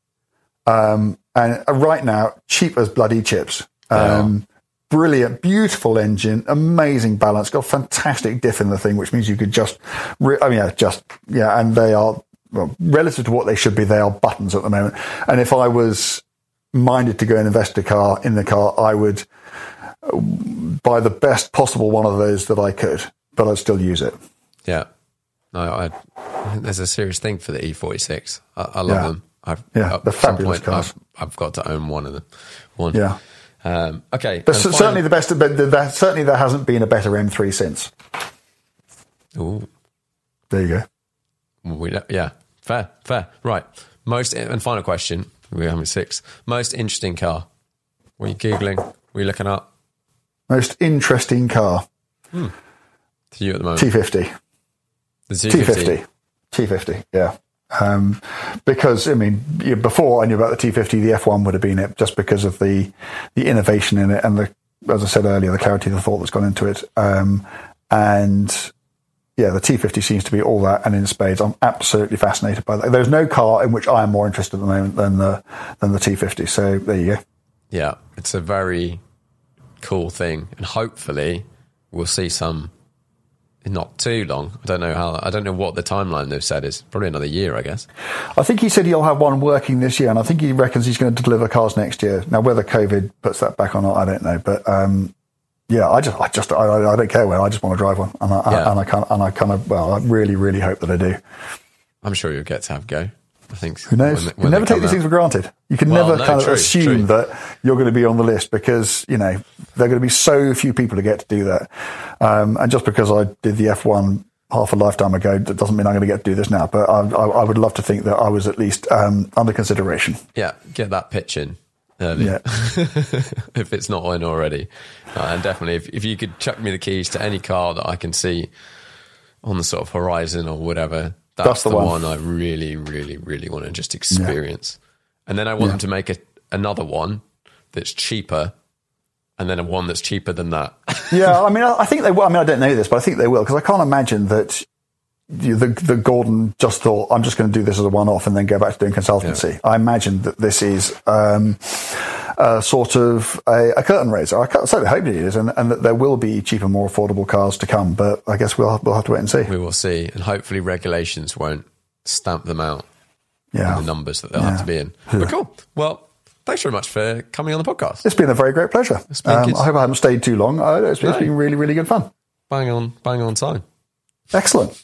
Um, and uh, right now, cheap as bloody chips. Um, brilliant, beautiful engine, amazing balance, got fantastic diff in the thing, which means you could just, re- I mean, yeah, just, yeah, and they are, well, relative to what they should be, they are buttons at the moment. And if I was minded to go and invest a car in the car, I would uh, buy the best possible one of those that I could, but I'd still use it. Yeah. No, I, I there's a serious thing for the E46. I, I love Yeah. them. I've, Yeah, at fabulous cars. I've, I've got to own one of them. One. Yeah. Um, okay. But c- certainly the best, but there, certainly there hasn't been a better M3 since. Ooh. There you go. We, yeah, fair, fair. Right. Most and final question. We're having six. Most interesting car. Are you googling? Are you looking up Most interesting car. to you at the moment? T50. The T50. T50, yeah. Um, because, I mean, before I knew about the T50, the F1 would have been it just because of the, the innovation in it and the, as I said earlier, the clarity of the thought that's gone into it. Um, and yeah, the T50 seems to be all that and in spades. I'm absolutely fascinated by that. There's no car in which I am more interested at the moment than the, than the T50. So there you go. Yeah, it's a very cool thing, and hopefully we'll see some not too long. I don't know how. I don't know what the timeline they've said is. Probably another year, I guess. I think he said he'll have one working this year, and I think he reckons he's going to deliver cars next year. Now, whether COVID puts that back or not, I don't know. But um, yeah, I just, I just, I, I don't care where. I just want to drive one, and I, Yeah. and I kind, of, and I kind of, well, I really, really hope that I do. I'm sure you'll get to have a go. I think. Who knows? when- you never take these out. things for granted. You can Well, never no, kind true, of assume true. that you're going to be on the list because you know there are going to be so few people to get to do that. Um, and just because I did the F1 half a lifetime ago, that doesn't mean I'm going to get to do this now. But I, I, I would love to think that I was at least um, under consideration. Yeah, get that pitch in early. Yeah. if it's not in already. Uh, and definitely, if, if you could chuck me the keys to any car that I can see on the sort of horizon or whatever, that's, That's the the, one. one. I really, really, really want to just experience. And then I want Yeah. them to make a, another one that's cheaper, and then a one that's cheaper than that. yeah, I mean, I think they will. I mean, I don't know this, but I think they will because I can't imagine that the, the Gordon just thought, I'm just going to do this as a one off and then go back to doing consultancy. I imagine that this is um, a sort of a, a curtain raiser. I certainly hope it is, and, and that there will be cheaper, more affordable cars to come. But I guess we'll we'll have to wait and see. we will see. And hopefully, regulations won't stamp them out Yeah, the numbers that they'll have to be in. But cool. Well, thanks very much for coming on the podcast. it's been a very great pleasure. been Um. I hope I haven't stayed too long. it's it's No. been really, really good fun. Bang on, bang on time. Excellent.